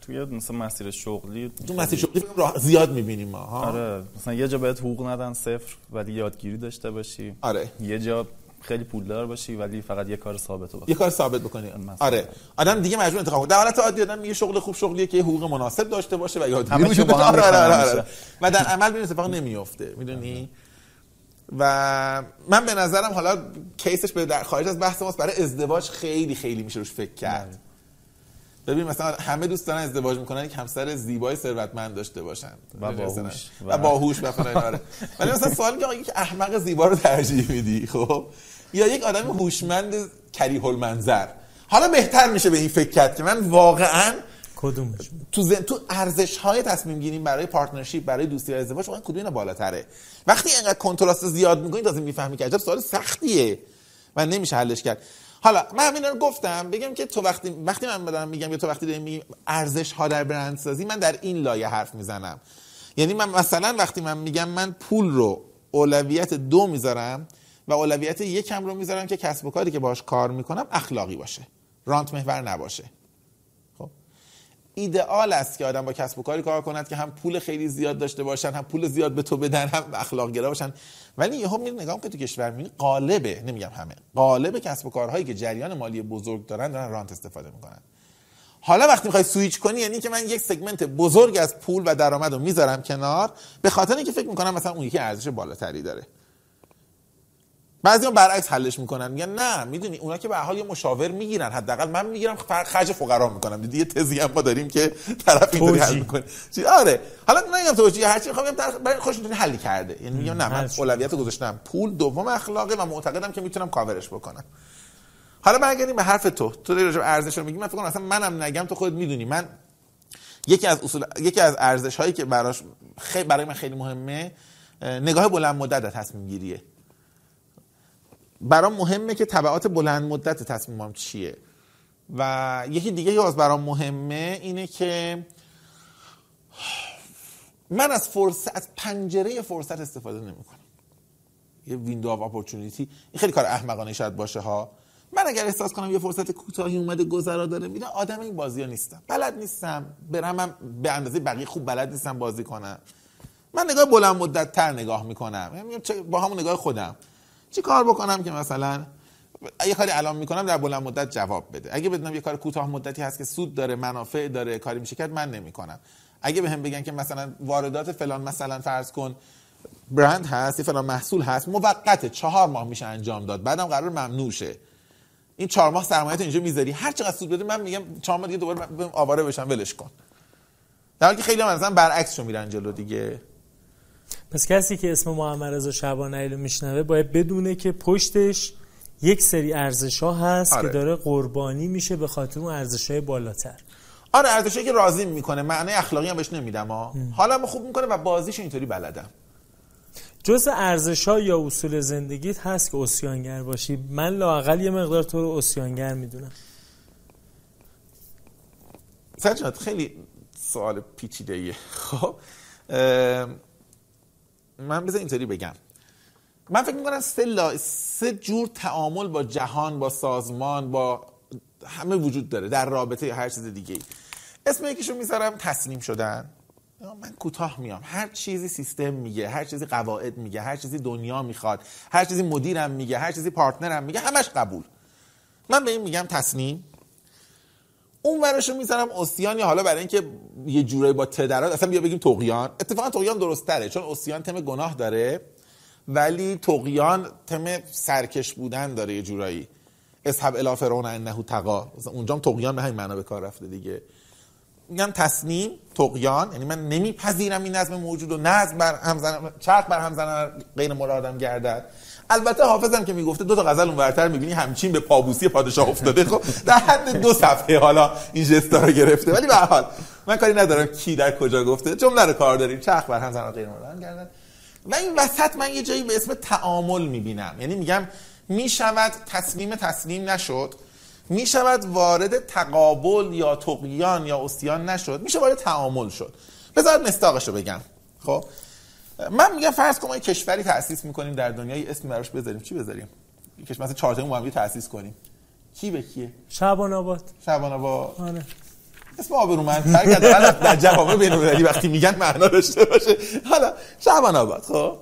توی مثلا مسیر شغلی
تو مسیر شغلی راه زیاد می‌بینیم ما ها.
آره مثلا یه جا بهت حقوق ندن صفر ولی یادگیری داشته باشی.
آره.
یه جا خیلی پولدار باشی ولی فقط یه کار ثابت رو بکنی.
یه کار ثابت بکنی
مثلا.
آره آدم دیگه مجبور انتخاب کنه. در حالت عادی آدم میگه شغل خوب شغلیه که حقوق مناسب داشته باشه و یادگیری
همه با هم.
آره آره آره.
همیشه.
و در عمل ببین اتفاق نمیفته می‌دونی و من به نظرم حالا کیسش به در خارج از بحث ماست برای ازدواج خیلی خیلی میشه روش فکر کرد ببین مثلا همه دوست دارن ازدواج می‌کنن یک همسر زیبای ثروتمند داشته باشن.
و؟ باهوش.
و باهوش فلان آره. ولی مثلا سوالی که یک احمق زیبا رو ترجیح میدی خب؟ یا یک آدم هوشمند کریه المنظر حالا بهتر میشه به این فکر کرد که من واقعا
کدومش
تو زن... تو ارزش های تصمیم گیری برای partnership برای دوستی و ازدواج واقعا کدوم اینا بالاتره؟ وقتی اینقدر کنتراست زیاد می‌کنی تازه می‌فهمی که عجب سوال سختیه. و نمیشه حلش کرد. حالا من همین رو گفتم بگم که تو وقتی وقتی من دارم میگم که تو وقتی داری میگی ارزش ها در برندسازی من در این لایه حرف می‌زنم. یعنی من مثلا وقتی من میگم من پول رو اولویت دو می‌ذارم و اولویت یکم رو می‌ذارم که کسب و کاری که باش کار می‌کنم اخلاقی باشه. رانت محور نباشه. ایدئال است که آدم با کسب و کاری کار کند که هم پول خیلی زیاد داشته باشن هم پول زیاد به تو بدن هم اخلاق گرا باشن. ولی یهو میری نگاه که تو کشور می‌بینی قالبه نمیگم همه قالب کسب و کارهایی که جریان مالی بزرگ دارن دارن رانت استفاده می‌کنن. حالا وقتی می‌خوای سویچ کنی یعنی که من یک سگمنت بزرگ از پول و درآمد رو می‌ذارم کنار به خاطر اینکه فکر می‌کنم مثلا اون یکی ارزش بالاتری داره. بعضی برعکس حلش می‌کنن. میگن نه می‌دونی اونا که به حال یه مشاور می‌گیرن حداقل. من می‌گیرم خرج فقرا می‌کنم. دیدی یه تزی هم ما داریم که طرف اینطوری حل. می‌کنه. چی- آره. حالا نمیگم توجیه. هر چی می‌خوام بگم طرف برای خودش می‌تونه حل کرده. یعنی میگم نه من. اولویت گذاشتم. پول دوم اخلاقه و معتقدم که می‌تونم کاورش بکنم. حالا برگردیم به حرف تو. تو داری راجع به ارزش رو میگی. من فکر کنم اصلا منم نگم تو خودت می‌دونی. من یکی از اصول یکی از ارزش هایی که براش خیلی برای من خیلی مهمه اه، نگاه بلند مدت تصمیم گیریه برام مهمه که تبعات بلند مدت تصمیمم چیه. و یکی دیگه که باز برام مهمه اینه که من از فرصت از پنجره فرصت استفاده نمی‌کنم. یه window of این خیلی کار احمقانه شاید باشه ها. من اگر احساس کنم یه فرصت کوتاهی اومده گذرا داره میره آدم این بازی ها نیستم. بلد نیستم. برم هم به اندازه بقیه خوب بلد نیستم بازی کنم. من نگاه بلند مدت تر نگاه می‌کنم. یعنی با همون نگاه خودم. چی کار بکنم که مثلا یه کاری الان می‌کنم در بلند مدت جواب بده. اگه بدونم یه کار کوتاه مدتی هست که سود داره منافع داره کاری میشه کرد من نمی‌کنم. اگه بهم بگن که مثلا واردات فلان مثلا فرض کن برند هست فلان محصول هست موقته چهار ماه میشه انجام داد بعدم قرار ممنوع شه. این چهار ماه سرمایه‌ت اینجا می‌ذاری. هر چقدر سود بده من میگم چهار ماه دیگه دوباره آواره بشم ولش کن. در حالی که خیلی هم مثلا برعکسشو میرن جلو دیگه.
پس کسی که اسم محمد رضا شعبان رو میشنوه باید بدونه که پشتش یک سری ارزش ها هست
آره.
که داره قربانی میشه به خاطر اون ارزش های بالاتر.
آره ارزشی که راضی می‌کنه. معنی اخلاقی هم بهش نمیدم ها حالا خوب می‌کنه و بازیش اینطوری بلدم.
جز ارزش ها یا اصول زندگیت هست که اسیانگر باشی. من لاقل یه مقدار تو رو اسیانگر می‌دونم.
سجاد خیلی سوال پیچیده ایه خب من بذار اینطوری بگم. من فکر می‌کنم سه, لا... سه جور تعامل با جهان با سازمان با همه وجود داره در رابطه هر چیز دیگه اسم یکیشو می‌ذارم تسلیم شدن. من کوتاه میام. هر چیزی سیستم میگه هر چیزی قواعد میگه هر چیزی دنیا می‌خواد هر چیزی مدیرم میگه هر چیزی پارتنرم میگه همش قبول. من به این میگم تسلیم. اون ورشو می‌ذارم اسیان یا حالا برای اینکه یه جورایی با تدرات اصلا بیا بگیم تقیان. اتفاقا تقیان درست تره چون اسیان تم گناه داره ولی تقیان تم سرکش بودن داره یه جورایی. اصحاب الی فرعون انه تقا. مثلا اونجا هم تقیان به همین معنا به کار رفته دیگه. میگم تسلیم تقیان یعنی من نمیپذیرم این نظم موجود و نظم بر هم زنم چرخ بر هم زنم غیر مرادم گردد. البته حافظم که می‌گفته دو تا غزل اون ورتر می‌بینی همچین به پابوسی پادشاه افتاده. خب در حد دو صفحه حالا این جستا رو گرفته. ولی به حال من کاری ندارم کی در کجا گفته. جمله رو کار داریم. چرخ بر هم زنم غیر مرادم گردد و این وسط من یه جایی به اسم تعامل می‌بینم. یعنی میگم می‌شود تسلیم تسلیم نشد. می شود وارد تقابل یا تقیان یا استیان نشد. میشه وارد تعامل شد. بذار مستاقش رو بگم. خب؟ من میگم فرض کن ما کشوری تأسیس می‌کنیم در دنیا یه اسم براش بذاریم. چی بذاریم؟ یه کشور مثلا چهار تا با هم دیگه تأسیس کنیم. کی به کیه؟
شعبان آباد.
شبانه با
آره.
اسم آبرومند. هر که در جواب بین المللی وقتی میگن معنا داشته باشه. حالا شعبان آباد خب.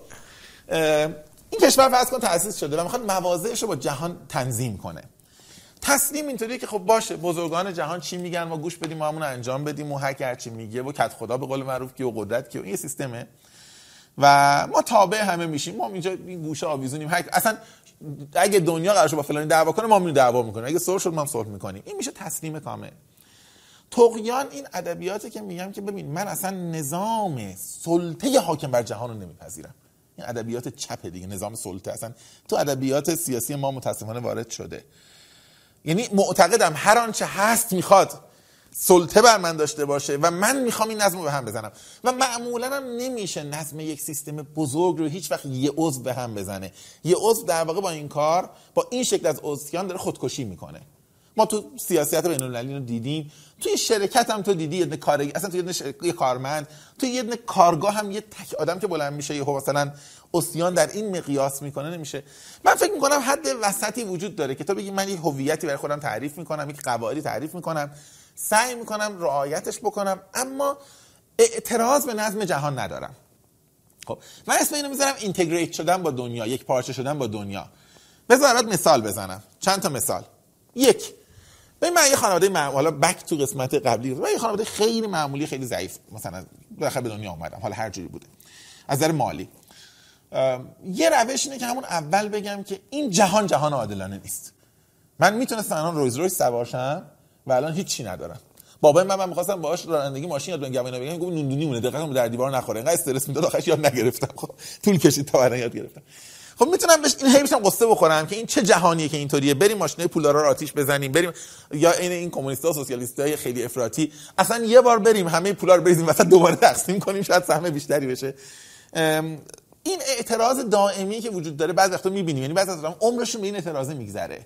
این کشور فرض کن تأسیس شده و می‌خواد مواضعش رو با جهان تنظیم کنه. تسلیم اینطوریه که خب باشه بزرگان جهان چی میگن؟ ما گوش بدیم ما همون انجام بدیم و هر کی هر چی میگه و کت خدا به قول معروف که و قدرت که و این سیستمه. و ما تابع همه میشیم. ما اینجا این گوشه آویزونیم. اصلا اگه دنیا قرار شه با فلانی دعوا کنه ما میریم دعوا می‌کنیم. اگه صلح شد ما صلح می‌کنیم. این میشه تسلیم کامل. تقیان این ادبیاتی که میگم که ببین من اصلا نظام سلطه حاکم بر جهان رو نمیپذیرم. این ادبیات چپه دیگه. نظام سلطه. اصلا تو ادبیات سیاسی ما متاسفانه وارد شده. یعنی معتقدم هر آنچه هست می‌خواد سلطه بر من داشته باشه و من می‌خوام این نظم رو به هم بزنم. و معمولا هم نمیشه نظم یک سیستم بزرگ رو هیچ وقت یه عضو به هم بزنه. یه عضو در واقع با این کار با این شکل از عضویان داره خودکشی می‌کنه. ما تو سیاست بین المللی رو دیدیم. توی شرکت هم تو دیدی یه کارگ... اصلا تو یه یه کارمند. تو یه کارگاه هم یه تک آدم که بلند میشه یه مثلا اسیان در این مقیاس می‌کنه نمیشه. من فکر می‌کنم حد وسطی وجود داره که تو بگی من یک هویتی برای خودم تعریف می‌کنم یک قواعدی تعریف می‌کنم. سعی می‌کنم رعایتش بکنم اما اعتراض به نظم جهان ندارم. خب من اسم اینو می‌ذارم اینتگریت شدن با دنیا یک پارچه شدن با دنیا. بذار برات مثال بزنم چند تا مثال. یک ببین من یه خانواده معمولی حالا بک تو قسمت قبلی من یه خانواده خیلی معمولی خیلی ضعیف مثلا بالاخره به دنیا اومدم حالا هر جوری بوده. از نظر مالی. یه روش اینه که همون اول بگم که این جهان جهان عادلانه نیست. من می‌تونستم الان رویز رویس سوار شم؟ و الان هیچی ندارم بابای من من می‌خواستم باهاش رانندگی ماشین یاد بگیرم اینا بگم گفت نوندونی مونه دقیقاً در دیوار نخوره. اینقدر استرس می‌داد آخرش یاد نگرفتم. خب طول کشید تا الان یاد گرفتم. خب می‌تونم بهش این هی بشم قصه بخورم که این چه جهانیه که اینطوریه. بریم ماشینای پولدارا رو آتیش بزنیم بریم. یا این این کمونیست‌ها سوسیالیست‌های خیلی افراطی. اصلا یه بار بریم همه پولا رو بریزیم وسط دوباره تقسیم کنیم شاید سهم بیشتری بشه. این اعتراض دائمی که وجود داره بعضی وقتا می‌بینیم. یعنی بعضی آدم عمرشون به این اعتراض میگذره.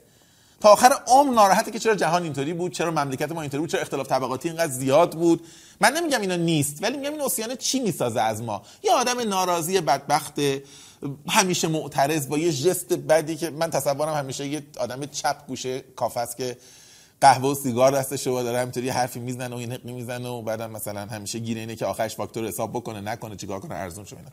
تا آخر عمر ناراحته که چرا جهان اینطوری بود چرا مملکت ما اینطوری بود چرا اختلاف طبقاتی اینقدر زیاد بود. من نمیگم اینا نیست ولی میگم این اوسیانه چی می‌سازه از ما؟ یه آدم ناراضی بدبخت همیشه معترض با یه ژست بدی که من تصورم همیشه یه آدم چپ گوشه کافه است که قهوه و سیگار دستشه و داره همینطوری حرفی می‌زنه و نقی می‌زنه و بعدم مثلا همیشه گیره اینه که آخرش فاکتور حساب بکنه نکنه چیکار کنه ارزون اینا.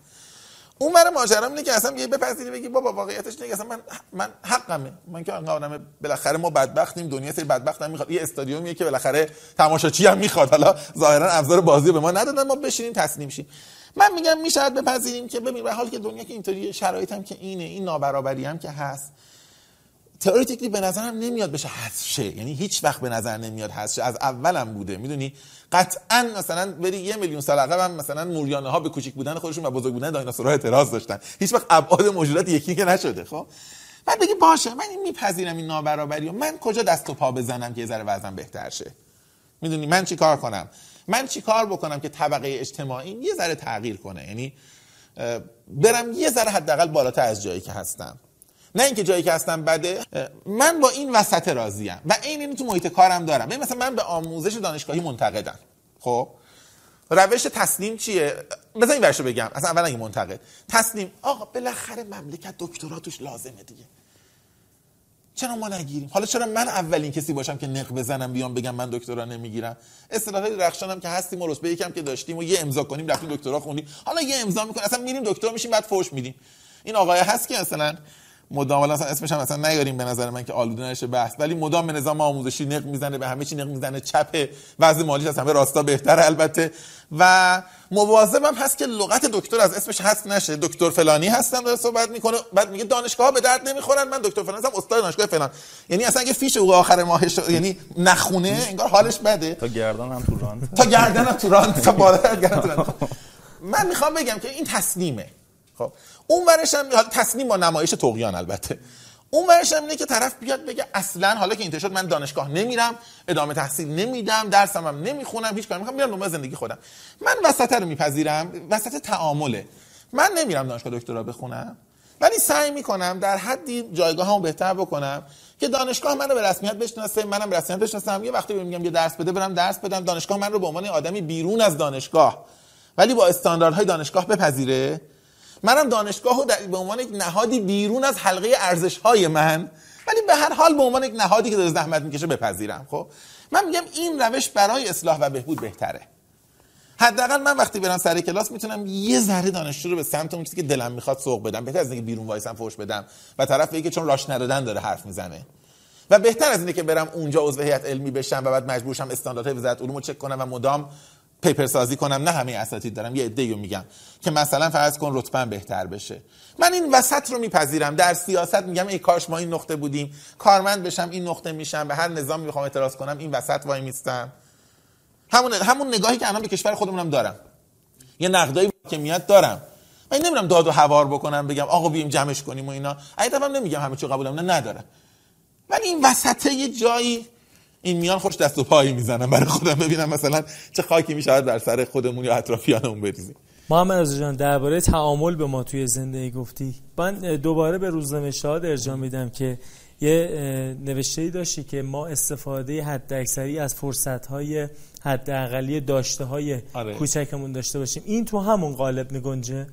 اون برای ماجرا اینه که اصلا یه بپذیری بگی بابا واقعیتش اینه اصلا من من حقمه. من که آدم بالاخره ما بدبختیم دنیا سری بدبخت هم می‌خواد. یه استادیومیه که بالاخره تماشاچی هم می‌خواد. حالا ظاهرا ابزار بازی به ما ندادن ما بشینیم تسلیم شیم. من میگم میشه بپذیریم که ببین به حال که دنیا که اینطوریه شرایط که اینه این نابرابری هم که هست. تئوریتیکلی به نظرم نمیاد بشه حذف یعنی هیچ وقت به نظر نمیاد حذف از اولم بوده. می‌دونی؟ قطعا مثلا بری یه میلیون سال عقب هم مثلا موریانه ها به کوچیک بودن خودشون و بزرگ بودن دایناسورها اعتراض داشتن. هیچ وقت ابعاد موجودات یکی که نشده خب؟ بعد بگی باشه من این میپذیرم این نابرابری و من کجا دست و پا بزنم که یه ذره وضعم بهتر شه؟ می‌دونی؟ من چی کار کنم؟ من چی کار بکنم که طبقه اجتماعی یه ذره تغییر کنه؟ یعنی برم یه ذره حداقل بالاتر از جایی که هستم. نه اینکه جایی که هستم بده من با این وسط راضیم و این اینو تو محیط کارم دارم. ببین مثلا من به آموزش دانشگاهی منتقدم. خب؟ روش تسلیم چیه؟ بذار این ورشو بگم. اصلا اولا این منتقد. تسلیم. آقا بالاخره مملکت دکترا توش لازمه دیگه. چرا ما نگیریم؟ حالا چرا من اولین کسی باشم که نق بزنم بیام بگم من دکترا نمی‌گیرم؟ اصطلاح رخشانم که هستیم و رتبه یکم که داشتیم و یه امضا کنیم رفتیم دکترا خوندیم. حالا یه امضا می‌کنیم. اصلا میریم دکترا میشیم بعد فوش میدیم. این آقای هست که مثلا مدام حالا اصلا اسمش هم اصلا نیاریم به نظر من که آلوده نشه بحث. ولی مدام به نظام آموزشی نق می‌زنه به همه چی نق می‌زنه چپ وضع مالیش از همه راستا بهتر البته. و مواظبم هست که لغت دکتر از اسمش هست نشه. دکتر فلانی هستم داره صحبت می‌کنه بعد میگه دانشگاه ها به درد نمی‌خورن. من دکتر فلان هستم استاد دانشگاه فلان. یعنی اصلا اگه فیش حقوق آخر ماهش یعنی نخونه انگار حالش بده.
تا گردن هم تو راند
تا گردنم تو ران تا بالا گردن. من می‌خوام بگم که این تسلیمه. خب. اون ورش هم تسلیم با نمایش تقیان البته. اون ورش هم اینه که طرف بیاد بگه اصلا حالا که اینطور شد من دانشگاه نمیرم ادامه تحصیل نمیدم درسم هم نمی‌خونم هیچ کاری می‌خوام میرم دنبال زندگی خودم. من وسط رو میپذیرم وسط تعامله. من نمیرم دانشگاه دکترا بخونم. ولی سعی می‌کنم در حدی جایگاهمو بهتر بکنم که دانشگاه من رو به رسمیت بشناسه منم به رسمیت بشناسم. یه وقتی میگم یه درس بده برم درس بدم. دانشگاه من رو به عنوان آدمی بیرون از دانشگاه. ولی با استانداردهای دانشگاه بپذیره. منم دانشگاه رو به عنوان یک نهادی بیرون از حلقه ارزش های من ولی به هر حال به عنوان یک نهادی که داره زحمت می‌کشه بپذیرم خب؟ من میگم این روش برای اصلاح و بهبود بهتره. حداقل من وقتی برم سر کلاس می‌تونم یه ذره دانشجو رو به سمت اون چیزی که دلم می‌خواد سوق بدم. بهتر از اینکه بیرون وایسم فوش بدم و طرف که چون راش ندادن داره حرف می‌زنه. و بهتر از اینه که برم اونجا عضو هیئت علمی بشم و بعد مجبور شم استانداردهای وزارت علوم رو چک کنم و مدام پیپر سازی کنم نه همه اساتید دارم یه عده‌ای میگم که مثلا فرض کن رتبه بهتر بشه. من این وسط رو میپذیرم در سیاست میگم ای کاش ما این نقطه بودیم کارمند بشم این نقطه میشم به هر نظامی می‌خوام اعتراض کنم این وسط وای میستم. همون همون نگاهی که الان به کشور خودمونم دارم. یه نقدایی که میاد دارم. من نمیرم داد و هوار بکنم بگم آقا بیایم جمعش کنیم و اینا. حقیقتا نمیگم همه چی قبولم نه ندارم. ولی این وسطه یه جایی این میان خوش دست و پایی می‌زنم برای خودم ببینم مثلا چه خاکی میشه بر سر خودمون یا اطرافیانمون بریزیم.
محمد رضا جان درباره تعامل به ما توی زندگی گفتی. من دوباره به روزنوشته ها ارجاع میدم که یه نوشته ای داشتی که ما استفاده حد اکثری از فرصت های حداقلی داشته های
آره.
کوچکمون داشته باشیم. این تو همون قالب میگنجه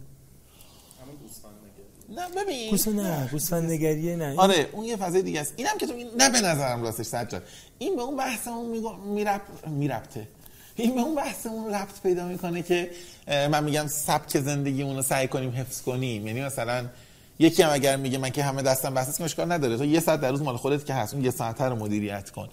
نه ببین.
نه گوسفند نگریه نه.
آره اون یه فضای دیگه است. اینم که تو این نه به نظرم راستش سجاد. این به اون بحثمون میگم میرپ میرپته این به اون بحثمون ربط پیدا می‌کنه که من میگم سبک زندگیمون رو سعی کنیم حفظ کنیم. یعنی مثلا یکی هم اگر میگه من که همه دستم بسته که اشکال نداره. تو یه ساعت در روز مال خودت که هست اون یه ساعت رو مدیریت کن.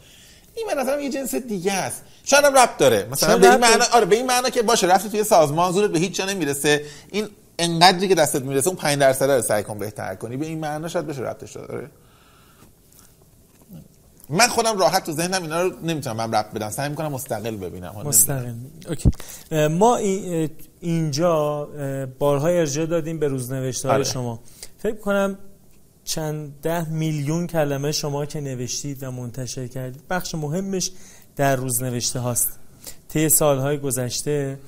این به نظرم یه جنس دیگه است. شاید هم ربط داره. مثلا به این. معنا آره به این معنا که باشه رفتی توی سازمان زورت به هیچ جا نمی‌رسه. این انقدری که دستت می‌رسه اون 5 درصد رو سعی کن بهتر کنی. به این معنا شاید بشه ربطش داره. من خودم راحت تو ذهنم اینا رو نمی‌تونم من ربط بدم. سعی می‌کنم مستقل ببینم.
مستقیم اوکی. ما اه، اینجا بارهای ارجاع دادیم به روزنوشته های
آره.
شما. فکر کنم چند ده میلیون کلمه شما که نوشتید و منتشر کردید بخش مهمش در روزنوشته هاست. طی سالهای گذشته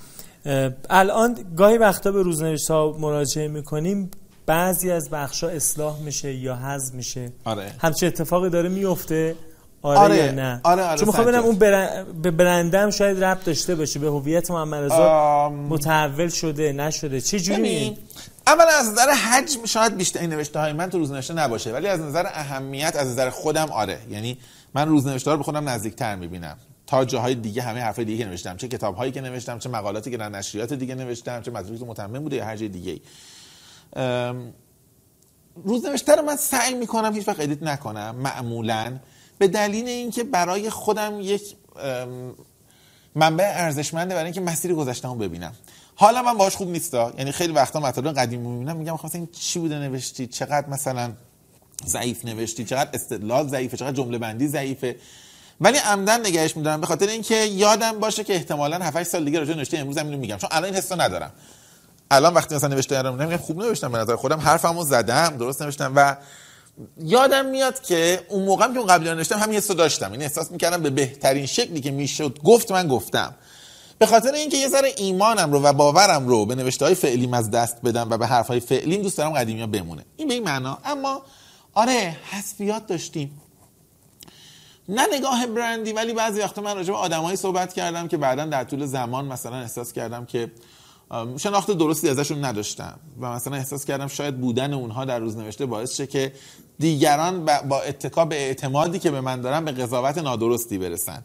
الان گاهی وقتا به روزنوشته ها مراجعه می‌کنیم بعضی از بخش ها اصلاح میشه یا حذف میشه.
آره.
همچه اتفاقی داره میفته آره,
آره.
یا نه؟
آره، آره،
چون می‌خوام ببینم. اون برن... به برندم شاید ربط داشته باشه به هویت محمد رضا
آم،
متحول شده نشده. چه جوری؟
ببین. اولا از نظر حجم شاید بیشتر این نوشته های من تو روزنوشته نباشه ولی از نظر اهمیت از نظر خودم آره. یعنی من روزنوشته رو به خودم نزدیکتر می‌بینم. تا جاهای دیگه همه حرفای دیگه که نوشتم. چه کتاب هایی که نوشتم چه مقالاتی که در نشریات دیگه نوشتم چه مدرکی تو متمم بوده یا هر جای دیگه ام، روزنوشته رو من سعی می‌کنم هیچ وقت ادیت نکنم. معمولا به دلیل اینکه برای خودم یک منبع ارزشمنده برای اینکه مسیر گذشتهمو ببینم. حالا من باهاش خوب نیستا. یعنی خیلی وقتا مطالب قدیمی می‌بینم میگم خب این چی بوده نوشتی؟ چقدر مثلا ضعیف نوشتی؟ چقدر استدلال ضعیفه؟ چقدر جمله بندی ضعیفه؟ ولی عمدن نگهش میدارم به خاطر اینکه یادم باشه که احتمالاً 7 8 سال دیگه راجع نوشته امروز اینو میگم. چون الان این حسو ندارم. الان وقتی مثلا نوشته رو میگم خوب نوشتم به نظر خودم. حرفمو زدم درست نوشتم و یادم میاد که اون موقع هم که اون قبلا نوشتم همین حسو داشتم. این احساس می‌کردم به بهترین شکلی که می‌شد گفت من گفتم. به خاطر اینکه یه ذره ایمانم رو و باورم رو به نوشته های فعلیم از دست بدم و به حرف های فعلیم دوست دارم قدیمی ها بمونه. این به این معنا. اما آره حذفیات داشتیم. نه نگاه برندی ولی بعضی وقتا من راجع به آدمایی صحبت کردم که بعدا در طول زمان مثلا احساس کردم که شناخت درستی ازشون نداشتم. و مثلا احساس کردم شاید بودن اونها در روزنوشته باعث شه که دیگران با اتکا به اعتمادی که به من دارن به قضاوت نادرستی برسن.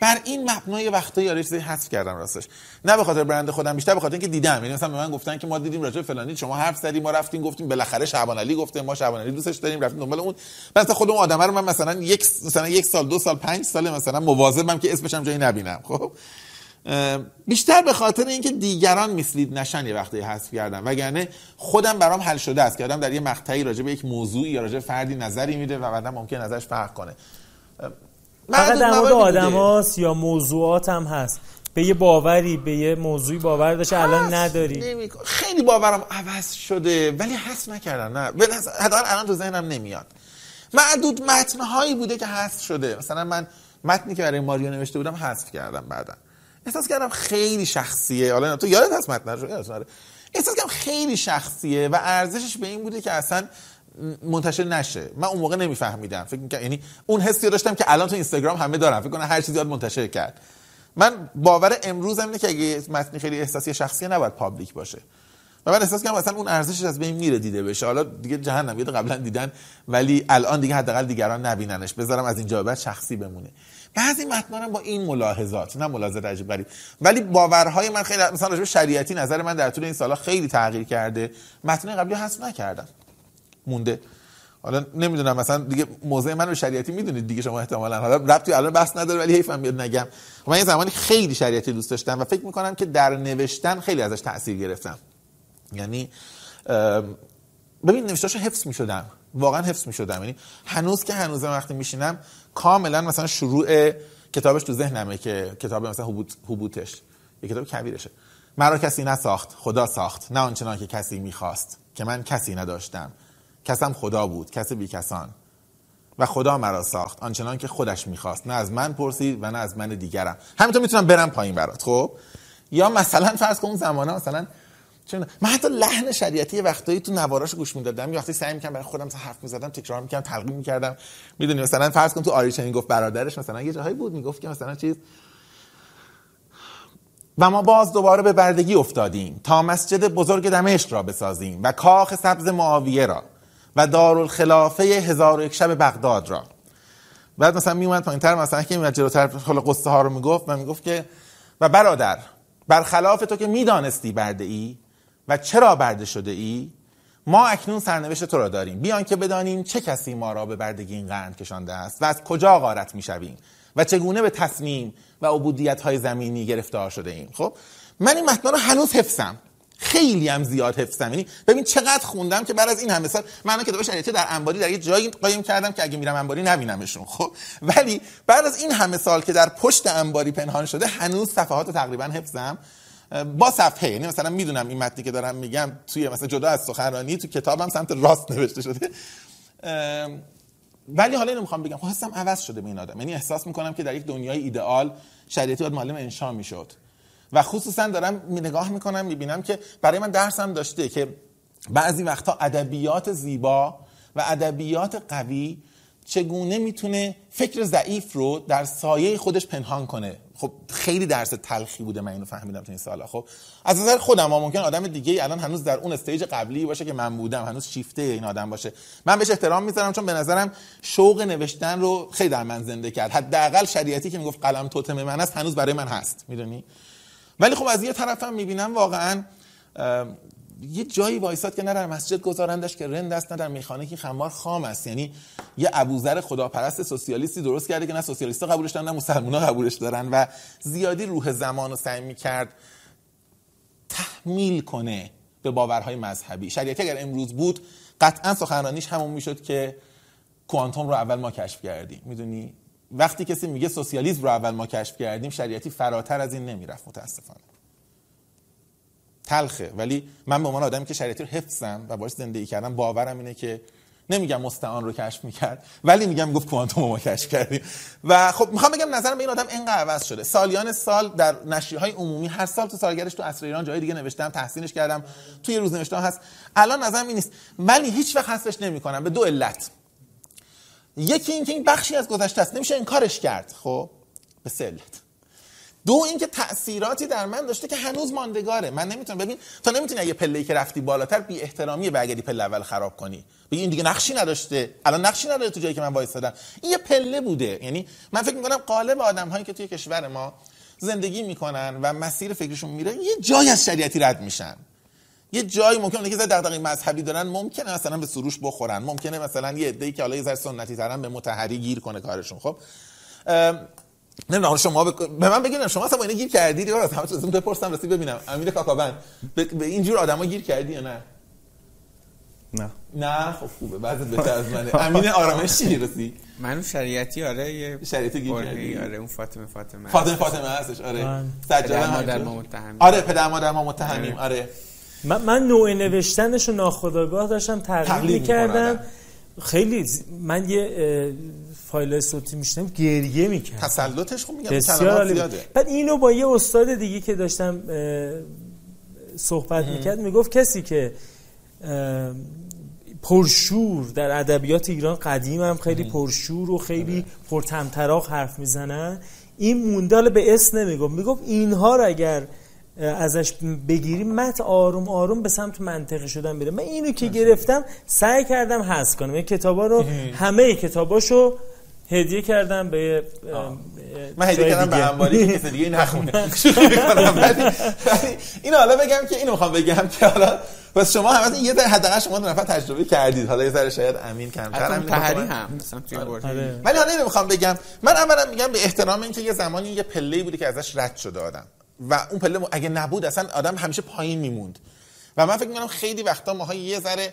بر این مبنای وقتایی آره چیزی حذف کردم راستش. نه به خاطر برند خودم بیشتر به خاطر اینکه دیدم. یعنی مثلا به من گفتن که ما دیدیم راجع فلانی شما حرف زدیم ما رفتیم گفتیم بالاخره شعبان علی گفته ما شعبان علی دوستش داریم رفتیم دنبال اون. مثلا خود اون آدم رو من مثلا یک مثلا یک سال دو سال پنج سال مثلا مواظبم که اسمش هم جایی نبینم. خب؟ بیشتر به خاطر اینکه دیگران میسلید نشن یه وقتی حذف کردم وگرنه خودم برام حل شده است که آدم در یه مقطعی راجع به یک موضوعی یا راجع فردی نظری میده و بعدا ممکن نظرش فرق کنه.
فقط در مورد آدم. هاست یا موضوعات هم هست. به یه باوری به یه موضوعی باور داشته الان نداری.
خیلی باورم عوض شده ولی حذف نکردم نه به نظر- حداقل الان تو ذهنم نمیاد. معدود متنهایی بوده که حذف شده. مثلا من متنی که برای ماریا نوشته بودم حذف کردم بعدا. احساس کردم خیلی شخصیه. حالا تو یادت هست متن یادت آره. احساس کردم خیلی شخصیه و ارزشش به این بوده که اصلا منتشر نشه. من اون موقع نمیفهمیدم. فکر می‌کردم یعنی اون حسی داشتم که الان تو اینستاگرام همه دارن. فکر کنم هر چیزی یاد منتشر کرد. من باور امروز هم اینه که اگه متنی خیلی احساسی شخصی نباید پابلیک باشه. و من احساس کنم مثلا اون ارزشش از بین میره دیده بشه. حالا دیگه جهنم. یه قبلا دیدن ولی الان دیگه حداقل دیگران نبیننش. بذارم از اینجا بعد شخصی بمونه. بعضی متنا با این ملاحظات نه ملاحظات عجیب غریب ولی باورهای من خیلی مثلا راجع شریعتی نظر من در طول این سالا خیلی تغییر کرده. متن قبلی حذف نکردم. مونده. حالا نمی‌دونم مثلا دیگه موضع من رو شریعتی می‌دونید دیگه شما احتمالا. حالا ربطی الان بحث نداره ولی حیفم بیاد نگم. من یه زمانی خیلی شریعتی دوست داشتم و فکر می‌کنم که در نوشتن خیلی ازش تاثیر گرفتم. یعنی ببین نوشتاشو حفظ می‌شدم. واقعا حفظ می‌شدم. یعنی هنوز که هنوز وقتی میشینم کاملا مثلا شروع کتابش تو ذهنمه که کتاب مثلا حبوط حبوطش. یه کتاب کبیرشه. مرا کسی نساخت خدا ساخت. نه آنچنان که کسی می‌خواست. که من کسی نداشتم. کسم خدا بود کس بی کسان. و خدا مرا ساخت. آنچنان که خودش می‌خواست. نه از من پرسید و نه از من دیگرم. همینطور می‌تونم برم پایین برات. خب؟ یا مثلا فرض کن اون زمانه مثلا چون من حتی لحن شریعتی وقتایی تو نواراشو گوش می‌دادم. یا وقتی سعی می‌کردم برای خودم حرف می‌زدم تکرار می‌کردم تلقین می‌کردم. می‌دونی مثلا فرض کن تو آریچنین گفت برادرش مثلا یه جاهایی بود می‌گفت که مثلا چیز. و ما باز دوباره به بردگی افتادیم تا مسجد بزرگ دمشق را بسازیم و کاخ سبز معاویه را و دارالخلافه هزار و یک شب بغداد را. بعد مثلا میومد پایینتر مثلا که میومد جلوتر خلا قصه ها رو می‌گفت و می‌گفت که و برادر برخلاف تو که می‌دانستی برده ای و چرا برده شده ای؟ ما اکنون سرنوشت تو را داریم. بیان که بدانیم چه کسی ما را به بردگی این قرن کشانده است و از کجا غارت می‌شویم و چگونه به تصمیم و عبودیت های زمینی گرفتار شده ایم. خب من این متن رو هنوز حفظم. خیلی هم زیاد حفظم. یعنی ببین چقدر خوندم که بعد از این همه سال من کتاب شریعتی در انباری در یه جایی قایم کردم که اگه میرم انباری نبینمشون. خب ولی بعد از این همه سال که در پشت انباری پنهان شده هنوز صفحات تقریبا حفظم. با صفحه یعنی مثلا می‌دونم این متنی که دارم میگم توی مثلا جدا از سخنرانی تو کتابم سمت راست نوشته شده. ولی حالا اینو می‌خوام بگم حسم عوض شده به این آدم. یعنی احساس می‌کنم که در یک دنیای ایدئال شریعتی باید معلم انشا می‌شد. و خصوصا دارم نگاه می‌کنم می‌بینم که برای من درسم داشته که بعضی وقتا ادبیات زیبا و ادبیات قوی چگونه می‌تونه فکر ضعیف رو در سایه خودش پنهان کنه؟ خب خیلی درس تلخی بوده من اینو فهمیدم تو این سالا. خب از نظر خودم ممکن آدم دیگه الان هنوز در اون استیج قبلی باشه که من بودم هنوز شیفته این آدم باشه. من بهش احترام می‌ذارم چون به نظرم شوق نوشتن رو خیلی در من زنده کرد. حداقل شریعتی که می‌گفت قلم توتم من است هنوز برای من هست. می‌دونی؟ ولی خب از یه طرفم می‌بینم واقعا یه جایی وایساد که نه در مسجد گذارندش که رند است نه در میخانه که خمار خام است. یعنی یه ابوذر خداپرست سوسیالیستی درست کرده که نه سوسیالیست‌ها قبولش دارن نه مسلمان‌ها قبولش دارن و زیادی روح زمان رو سعی می‌کرد تحمیل کنه به باورهای مذهبی. شریعتی اگر امروز بود قطعا سخنرانیش همون می‌شد که کوانتوم رو اول ما کشف کردیم. می‌دونی؟ وقتی کسی میگه سوسیالیسم رو اول ما کشف کردیم شریعتی فراتر از این نمی‌رفت متاسفانه. تلخه. ولی من به عنوان آدمی که شریعتی رو حفظم و باش زندگی کردم باورم اینه که نمیگم مستعان رو کشف می‌کرد ولی میگم گفت کوانتوم ما کشف کردیم. و خب می‌خوام بگم نظرم به این آدم اینقدر عوض شده. سالیان سال در نشریه های عمومی هر سال تو سالگردش تو عصر ایران جای دیگه نوشتم تحسینش کردم توی روزنوشته هست. الان نظرم این نیست. ولی هیچ وقت حذفش نمی‌کنم به دو علت. یکی اینکه این بخشی از گذشته است نمیشه انکارش کرد. خب به سه علت. دو اینکه تاثیراتی در من داشته که هنوز ماندگاره. من نمی‌تونم ببین تا نمی‌تونی اگه پله که رفتی بالاتر بی احترامی برگردی پله اول خراب کنی. بگی این دیگه نقشی نداشته. الان نقشی نداره تو جایی که من وایسادم. این یه پله بوده. یعنی من فکر می‌کنم قالب آدم هایی که توی کشور ما زندگی می‌کنن و مسیر فکرشون میره یه جای از شریعتی رد میشن. یه جایی ممکنه که دغدغه مذهبی دارن ممکنه مثلا به سروش بخورن. ممکنه مثلا یه عده‌ای که حالا یه سنتی ترن به متحری گیر کنه کارشون. خب نمی‌دونم شما به من بگید شما اصلا با اینا گیر کردید یا از همه چیز بپرسم راستی ببینم. امیر کاکاوند به, به این جور آدما گیر کردی یا نه؟
نه.
نه؟ خب خوبه بعد بهتر از منه. امین آرامش چی رسی
منو شریعتی آره یه
شریعتی گیر کردی.
آره اون فاطمه فاطمه
فاطمه فاطمه هستش آره.
سجاده مادر ما متهم
آره پدر مادر ما متهمیم آره.
من, من نوع نوشتنش رو ناخداگاه داشتم تقلید می‌کردم. خیلی من یه فایل صوتی میشنم گریه می‌کرد
تسلطش خوب میگم
بسیار زیاده. بعد اینو با یه استاد دیگه که داشتم صحبت می‌کرد می‌گفت کسی که پرشور در ادبیات ایران قدیم هم خیلی پرشور و خیلی پرتمطراق حرف می‌زنن این مونده به اسم نمی‌گفت. می‌گفت اینها رو اگر ازش بگیری مت آروم آروم به سمت منطقی شدن میره. من اینو که گرفتم سعی کردم حذف کنم. این کتابا رو همه کتاباشو هدیه کردم به
من هدیه کردم به انباری که کسی دیگه نخونه اینو حالا بگم که اینو می‌خوام بگم که حالا بس شما هم یه ذره حداقل شما دو نفر تجربه کردید. حالا یه ذره شاید امین کمتر امین
تحری. هم مثلا توی بورد
آره.
ولی حالا اینو می‌خوام بگم. من اولا میگم به احترام اینکه یه زمانی یه پله بوده که ازش رد شده آدم. و اون پله اگه نبود اصلا آدم همیشه پایین میموند. و من فکر می‌کنم خیلی وقتا ماها یه ذره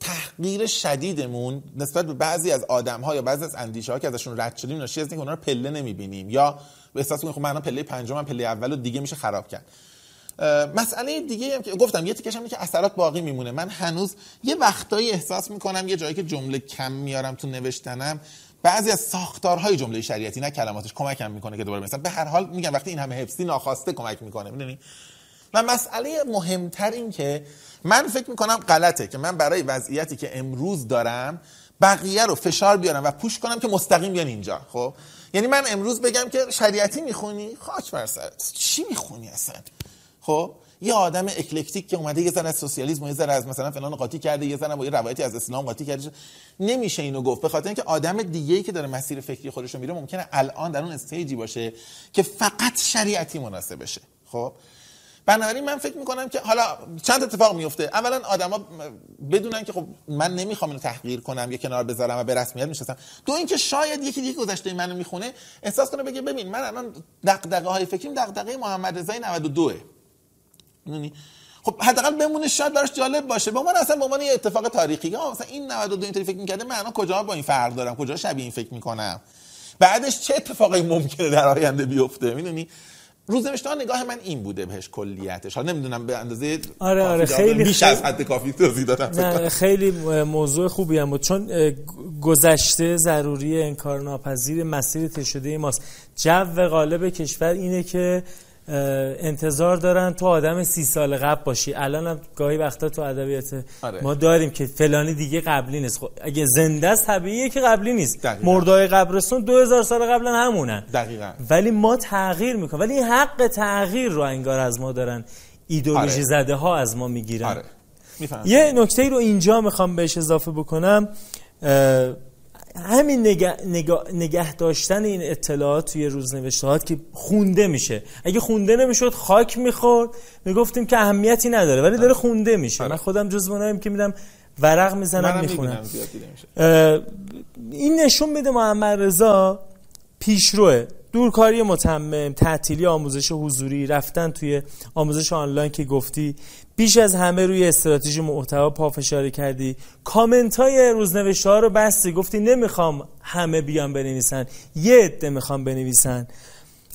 تحقیر شدیدمون نسبت به بعضی از آدم ها یا بعضی از اندیشه ها که ازشون رد شدیم ناشی از اینکه اونا رو پله نمی‌بینیم یا به احساس می‌کنیم خب من پله پنجم پله اول و دیگه میشه خراب کرد. مسئله دیگه هم که گفتم یه تیکش هم که اثرات باقی میمونه. من هنوز یه وقتایی احساس می‌کنم یه جایی که جمله کم میارم تو نوشتنم بعضی از ساختارهای جمله شریعتی نه کلماتش کمکم می‌کنه که دوباره مثلا به هر حال میگم وقتی این همه حفظی ناخواسته کمک می‌کنه می‌دونی؟ و مسئله مهمتر این که من فکر می‌کنم غلطه که من برای وضعیتی که امروز دارم بقیه رو فشار بیارم و پوش کنم که مستقیم بیان اینجا خب؟ یعنی من امروز بگم که شریعتی می‌خونی؟ خاک بر سرت چی می‌خونی اصلا؟ خب؟ یه آدم اکلکتیک که اومده یه ذره از سوسیالیسم و یه ذره از مثلا فلان قاطی کرده یه ذره با یه روایتی از اسلام قاطی کرده نمیشه اینو گفت. به خاطر اینکه آدم دیگه ای که داره مسیر فکری خودش رو میره ممکنه الان در اون استیجی باشه که فقط شریعتی مناسبشه خب؟ بنابراین من فکر می‌کنم که حالا چند اتفاق میفته اولا آدما بدونن که خب من نمی‌خوام اینو تحقیر کنم یا کنار بذارم و به رسمیت می‌شناسم دو اینکه شاید یکی دیگه گذشته منو می‌خونه احساس کنه بگه ببین من الان دغدغه های فکریم دغدغه محمد رضای 92 می‌دونی؟ خب حداقل بمونه شاید براش جالب باشه. به عنوان اصلا به عنوان یه اتفاق تاریخی آه مثلا این 92 اینطوری فکر می‌کرده من الان کجا با این فرق دارم؟ کجا شبیه این فکر می‌کنم؟ بعدش چه اتفاقی ممکنه در آینده بیفته؟ می‌دونی؟ روزنوشته نگاه من این بوده بهش کلیتش. حالا نمی‌دونم به اندازه
آره، آره، خیلی-
بیش از حد کافی توضیح دادم.
نه خیلی موضوع خوبی هم بود. چون گذشته ضروری انکار ناپذیر مسیر طی شده ماست. جو غالب کشور اینه که انتظار دارن تو آدم سی سال قبل باشی. الان هم گاهی وقتا تو ادبیات
آره.
ما داریم که فلانی دیگه قبلی نیست. خب اگه زنده است طبیعیه که قبلی نیست.
دقیقاً.
مردای قبرستون دو هزار سال قبلا همونن.
دقیقاً.
ولی ما تغییر می‌کنیم. ولی حق تغییر رو انگار از ما دارن. ایدولوژی
آره.
زده ها از ما می‌گیرن.
آره.
یه نکته رو اینجا می‌خوام بهش اضافه بکنم. همین نگه, نگه, نگه داشتن این اطلاعات توی روزنوشتهات که خونده میشه. اگه خونده نمی‌شد خاک می‌خورد. می‌گفتیم که اهمیتی نداره ولی داره خونده میشه. من خودم جز اونایم که میدم ورق می‌زنم می‌خونم. این نشون میده محمد رضا پیشروه دورکاری متمم تعطیلی آموزش حضوری رفتن توی آموزش آنلاین که گفتی. بیش از همه روی استراتژی محتوا پافشاری کردی. کامنت های روزنوشته ها رو بستی. گفتی نمی‌خوام همه بیان بنویسن. یه عده می‌خوام بنویسن.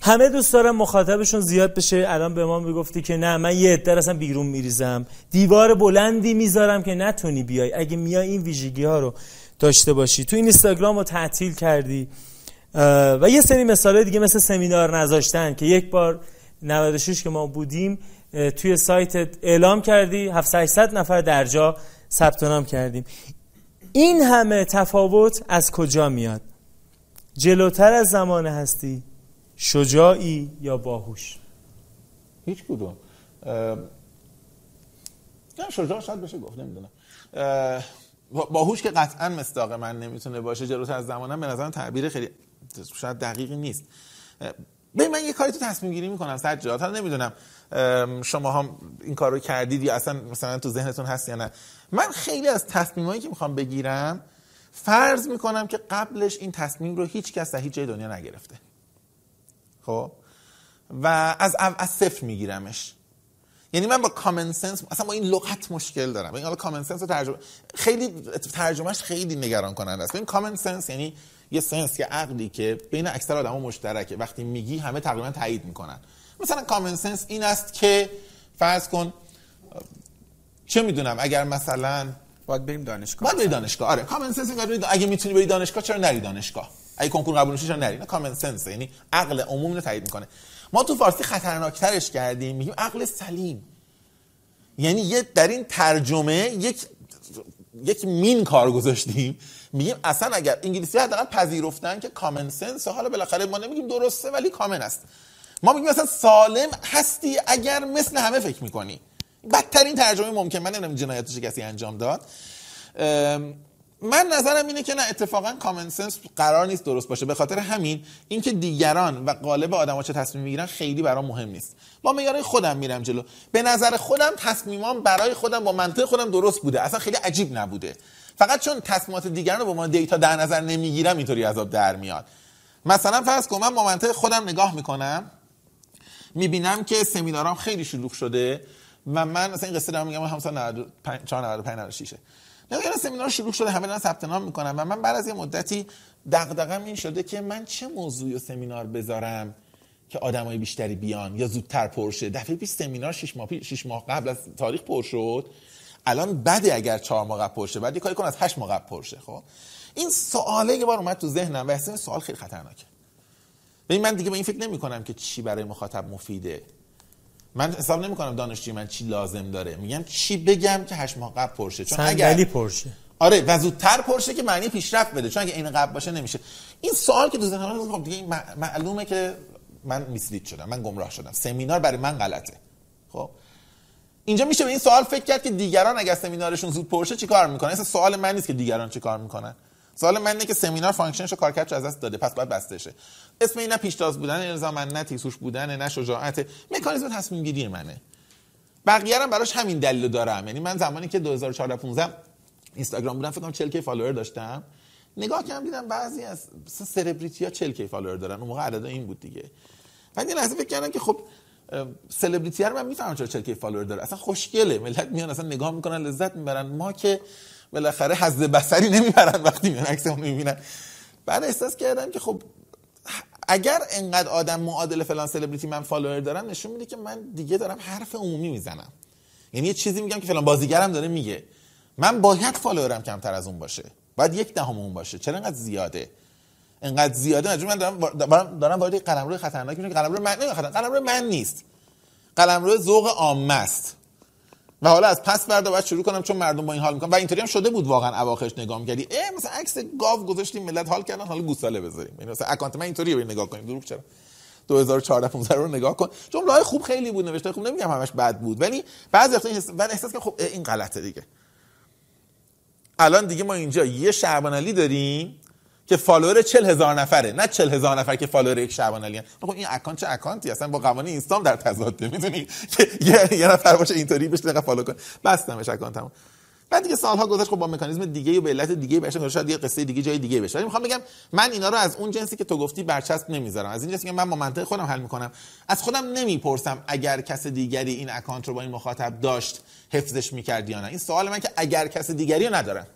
همه دوست دارن مخاطبشون زیاد بشه. الان به ما می‌گفتی که نه من یه عده اصلا بیرون میریزم. دیوار بلندی می‌ذارم که نتونی بیای. اگه میای این ویژگی ها رو داشته باشی. تو این اینستاگرام رو تعطیل کردی. و یه سری مثال دیگه مثل سمینار نذاشتن که یک بار 96 که ما بودیم توی سایت اعلام کردی 700 نفر در جا ثبت نام کردیم. این همه تفاوت از کجا میاد؟ جلوتر از زمان هستی؟ شجاعی یا باهوش؟
هیچ کدوم. اه، شجاع شاید بشه گفت نمی‌دونم. اه، با- باهوش که قطعا مصداق من نمی‌تونه باشه جلوتر از زمانم به نظرم تعبیر خیلی شاید دقیقی نیست. ببین من یه کاری تو تصمیم گیری می‌کنم سجاد. حالا نمی‌دونم. شما هم این کار رو کردید یا اصلا مثلا تو ذهنتون هست یا نه. من خیلی از تصمیمایی که می‌خوام بگیرم فرض می‌کنم که قبلش این تصمیم رو هیچ کس در هیچ جای دنیا نگرفته. خب؟ و از از صفر میگیرمش. یعنی من با common sense اصلا با این لغت مشکل دارم. این حالا common sense ترجمه خیلی ترجمهش خیلی نگران کننده است. این common sense یعنی یه sense یه عقلی که بین اکثر آدما مشترکه. وقتی میگی همه تقریبا تایید می‌کنن. مثلا common sense این است که فرض کن چه می‌دونم اگر مثلا
باید بریم دانشگاه.
باید بری دانشگاه. آره common sense اگه می‌تونی بری دانشگاه چرا نری دانشگاه؟ اگه کنکور قبول نشی چرا نری؟ نه کامن سنس یعنی عقل عموم رو تایید می‌کنه. ما تو فارسی خطرناکترش کردیم میگیم عقل سلیم. یعنی یه در این ترجمه یک یک مین کار گذاشتیم. میگیم اصلا اگر انگلیسی حداقل پذیرفتن که کامن سنس حالا بالاخره ما نمیگیم درسته ولی کامن است. ما میگیم مثلا سالم هستی اگر مثل همه فکر می‌کنی. بدترین ترجمه ممکن. من نمی‌دونم جنایتش کسی انجام داد. من نظرم اینه که نه اتفاقا کامن سنس قرار نیست درست باشه. به خاطر همین اینکه دیگران و قالب آدما چه تصمیم می‌گیرن خیلی برام مهم نیست. با معیار خودم میرم جلو. به نظر خودم تصمیمام برای خودم با منطق خودم درست بوده. اصلا خیلی عجیب نبوده. فقط چون تصمیمات دیگران رو با ما دیتا در نظر نمی‌گیرم اینطوری عذاب در میاد. مثلا فرض کن من با منطق خودم نگاه می‌کنم. می‌بینم که سمینارام خیلی شلوغ شده و من مثلا این قصه دارم میگم همسا 95 95 96 نمی‌دونم سمینار شروع شده همه دارن ثبت نام می‌کنن و من بعد از یه مدتی دغدغم این شده که من چه موضوعی و سمینار بذارم که آدمای بیشتری بیان یا زودتر پر شه. دفعه پیش سمینار 6 ماه 6 ماه قبل از تاریخ پر شد. الان بده اگر 4 ماه قبل پر شه. بعد یه کاری کن از 8 ماه قبل پر شه خب؟ این سواله یه بار اومد تو ذهنم و احساس سوال خیلی خطرناکه. ببین من دیگه به این فکر نمی کنم که چی برای مخاطب مفیده. من حساب نمی کنم دانشجوی من چی لازم داره. میگم چی بگم که هشت ماه قبل پرشه. چون اگر
پرشه.
آره و زودتر پرشه که معنی پیشرفت بده. چون اگه این قبل باشه نمیشه. این سوال که تو ذهن من خب دیگه این مع- معلومه که من mislead شدم. من گمراه شدم. سمینار برای من غلطه. خب؟ اینجا میشه به این سوال فکر کرد که دیگران اگر سمینارشون زود پرشه چیکار می‌کنن؟ اصلا سوال من نیست که دیگران چیکار می‌کنن. سوال من اینه که سمینار function شو کارکردش از دست داده. پس باید بسته شه اسم این نه پیشتاز بودن الزاما نه تیزهوش بودن نه شجاعت. مکانیزم تصمیم گیری منه. بقیه هم براش همین دلیل دارم. یعنی من زمانی که 2014 15 اینستاگرام بودم فکر کنم 40 K follower داشتم. نگاه کردم دیدم بعضی از سلبریتی ها 40 K follower دارن. اون موقع عدد این بود دیگه. بعد یه لحظه فکر کردم که خب سلبریتی رو من می‌فهمم چرا 40 K follower داره. اصلا خوشگله. ملت میان اصلا نگاه می‌کنن لذت می‌برن. ما که بالاخره حظ بصری نمی‌برن وقتی میان عکسمون می‌بینن. بعد احساس کردم که خب اگر انقدر آدم معادل فلان سلبریتی من follower دارن نشون میده که من دیگه دارم حرف عمومی می‌زنم. یعنی یه چیزی میگم که فلان بازیگرم داره میگه. من باید follower م کمتر از اون باشه. باید یک دهم اون باشه. چرا انقدر زیاده؟ انقدر زیاده؟ من دارم دارم, دارم وارد قلمرو خطرناک میشم. قلمرو من نه قلمرو من نیست. قلمرو ذوق عامه است. و حالا از پس فردا باید شروع کنم چون مردم با این حال می‌کنن. و اینطوری هم شده بود واقعا اواخرش نگاه می‌کردی. اه مثلا عکس گاو گذاشتیم ملت حال کردن حالا گوساله بذاریم. یعنی مثلا account من اینطوریه بریم نگاه کنیم دروغ چرا؟ 2014 15 رو نگاه کن. جمله خوب خیلی بود نوشته خوب نمیگم همش بد بود. ولی بعضی وقتا حس... من احساس که خب این غلطه دیگه. الان دیگه ما اینجا یه شعبان علی داریم. که follower 40 هزار نفره نه 40 هزار نفر که follower یک شعبان علی خب این account چه account ی؟ اصلا با قوانین اینستام در تضاده. می‌دونی؟ که یه, نفر باشه اینطوری بهش دقیقه follow کن بستمش account مو بعد دیگه سالها گذشت خب با مکانیزم دیگه و به علت دیگه بشه شاید یه قصه دیگه جای دیگه بشه. ولی می‌خوام بگم من اینا رو از اون جنسی که تو گفتی برچسب نمی‌ذارم. از این جنسی که من با منطق خودم حل می‌کنم. از خودم نمی‌پرسم اگر کس دیگری این account رو با این مخاطب داشت حفظش می‌کرد یا نه. این سوال من که اگر کس دیگری رو ندارم.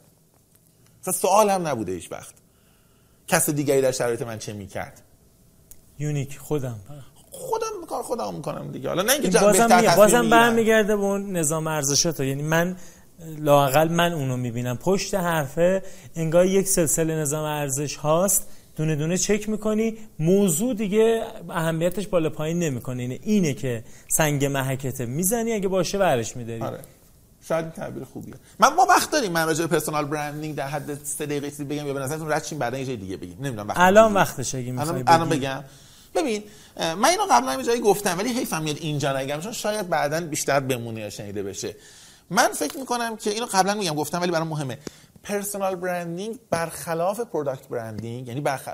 اصلا سوال هم نبوده هیچ وقت. کس دیگری در شرایط من چه می‌کرد؟
unique خودم.
خودم کار خودم می‌کنم دیگه. حالا نه اینکه
بازم
بهتر
بازم. برمیگرده به اون نظام ارزشات یعنی من لاقل من اونو می‌بینم. پشت حرفه انگار یک سلسله نظام ارزش هاست. دونه دونه چک می‌کنی. موضوع دیگه اهمیتش بالا پایین نمی‌کنه. اینه اینه که سنگ محکته می‌زنی. اگه باشه ورش میداری.
آره. شاید این تعبیر خوبیه. من ما وقت داریم من راجع به پرسونال برندینگ در حد سه دقیقه چیزی بگم یا به نظرتون رد شیم بعدا یه جای دیگه بگیم. نمی‌دونم وقت
الان. وقتش اگه می‌خوای
الان. بگم. ببین من اینو قبلا یه جایی گفتم ولی حیفم میاد اینجا نگم چون شاید بعدا بیشتر بمونه یا شنیده بشه. من فکر می‌کنم که اینو قبلا میگم گفتم ولی برام مهمه. personal branding برخلاف product branding یعنی برخ...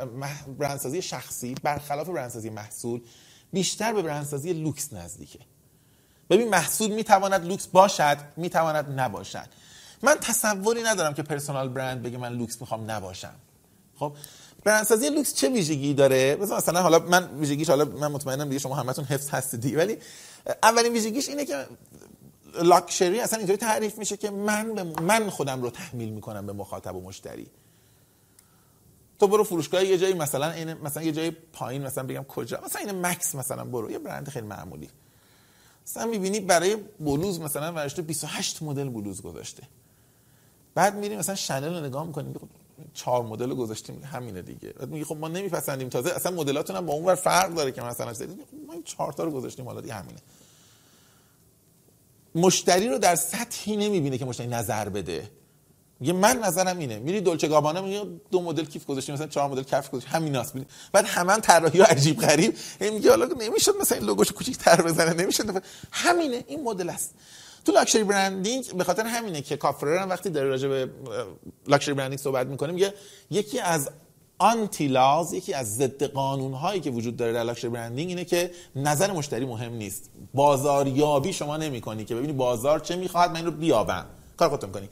برندسازی شخصی برخلاف برندسازی محصول بیشتر به برندسازی لوکس نزدیکه. ببین محصول می‌تواند لوکس باشد می‌تواند نباشد. من تصوری ندارم که personal brand بگه من لوکس می‌خوام نباشم. خب برندسازی لوکس چه ویژگی داره؟ مثلا مثلا حالا من ویژگیش حالا من مطمئنم دیگه شما همتون حفظ هستید ولی اولین ویژگیش اینه که لاکچری اصلا اینطوری تعریف میشه که من به من خودم رو تحمیل می‌کنم به مخاطب و مشتری. تو برو فروشگاه یه جایی مثلا این مثلا یه جای پایین مثلا بگم کجا مثلا این مکس مثلا برو. یه برند خیلی معمولی. مثلا می‌بینی برای بلوز مثلا ورشته 28 مدل بلوز گذاشته. بعد میریم مثلا شنل رو نگاه می‌کنیم خب چهار مدل رو گذاشتیم همینه دیگه. بعد میگی خب ما نمیپسندیم تازه اصلا مدلاتون هم با اون ور فرق داره که مثلا خب ما این چهار تا رو گذاشتیم حالا دیگه همینه. مشتری رو در سطحی نمی‌بینه که مشتری نظر بده. میگه من نظرم اینه. میری دولچه گابانا میگه دو مدل کیف گذاشتیم مثلا چهار مدل کف گذاشتیم همیناست میگه. بعد همه هم طراحی ها عجیب غریب. میگه حالا نمی‌شد مثلا این لوگوشو کوچیک تر بزنه. نمی‌شد. همینه. این مدل است. تو لاکچری برندینگ به خاطر همینه که کافرر هم وقتی داره راجع به لاکچری برندینگ صحبت می‌کنه میگه یکی از آنتی لاز یکی از ضد قانون هایی که وجود داره در لاکچری برندینگ اینه که نظر مشتری مهم نیست. بازاریابی شما نمی‌کنی که ببینی بازار چه می‌خواد من رو بیابم. کار خودت می‌کنی.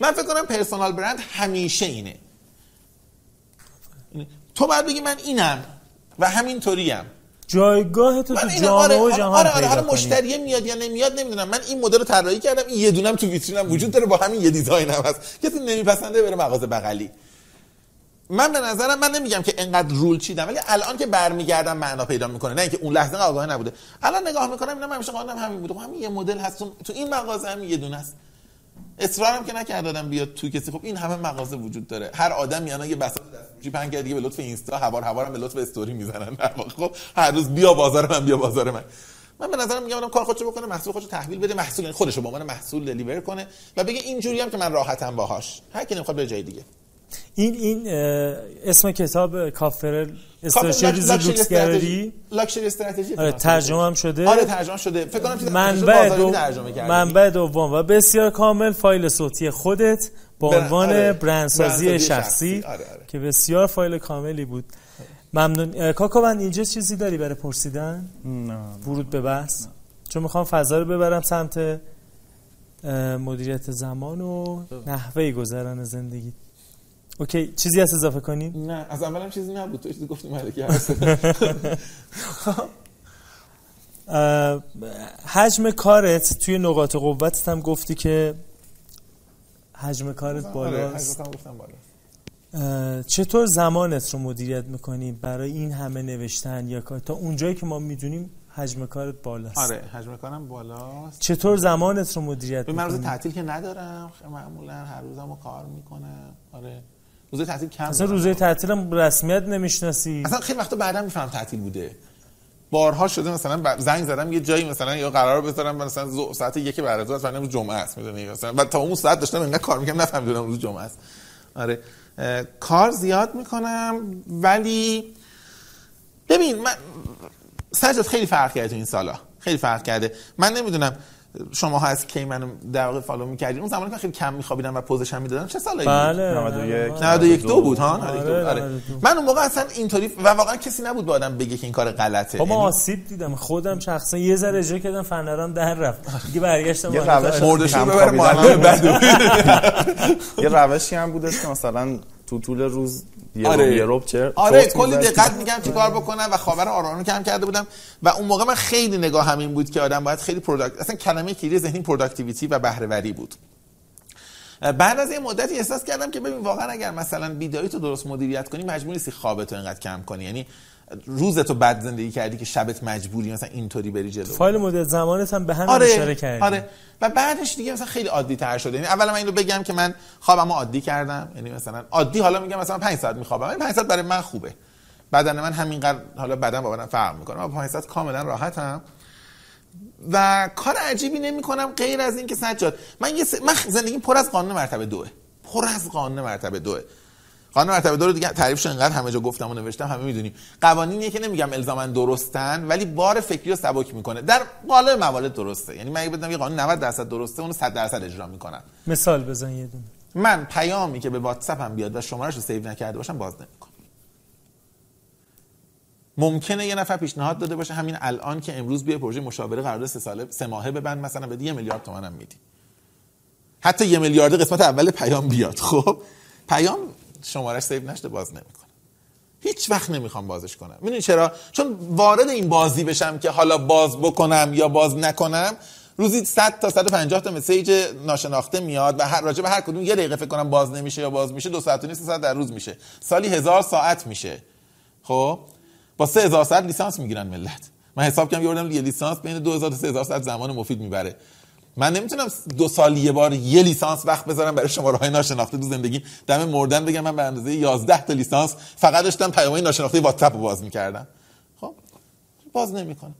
من فکر کنم پرسونال برند همیشه اینه. تو باید بگی من اینم و همین طوریم
جایگاه تو تو
من.
جامعه
آره
و جهان
آره, آره, حالا
کنی.
مشتری میاد یا نمیاد نمی‌دونم. من این مدل رو طراحی کردم این یه دونم تو ویترینم وجود داره با همین یه دیزاین هم هست. کسی نمیپسنده بره مغازه بغلی. من به نظرم من نمیگم که انقدر رول چیدم ولی الان که برمیگردم معنا پیدا می‌کنه. نه اینکه اون لحظه آگاه نبوده. الان نگاه می‌کنم اینا همیشه قانونم همین بوده. خب همین یه مدل هست. تو- تو این مغازه هم یه دونه است. اصرارم که نکرد دادم بیاد تو کسی. خب این همه مغازه وجود داره. هر آدم یعنی یه بساط دستفروشی پنگ دیگه به لطف اینستا هوار هم به لطف استوری می‌زنن. خب هر روز بیا بازار من بیا بازار من. من به نظرم میگم کار خودشو بکنه محصول خودشو تحویل بده محصول یعنی خودشو به عنوان محصول دلیور کنه و بگه اینجوری هم که من راحتم باهاش. هر کی نمی‌خواد به جای دیگه.
این این اسم کتاب کاپفرر استراتژی لوکس گالری
luxury strategy.
آره ترجمه هم شده.
آره ترجمه شده. فکر کنم
منبع دو...
ترجمه
منبع دوم. و بسیار کامل فایل صوتی خودت با
بر-
عنوان
آره.
برندسازی
برندسازی
شخصی,
شخصی. آره، آره.
که بسیار فایل کاملی بود. ممنون. کاکاوند اینجا چیزی داری برای پرسیدن؟
نه
ورود به بحث. چون می‌خوام فضا رو ببرم سمت مدیریت زمان و نحوه گذران زندگی. اوکی چیزی هست اضافه کنیم
نه از اولم چیزی نبود تو چیزی گفتی ملکی هست.
حجم کارت توی نقاط قوتت هم گفتی که حجم کارت
آره
بالاست. چطور زمانت رو مدیریت می‌کنی برای این همه نوشتن یا کار؟ تا اونجایی که ما می‌دونیم حجم کارت بالاست.
آره حجم کارم بالاست.
چطور زمانت رو مدیریت
ببین من روز
می‌کنی؟
تعطیل که ندارم معمولا هر روزمو کار می‌کنم. آره. روز تعطیل کم
اصلا. روزه تعطیلم رسمیت نمی‌شناسی.
اصلا خیلی وقتا بعدا میفهم تعطیل بوده. بارها شده مثلا زنگ زدم یه جایی مثلا یا قرار بذارم مثلا ساعت یک بعد از ظهر مثلا جمعه است می‌دونی؟ مثلا بعد تا اون ساعت داشتم اینقدر کار می‌کنم نفهمیدم روز جمعه است. آره. کار زیاد می‌کنم ولی ببین من سجاد خیلی فرق کرده تو این سالا. خیلی فرق کرده. من نمی‌دونم شما ها از کی منو در واقع فالو می‌کردین اون زمانی که خیلی کم میخوابیدم و پوزش هم می‌دادم چه سالایی بود؟
بله
91.
بله.
91 دو بود ها 91
آره،
دو. آره.
92.
من اون موقع اصلا اینطوری و واقعا کسی نبود به آدم بگه که این کار غلطه
با ما
یعنی
آسیب دیدم خودم شخصا یه ذره اجرا کردم فنرام در رفت دیگه برگشتم
یه روش
ببر معلم
یه روشی هم بودش که مثلا تو طول روز یه
آره.
یه چر
آره کلی. دقت میگم چی کار بکنم و خوابم رو هم کم کرده بودم و اون موقع من خیلی نگاه همین بود که آدم باید خیلی productive اصلا کلمه کلیدی ذهنی productivity و بهره وری بود بعد از یه مدتی احساس کردم که ببین واقعا اگر مثلا بیداری تو درست مدیریت کنی مجبور نیستی خوابتو اینقدر کم کنی یعنی روزتو بد زندگی کردی که شبت مجبوری مثلا اینطوری بری جلو.
فایل مدیریت زمانت هم به همین اشاره
آره
کردی.
آره. و بعدش دیگه مثلا خیلی عادی تر شده. یعنی اولا من اینو بگم که من خوابمو عادی کردم. یعنی مثلا عادی حالا میگم مثلا 5 ساعت میخوابم. این 5 ساعت برای من خوبه. بدن من همینقدر حالا بدن با بدن فرق می‌کنه. من 5 ساعت کاملا راحتم. و کار عجیبی نمی کنم غیر از این که سجاد. من یه س... من زندگیم پر از قانون مرتبه دوه. پر از قانون مرتبه دوه. قانون مرتبه دو رو دیگه تعریفش انقدر همه جا گفتم و نوشتم همه می‌دونیم. قوانینیه که نمیگم الزاما درستن ولی بار فکری رو سبک می‌کنه. در قالب موارد درسته. یعنی من اگه بدونم یه قانون 90 درصد درسته اونو 100 درصد اجرا می‌کنم
مثال بزن یه دونه.
من پیامی که به واتساپ هم بیاد و شمارش رو save نکرده باشم باز نمی‌کنم. ممکنه یه نفر پیشنهاد داده باشه همین الان که امروز بیا پروژه مشاوره قرارداد سه ساله سه ماهه ببند مثلا به یه میلیارد تومن هم میدی. حتی یه میلیارد قسمت اول پیام بیاد. خب؟ پیام شمارش save نشده باز نمی‌کنه هیچ وقت نمی‌خوام بازش کنم. می‌دونی چرا؟ چون وارد این بازی بشم که حالا باز بکنم یا باز نکنم روزی 100 تا 150 تا مسیج ناشناخته میاد و هر راجع به هر کدوم یه دقیقه فکر کنم باز نمیشه یا باز میشه دو ساعت و نیم سه ساعت در روز میشه. سالی هزار ساعت میشه. خب؟ با 3000 ساعت لیسانس می‌گیرن ملت. من حساب کردم یه لیسانس بین 2000 تا 3000 ساعت زمان مفید می‌بره. من نمی‌تونم دو سال یه بار یه لیسانس وقت بذارم برای شماره های ناشناخته تو زندگی. دم مردن بگم من به اندازه 11 تا لیسانس فقط داشتم پیامهای ناشناخته واتساپ رو باز می‌کردم. خب باز نمی‌کنه.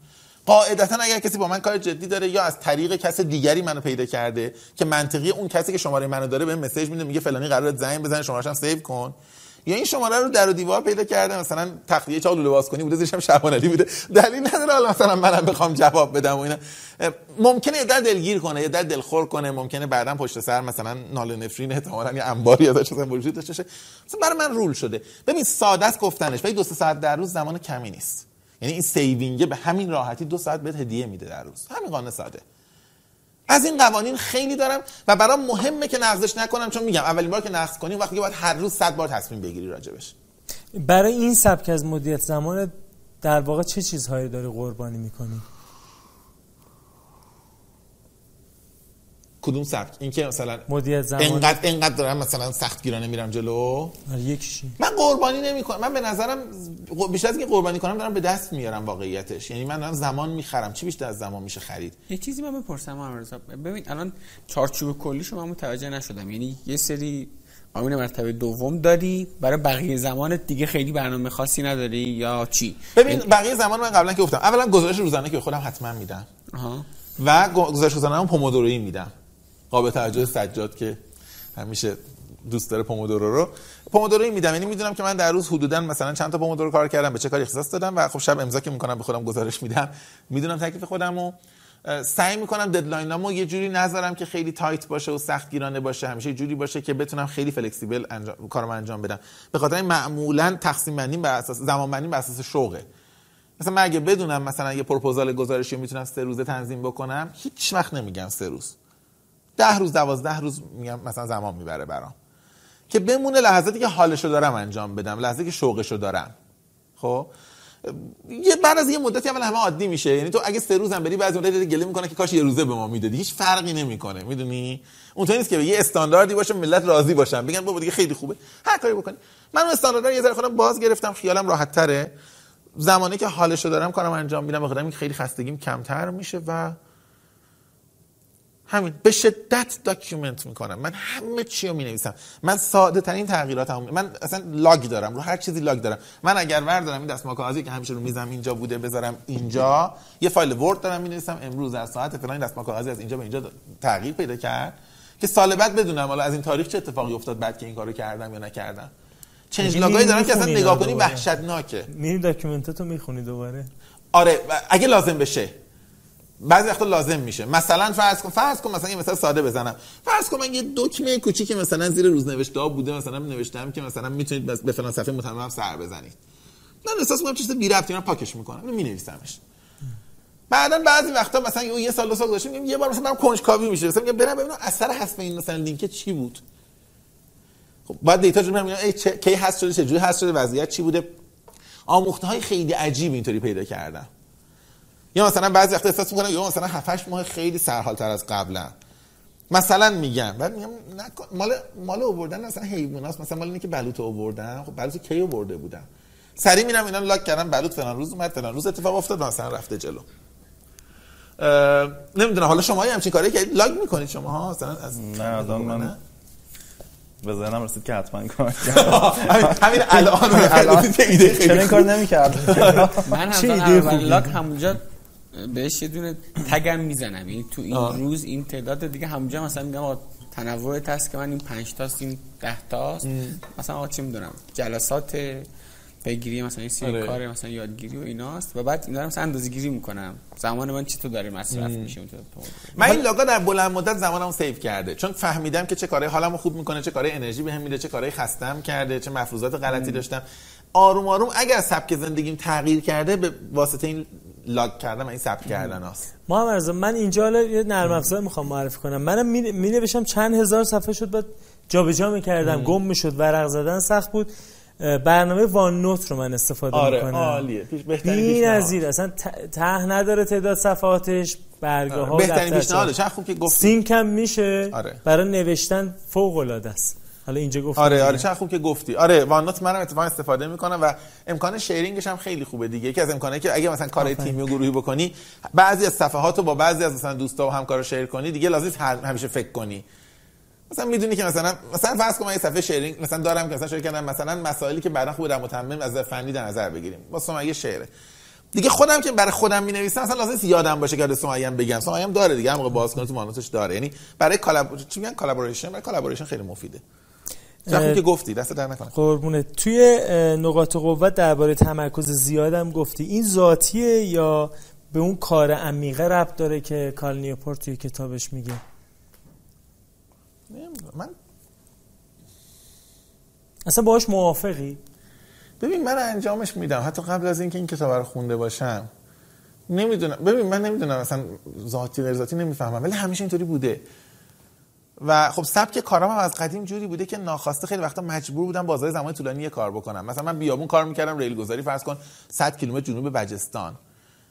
قاعدتا اگر کسی با من کار جدی داره یا از طریق کس دیگری منو پیدا کرده که منطقی اون کسی که شماره منو داره به مسیج میده میگه فلانی قراره زنگ بزنه شماره‌ش هم سیو کن. یا این شماره رو در و دیوار پیدا کرده مثلا تخلیه چالو لباس کنی بوده زیرش هم شبان علی بوده. دلیل نداره حالا مثلا منم بخوام جواب بدم و اینا. ممکنه در دلگیر کنه یه در دلخور کنه ممکنه بعدا پشت سر مثلا ناله نفرین احتمالاً یه انباری ازش مثلا وجود داشته باشه. مثلا برای من rule شده. ببین ساده است گفتنش ولی دو سه ساعت در روز زمان کمی نیست. یعنی این saving به همین راحتی دو ساعت بهت هدیه میده در روز. همین قانون ساده. از این قوانین خیلی دارم و برام مهمه که نقضش نکنم چون میگم اولین بار که نقض کنیم وقتی که باید هر روز 100 بار تصمیم بگیری راجبش.
برای این سبک از مدیریت زمان در واقع چه چیزهایی داری قربانی می‌کنی؟
کدوم سبک؟ این که مثلا
مدیریت زمان
انقدر انقدر دارم مثلا سختگیرانه میرم جلو؟
آره، یکیشی
من قربانی نمی‌کنم من به نظرم بیشتر از اینکه قربانی کنم دارم به دست میارم واقعیتش. یعنی من دارم زمان می‌خرم. چی بیشتر از زمان میشه خرید؟
یه چیزی من بپرسم محمد رضا ببین الان چارچوب کلیشو من متوجه نشدم. یعنی یه سری آمین مرتبه دوم داری برای بقیه زمانت دیگه خیلی برنامه خاصی نداری یا چی؟
ببین بقیه زمان من قبلا که گفتم. اولا گزارش روزانه که خودم حتما میدم. و گزارش روزانه هم pomodoro یی میدم. قابل توجه سجاد که همیشه دوست داره pomodoro رو. pomodoro یی میدم. یعنی می‌دونم که من در روز حدودا مثلا چند تا pomodoro کار کردم به چه کاری اختصاص دادم و خب شب امضا که می‌کنم به خودم گزارش میدم. می‌دونم تکلیف خودم و سعی می‌کنم deadline امو یه جوری نذارم که خیلی tight باشه و سختگیرانه باشه. همیشه جوری باشه که بتونم خیلی flexible انجام کارم انجام بدم. به خاطر معمولا تقسیم بندی بر اساس زمان بندی بر اساس شوقه. مثلا من اگه بدونم مثلا یه پروپوزال گزارشی می‌تونم سه روزه تنظیم بکنم هیچ وقت نمیگم سه روز. ده روز دوازده روز میگم مثلا زمان می‌بره برام. که بمونه لحظاتی که حالشو دارم انجام بدم لحظاتی که شوقشو دارم. خب؟ یه بعد از یه مدتی اول همه عادی میشه. یعنی تو اگه سه روز هم بری بعضی مدت گله می‌کنه که کاش یه روزه به ما می‌دادی. هیچ فرقی نمی‌کنه می‌دونی؟ اونطوری نیست که یه استانداردی باشه ملت راضی باشن بگن بابا دیگه خیلی خوبه. هر کاری بکنی. من اون استاندارد رو یه ذره خودم باز گرفتم خیالم راحت تره زمانی که حالشو دارم کارم انجام میدم اینکه خیلی خستگیم کمتر میشه و همین به شدت document می‌کنم. من همه چی رو می‌نویسم. من ساده ترین تغییرات هم من اصلا log دارم رو هر چیزی log دارم. من اگر وردارم این دستمال کاغذی که همیشه رو میزم اینجا بوده بذارم اینجا. یه فایل Word دارم می‌نویسم امروز در ساعت فلان این دستمال کاغذی از اینجا به اینجا تغییر پیدا کرد که سال بعد بدونم حالا از این تاریخ چه اتفاقی افتاد بعد که این کارو کردم یا نکردم. change
log
ایی دارم که اصلا نگاه کنی؟ وحشتناکه.
میری document اتو می‌خونی دوباره؟
آره اگه لازم بشه. بعضی وقتا لازم میشه. مثلا فرض کن فرض کن مثلا یه مثال ساده بزنم. فرض کن من یه دکمه کوچیک مثلا زیر روزنوشته بوده مثلا نوشتم که مثلا می‌تونید به فلان صفحه متمم سر بزنید. من احساس می‌کنم چیز بی ربطی من پاکش می‌کنم. اینو مینویسمش. بعدا بعضی وقتا مثلا یه سال دو سال گذشته میگم یه بار مثلا برام کنجکاوی میشه. مثلا میگم برم ببینم اثر حذف این مثلا لینک چی بود. خب بعد دیتا جو میگم ای چه کی هست شده چه جوری هست شده وضعیت چی بوده؟ آموخته های خیلی عجیب اینطوری پیدا کردم. یا مثلا بعضی وقتا احساس می‌کنم یا مثلا 7 8 ماه خیلی سرحال تر از قبلا مثلا میگم بعد میگم نکن مال مال آوردن مثلا حیوانات مثلا مال اینه که بلوط آوردن. خب بلوط کی آورده بودن؟ سری میرم اینا رو لاک کردم. بلوط فلان روز اومد فلان روز اتفاق افتاد مثلا رفته جلو. نمی‌دونم. حالا شما یه همچین کاری که لاگ می‌کنید شما ها؟ مثلا از
نه الان من به ذهنم رسید که حتما کار
همین الان الان. ایده خیلی
کار نمی‌کرد.
من هم اول. لاک همونجا بهش یه دونه تگم می‌زنم. یعنی تو این
آه.
روز این تعداد دیگه همونجا مثلا میگم آقا تنوع هست که من این 5 تاست این 10 تاست. مثلا آقا چه می‌دونم جلسات پیگیری مثلا این سری
آره.
کار مثلا یادگیری و ایناست. و بعد اینا رو مثلا اندازه‌گیری می‌کنم. زمان من چطور داره مصرف میشه تو-
من این log ا در بلند مدت زمانمو save کرده. چون فهمیدم که چه کارهای حالمو خوب می‌کنه چه کارهای انرژی بهم میده چه کارهای خستم کرده چه مفروضات غلطی داشتم. آروم آروم اگر سبک زندگیم تغییر کرده به واسطه این log کردن و این ثبت کردن هست
محمد رضا من اینجا حالا یه نرم افزار می‌خوام معرفی کنم. منم می نوشتم چند هزار صفحه شد بعد جابجا می‌کردم. گم می‌شد ورق زدن سخت بود. برنامه وان نوت رو من استفاده
آره
می‌کنم.
عالیه. پیش بهترین.
نظیر اصلا ته نداره تعداد صفحاتش برگاه ها
بهترین
دفترچه.
پیشنهاده چه خوب که گفتی.
سینک هم میشه.
آره.
برای نوشتن فوق العاده است. حالا اینجا گفتم
آره. آره. چه خوب که گفتی. آره وانوت منم اتفاقا استفاده می‌کنم و امکان شیرینگش هم خیلی خوبه دیگه. یکی از امکاناتی که اگه مثلا کار. تیمی و گروهی بکنی بعضی از صفحات رو با بعضی از مثلا دوستا و همکارا شیر کنی دیگه لازم همیشه فکر کنی. مثلا می‌دونی که مثلا مثلا فرض کن من یه صفحه شیرینگ مثلا دارم که مثلا شیر کردم مثلا مسائلی که خوب در متمم از فنی در نظر بگیریم. واسه من یه شعره. دیگه خودم که برای خودم می نویسم اصلا لازم نیست یادم باشه که سمیه بگم. سمیه داره دیگه موقع باز کنه تو مانوتش داره. یعنی برای کالاب چی میگن؟ کلابوریشن برای کلابوریشن خیلی مفیده. چون که گفتی دست در نکنه.
قربونه توی نقاط قوت درباره تمرکز زیادم گفتی. این ذاتیه یا به اون کار عمیقه ربط داره که کال نیوپورت توی کتابش میگه؟
نمی‌دونم. من
اصلا باهاش موافقی؟
ببین من انجامش میدم. حتی قبل از اینکه این کتاب رو خونده باشم نمی‌دونم. ببین من نمی‌دونم. اصلا ذاتی غیر ذاتی نمی‌فهمم. ولی همیشه اینطوری بوده. و خب سبک کارام هم از قدیم جوری بوده که ناخواسته خیلی وقتا مجبور بودم بازار زمان طولانی یه کار بکنم. مثلا من بیابون کار می‌کردم ریل گذاری فرض کن 100 کیلومتر جنوب بجستان.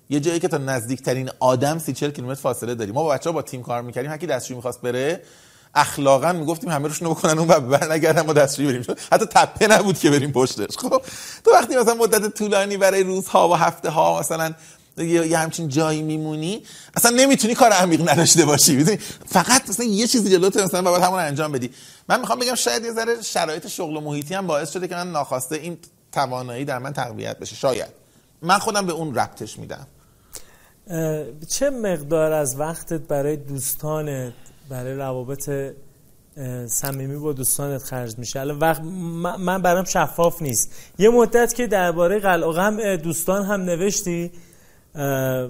یه جایی که تا نزدیکترین آدم 30 40 کیلومتر فاصله داریم ما با بچه‌ها با تیم کار می‌کردیم. هر کی دستشویی می‌خواست بره اخلاقا می‌گفتیم همه روشونو بکنن اون و برنگردن ما دستشویی بریم. حتی تپه نبود که بریم پشتش. خب تو وقتی مثلا مدت طولانی برای روزها و هفته ها مثلا یه همچین جایی میمونی اصلا نمی‌تونی کار عمیق نداشته باشی. می‌دونی؟ فقط مثلا یه چیزی جلوت مثلا باید همون انجام بدی. من می‌خوام بگم شاید یه ذره شرایط شغل و محیطی هم باعث شده که من ناخواسته این توانایی در من تقویت بشه. شاید. من خودم به اون ربطش میدم.
چه مقدار از وقتت برای دوستانت برای روابط صمیمی با دوستانت خرج میشه. الان وقت من برام شفاف نیست. یه مدت که درباره قلع دوستان هم نوشتی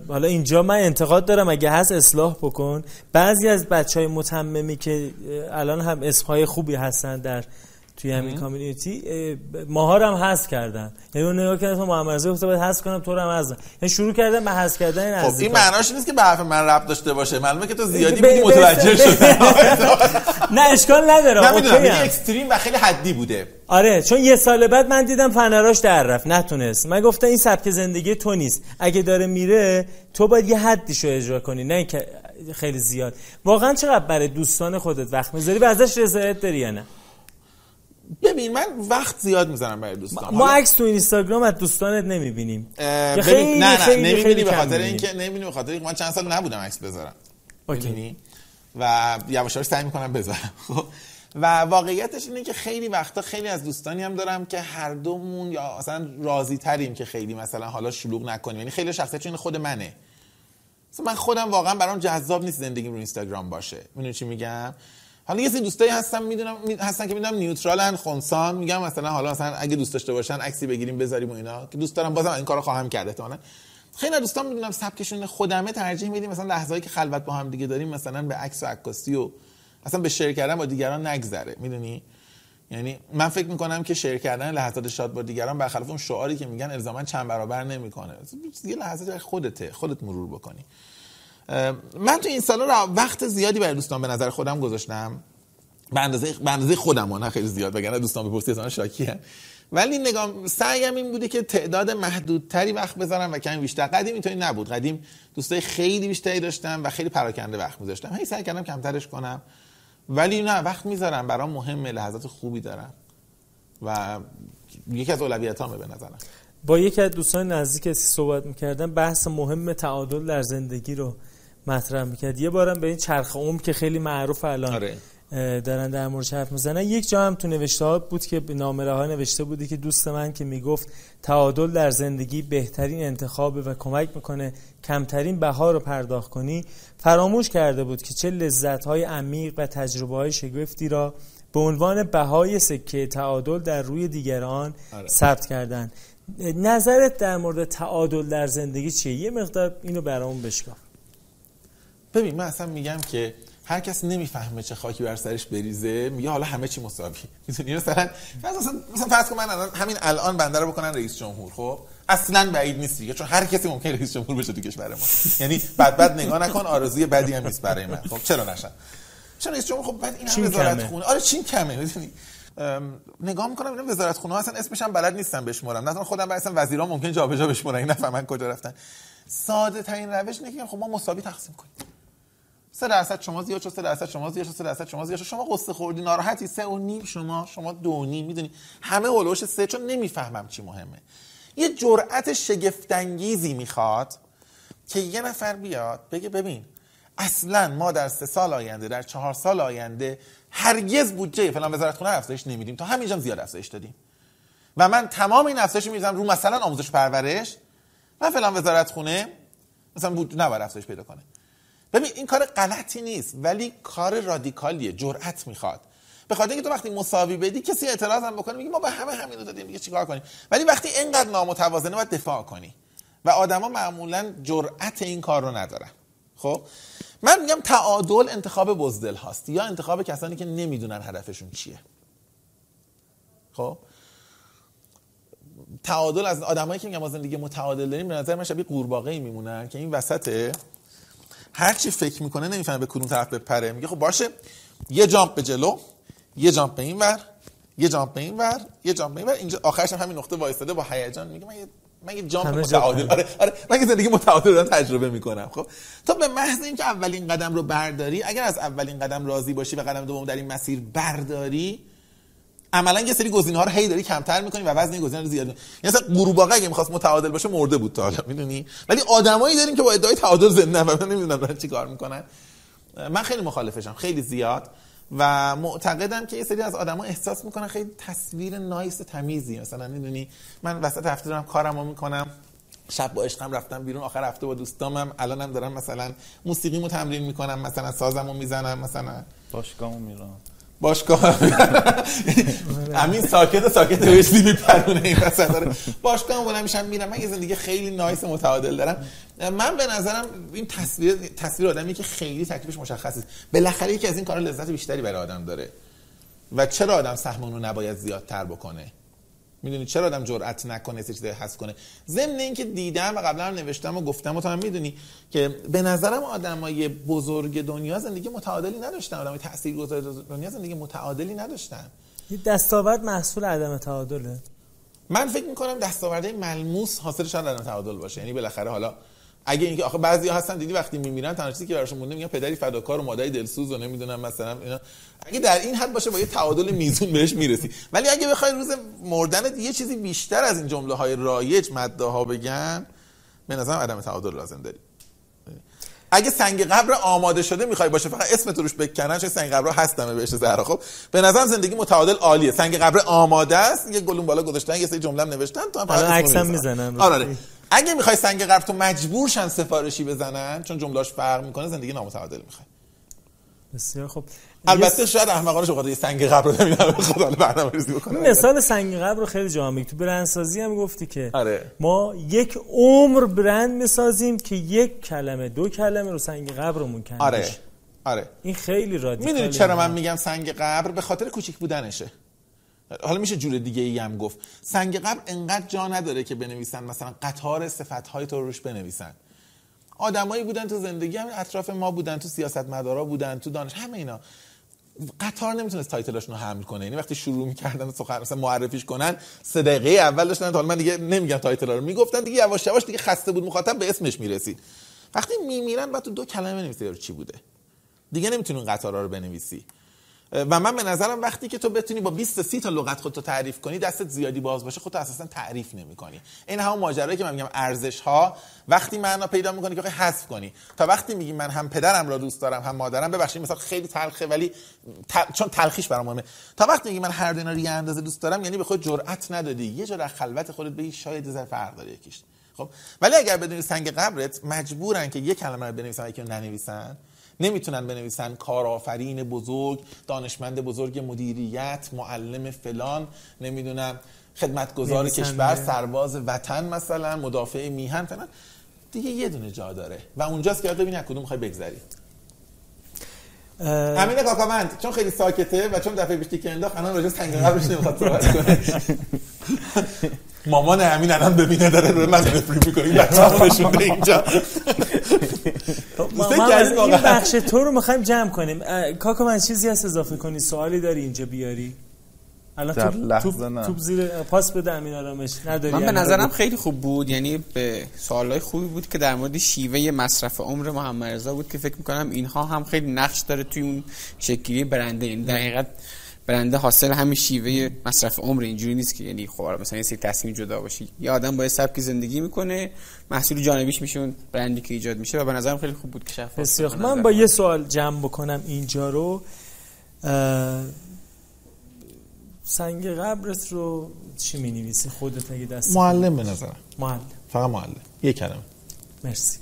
حالا اینجا من انتقاد دارم اگه هست اصلاح بکن. بعضی از بچه های متممی که الان هم اسمهای خوبی هستن در توی همین کامیونیتی اه، ماها رو هم حذف کردن. یعنی اون نگاه کردن محمد رضا گفته باید حذف کنم تو رو هم حذف یعنی شروع کردن به حذف کردن این
خب این. معناش نیست که به حرف من ربط داشته باشه. معلومه که تو زیادی بودی متوجه شدی
نه اشکال نداره
نمی‌دونم
هم.
اکستریم و خیلی حدی بوده.
آره چون یه سال بعد من دیدم فنراش در رفت نتونست. من گفتم این سبک زندگی تو نیست. اگه داره میره تو باید یه حدیشو اجرا کنی نه اینکه خیلی زیاد. واقعا چقدر برای دوستان خودت وقت می‌ذاری و ازش رضایت داری یا نه؟
ببین من وقت زیاد می‌ذارم برای دوستان.
ما عکس تو اینستاگرام از دوستانت نمی‌بینیم.
ببین،
خیلی
نه نه نمی‌بینی به خاطر. اینکه نمی‌بینی به خاطر اینکه من چند سال نبودم عکس بذارم.
اوکی.
و یواش یواش سعی می‌کنم بذارم خب. و واقعیتش اینه که خیلی وقتا خیلی از دوستانی هم دارم که هر دومون یا مثلا راضی تریم که خیلی مثلا حالا شلوغ نکنیم. یعنی خیلی شخصیت این خود منه. مثلا من خودم واقعا برام جذاب نیست زندگیم رو اینستاگرام باشه. می‌دونی چی میگم؟ حالا یه سری دوستایی هستن می‌دونم می- هستن که می‌دونم نیوترالن خونسان. میگم مثلا حالا مثلا اگه دوست داشته باشن عکسی بگیریم بذاریم و اینا. که دوست دارم بازم این کارو خواهم کرد احتمالاً. خیلی دوستان می‌دونم سبکشون خودمه ترجیح میدیم. مثلا لحظه‌ای که خلوت با هم دیگه داریم مثلا به عکس و عکاسی و اصلا به شیر کردن با دیگران نگذره. می‌دونی؟ یعنی من فکر می‌کنم که شیر کردن لحظات شاد با دیگران برخلاف اون شعاری که میگن الزاما چند برابر نمی‌کنه. یه لحظه خودته. خودت مرور بکنی. من تو این سالا را وقت زیادی برای دوستان به نظر خودم گذاشتم. به اندازه به اندازه خودم نه خیلی زیاد وگرنه دوستان بپرسی اصلا شاکی هن. ولی نگاه سعیم این بوده که تعداد محدودتری وقت بذارم و کمی بیشتر. قدیم اینطوری نبود. قدیم دوستای خیلی بیشتری داشتم و خیلی پراکنده وقت میذاشتم. هی سعی کردم کمترش کنم. ولی نه وقت می‌ذارم. برام مهمه لحظات خوبی دارم. و یکی از اولویتامه به نظرم.
با یکی از دوستان نزدیک صحبت می‌کردم بحث مهم تعادل در زندگی رو مطرح می‌کرد. یه بارم به این چرخ عمر که خیلی معروف الان
آره.
دارن در موردش حرف می‌زنن. یک جا هم تو نوشته ها بود که نامره ها نوشته بودی که دوست من که می‌گفت تعادل در زندگی بهترین انتخابه و کمک می‌کنه کمترین بها رو پرداخت کنی. فراموش کرده بود که چه لذت های عمیق و تجربه های شگفتی را به عنوان بهای سکه تعادل در روی دیگران
آره.
ثبت کردن. نظرت در مورد تعادل در زندگی چیه؟ یه مقدار اینو برامون بشکاف
ببین من اصلا میگم که هر کس نمی‌فهمه چه خاکی بر سرش بریزه میگه حالا همه چی مساوی. می‌دونی؟ مثلا مثلا مثلا فرض کن من الان همین الان بنده رو بکنن رئیس جمهور خب؟ اصلا بعید نیست دیگه چون هر کسی ممکن رئیس جمهور بشه تو کشور ما. یعنی بد بد نگاه نکن آرزوی بدی هم نیست برای من خب؟ چرا نشم چون رئیس جمهور؟ خب بعد این هم وزارت. خونه آره چین کمه می‌دونی؟ نگاه می‌کنم اینا وزارت خونه ها اصلا اسمش هم بلد نیستم بشمرم نه خودم اصلا وزیران ممکن جابجا بشمرن این نفهمن کجا رفتن. ساده ترین روش اینه که خب ما مساوی تقسیم کنیم. سه درصد شما زیاد شد سه درصد شما زیاد شد سه درصد شما زیاد شد. شما قصه خوردی ناراحتی؟ سه و نیم شما شما دو و نیم می‌دونی. همه هولوش سه چون نمی‌فهمم چی مهمه. یه جرأت شگفتانگیزی می‌خواد که یه نفر بیاد بگه ببین اصلا ما در سه سال آینده در چهار سال آینده هرگز بودجه فلان وزارت خونه افزایش نمیدیم. تا همینجا هم زیاد افزایش دادیم. و من تمام این افزایش میریزم رو مثلا آموزش و پرورش من فلان وزارت خونه مثلا بود نباید افزایش پیدا کنه. ببین این کار غلطی نیست ولی کار رادیکالیه جرأت می‌خواد. به خاطر اینکه تو وقتی مساوی بدی کسی اعتراض هم بکنه میگه ما به همه همینو دادیم دیگه چیکار کنیم؟ ولی وقتی اینقدر نامتوازنه باید دفاع کنی. و آدما معمولا جرأت این کار رو ندارن. خب؟ من میگم تعادل انتخاب بزدل هاست. یا انتخاب کسانی که نمی‌دونن هدفشون چیه. خب؟ تعادل از آدمایی که میگم ما زندگی متعادل داریم به نظر من شبیه قورباغه میمونن که این وسط هر چی فکر می‌کنه نمی‌فهمه به کدوم طرف بپره میگه. خب باشه یه جامپ به جلو یه جامپ به این ور یه جامپ به این ور یه جامپ به این ور. اینجا آخرش هم همین نقطه وایستاده با هیجان میگه من یه من یه جامپ متعادل آره آره من یه زندگی متعادل دارم تجربه می‌کنم خب؟ تو به محض اینکه اولین قدم رو برداری اگر از اولین قدم راضی باشی و قدم دوم در این مسیر برداری عملا یه سری گزینه ها رو هی داری کمتر می‌کنی و وزن گزینه رو زیاد می‌کنی. یعنی مثلا قورباغه اگه می‌خواست متعادل باشه مرده بود تا حالا می‌دونی؟ ولی آدمایی داریم که با ادعای تعادل زنده و من نمی‌دونم دارن چیکار می‌کنن. من خیلی مخالفشم خیلی زیاد. و معتقدم که یه سری از آدما احساس می‌کنن خیلی تصویر نایس تمیزی مثلا می‌دونی؟ من وسط هفته دارم کارمو می‌کنم. شب با عشقم رفتم بیرون آخر هفته با دوستامم. الانم دارم مثلا موسیقیمو تمرین می‌کنم مثلا سازمو می‌زنم مثلا
باشگاهمو میرم.
باشگاه. امین ساکت ساکت بهش میپرونه این وسط. داره باشگاه بلند میشم میرم. من یه زندگی خیلی نایس متعادل دارم. من به نظرم این تصویر تصویر آدمی که خیلی تکلیفش مشخصه بالاخره یکی از این کارا لذت بیشتری برای آدم داره. و چرا آدم سهم اون رو نباید زیادتر بکنه؟ می‌دونی چرا آدم جرأت نکنه یه چیزی حس کنه. ضمن اینکه دیدم و قبلا هم نوشتم و گفتم و تو هم می‌دونی که به نظرم آدمای بزرگ دنیا زندگی متعادلی نداشتن. آدمای تاثیرگذار دنیا زندگی متعادلی نداشتن.
یه دستاورد محصول عدم تعادله.
من فکر می‌کنم دستاوردهای ملموس حاصل شاید عدم تعادل باشه. یعنی بالاخره حالا اگه اینکه آخه بعضی هستن دیدی وقتی میمیرن تنها چیزی که براشون مونده میگن پدری فداکار و مادری دلسوز و نمی‌دونم مثلا اینا اگه در این حد باشه با یه تعادل میزون بهش می‌رسی ولی اگه بخوای روز مردنت یه چیزی بیشتر از این جمله های رایج مده ها بگن به نظرم عدم تعادل لازم داری اگه سنگ قبر آماده شده می‌خوای باشه فقط اسم تو روش بکنن چه سنگ قبر هستمه بهش زهرا خب به نظرم زندگی متعادل عالیه سنگ قبر آماده است یه گلون بالا گذاشتن یه سری جمله نوشتن تو هم
عکسم. می‌زنن.
آره آره. اگه می‌خوای سنگ قبر تو مجبور شن سفارشی بزنن چون جملاش فرق می‌کنه زندگی نامتعادل می‌خوای.
بسیار خب
البته شاید احمقانه شو یه سنگ قبر رو نمی‌دونم خدا حالا برنامه‌ریزی بکنه
مثال سنگ قبر رو خیلی جا میگی تو برندسازی هم گفتی که
آره.
ما یک عمر برند می‌سازیم که یک کلمه دو کلمه رو سنگ قبرمون کندش
آره. آره.
این خیلی رادیکاله
می‌دونی چرا من میگم سنگ قبر به خاطر کوچیک بودنشه. حالا میشه جور دیگه ای هم گفت. سنگ قبر انقدر جا نداره که بنویسن مثلا قطار صفت های تو رو روش بنویسن. آدمایی بودن تو زندگی هم اطراف ما بودن تو سیاستمدارا بودن تو دانش همه اینا. قطار نمی‌تونست تایتلاشون رو حمل کنه. یعنی وقتی شروع می‌کردن سخن مثلا معرفیش کنن سه دقیقه اول داشتن حالا من دیگه نمیگم تایتل رو. می‌گفتن دیگه یواش یواش دیگه خسته بود مخاطب به اسمش می‌رسید. وقتی میمیرن بعد تو دو کلمه بنویسی چی بوده. دیگه نمی‌تونی قطارا رو بنویسی. و من به نظرم وقتی که تو بتونی با 20 تا 30 تا لغت خودتو تعریف کنی دستت زیادی باز باشه خودتو اساسا تعریف نمی‌کنی. این همون ماجرایی که من میگم ارزش ها وقتی معنا پیدا می‌کنی که حذف کنی. تا وقتی میگی من هم پدرم را دوست دارم هم مادرم ببخشید مثلا خیلی تلخه ولی ت- چون تلخیش برام مهمه. تا وقتی میگی من هر دو اندازه دوست دارم یعنی به خود جرأت ندادی. یه جا در خلوت خودت بگی شاید ذره فرق داره یکیش. خب؟ ولی اگر بدونی سنگ قبرت مجبورن که یه کلمه رو بنویسن یکی ننویسن. نمی‌تونن بنویسن کارآفرین بزرگ دانشمند بزرگ مدیریت معلم فلان نمی‌دونم خدمتگزار. کشور سرباز وطن مثلا مدافع میهن فلان. دیگه یه دونه جا داره. و اونجاست که باید ببینی از کدوم می‌خوای بگذری. امین کاکاوند چون خیلی ساکته و چون دفعه پیش تیکه انداخت الان راجع سنگ قبرش نمی‌خواد صحبت کنه. مامان امین الان ببینه داره رو من نفری می‌کنه. بچه‌مو نشونده اینجا.
از این؟ بخش تو رو می‌خوایم جمع کنیم. اه، کاکا من چیزی هست اضافه کنی؟ سوالی داری اینجا بیاری؟ الان
در
توپ-
لحظه
توپ-
نه.
توپ زیر پاس بده امین آرامش. نداری
من به؟ نظرم خیلی خوب بود. یعنی به سوالای خوبی بود که در مورد شیوه مصرف عمر محمد رضا بود که فکر می‌کنم اینها هم خیلی نقش داره توی اون شکلی برنده. یعنی در حقیقت برنده حاصل همین شیوه مصرف عمر اینجوری نیست که یعنی خب مثلا یه سری تصمیم جدا باشی. یه آدم با یه سبکی زندگی می‌کنه محصول جانبیش میشه اون برندی که ایجاد میشه و به نظرم خیلی خوب بود که شفاف
من با یه سوال جمع بکنم اینجا رو. سنگ قبرت رو چی می نویسی خودت اگه دست
معلم به نظرم.
معلم.
فقط معلم. یک کلمه.
مرسی.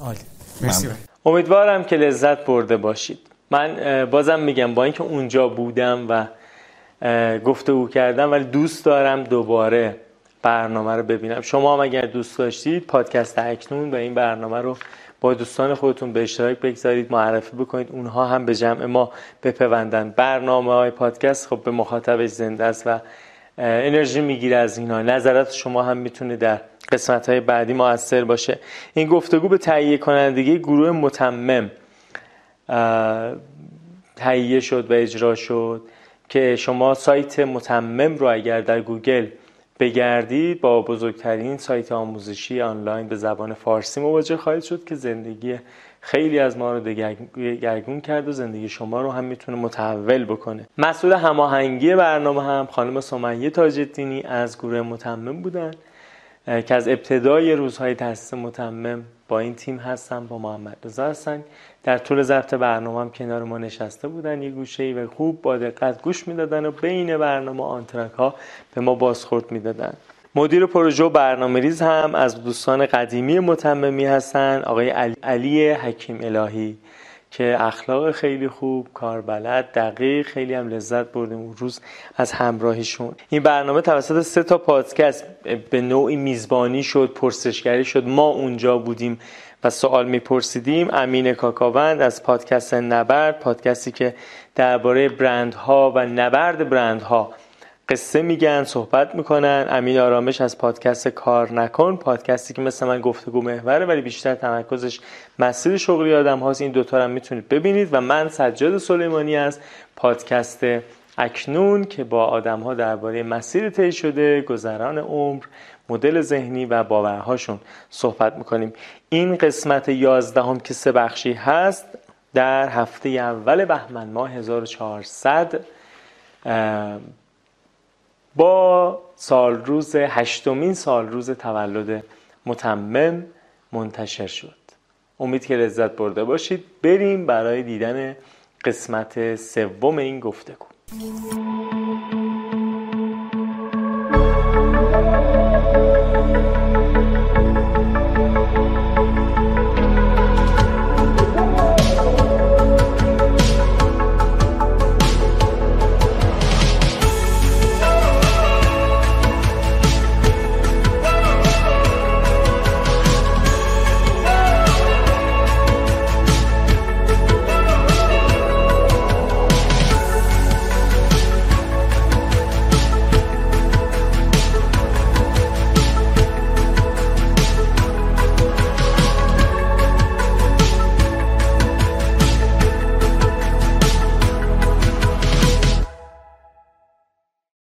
عالی.
مرسی.
امیدوارم که لذت برده باشید. من بازم میگم با اینکه اونجا بودم و اه، گفتگو کردم ولی دوست دارم دوباره برنامه رو ببینم. شما هم اگر دوست داشتید پادکست اکنون و این برنامه رو با دوستان خودتون به اشتراک بگذارید معرفی بکنید. اونها هم به جمع ما بپیوندن. برنامه های پادکست خب به مخاطبش زنده است و انرژی می‌گیره از اینا نظرات شما هم می‌تونه در قسمت های بعدی موثر باشه. این گفتگو به تهیه کنندگی گروه متمم تهیه شد و اجرا شد که شما سایت متمم رو اگر در گوگل بگردید با بزرگترین سایت آموزشی آنلاین به زبان فارسی مواجه خواهید شد که زندگی خیلی از ما رو دگرگون کرد و زندگی شما رو هم می‌تونه متحول بکنه. مسئول هماهنگی برنامه هم خانم سمیه تاجالدینی از گروه متمم بودن که از ابتدای روزهای تاسیس متمم با این تیم هستن با محمد رضا هستن در طول ضبط برنامه هم کنار ما نشسته بودن. یه گوشه ای و خوب با دقت گوش می‌دادن و بین برنامه آنترک ها به ما بازخورد می‌دادن. مدیر پروژه و برنامه ریز هم از دوستان قدیمی متممی هستن. آقای علی, علی حکیم الهی. که اخلاق خیلی خوب کاربلد دقیق خیلی هم لذت بردیم اون روز از همراهیشون. این برنامه توسط سه تا پادکست به نوعی میزبانی شد پرسشگری شد. ما اونجا بودیم و سوال میپرسیدیم. امین کاکاوند از پادکست نبرد پادکستی که درباره برندها و نبرد برندها قصه میگن صحبت می‌کنن. امین آرامش از پادکست کار نکن پادکستی که مثل من گفتگو محوره ولی بیشتر تمرکزش مسیر شغلی آدم هاست. این دوتا هم می‌تونید ببینید. و من سجاد سلیمانی از پادکست اکنون که با آدم ها درباره مسیر طی شده گذران عمر مدل ذهنی و باورهاشون صحبت می‌کنیم. این قسمت یازدهم که سه بخشی هست در هفته اول بهمن ماه 1400 اه، با سال روز هشتمین سال روز تولد متمم منتشر شد. امید که لذت برده باشید بریم برای دیدن قسمت سوم این گفتگو.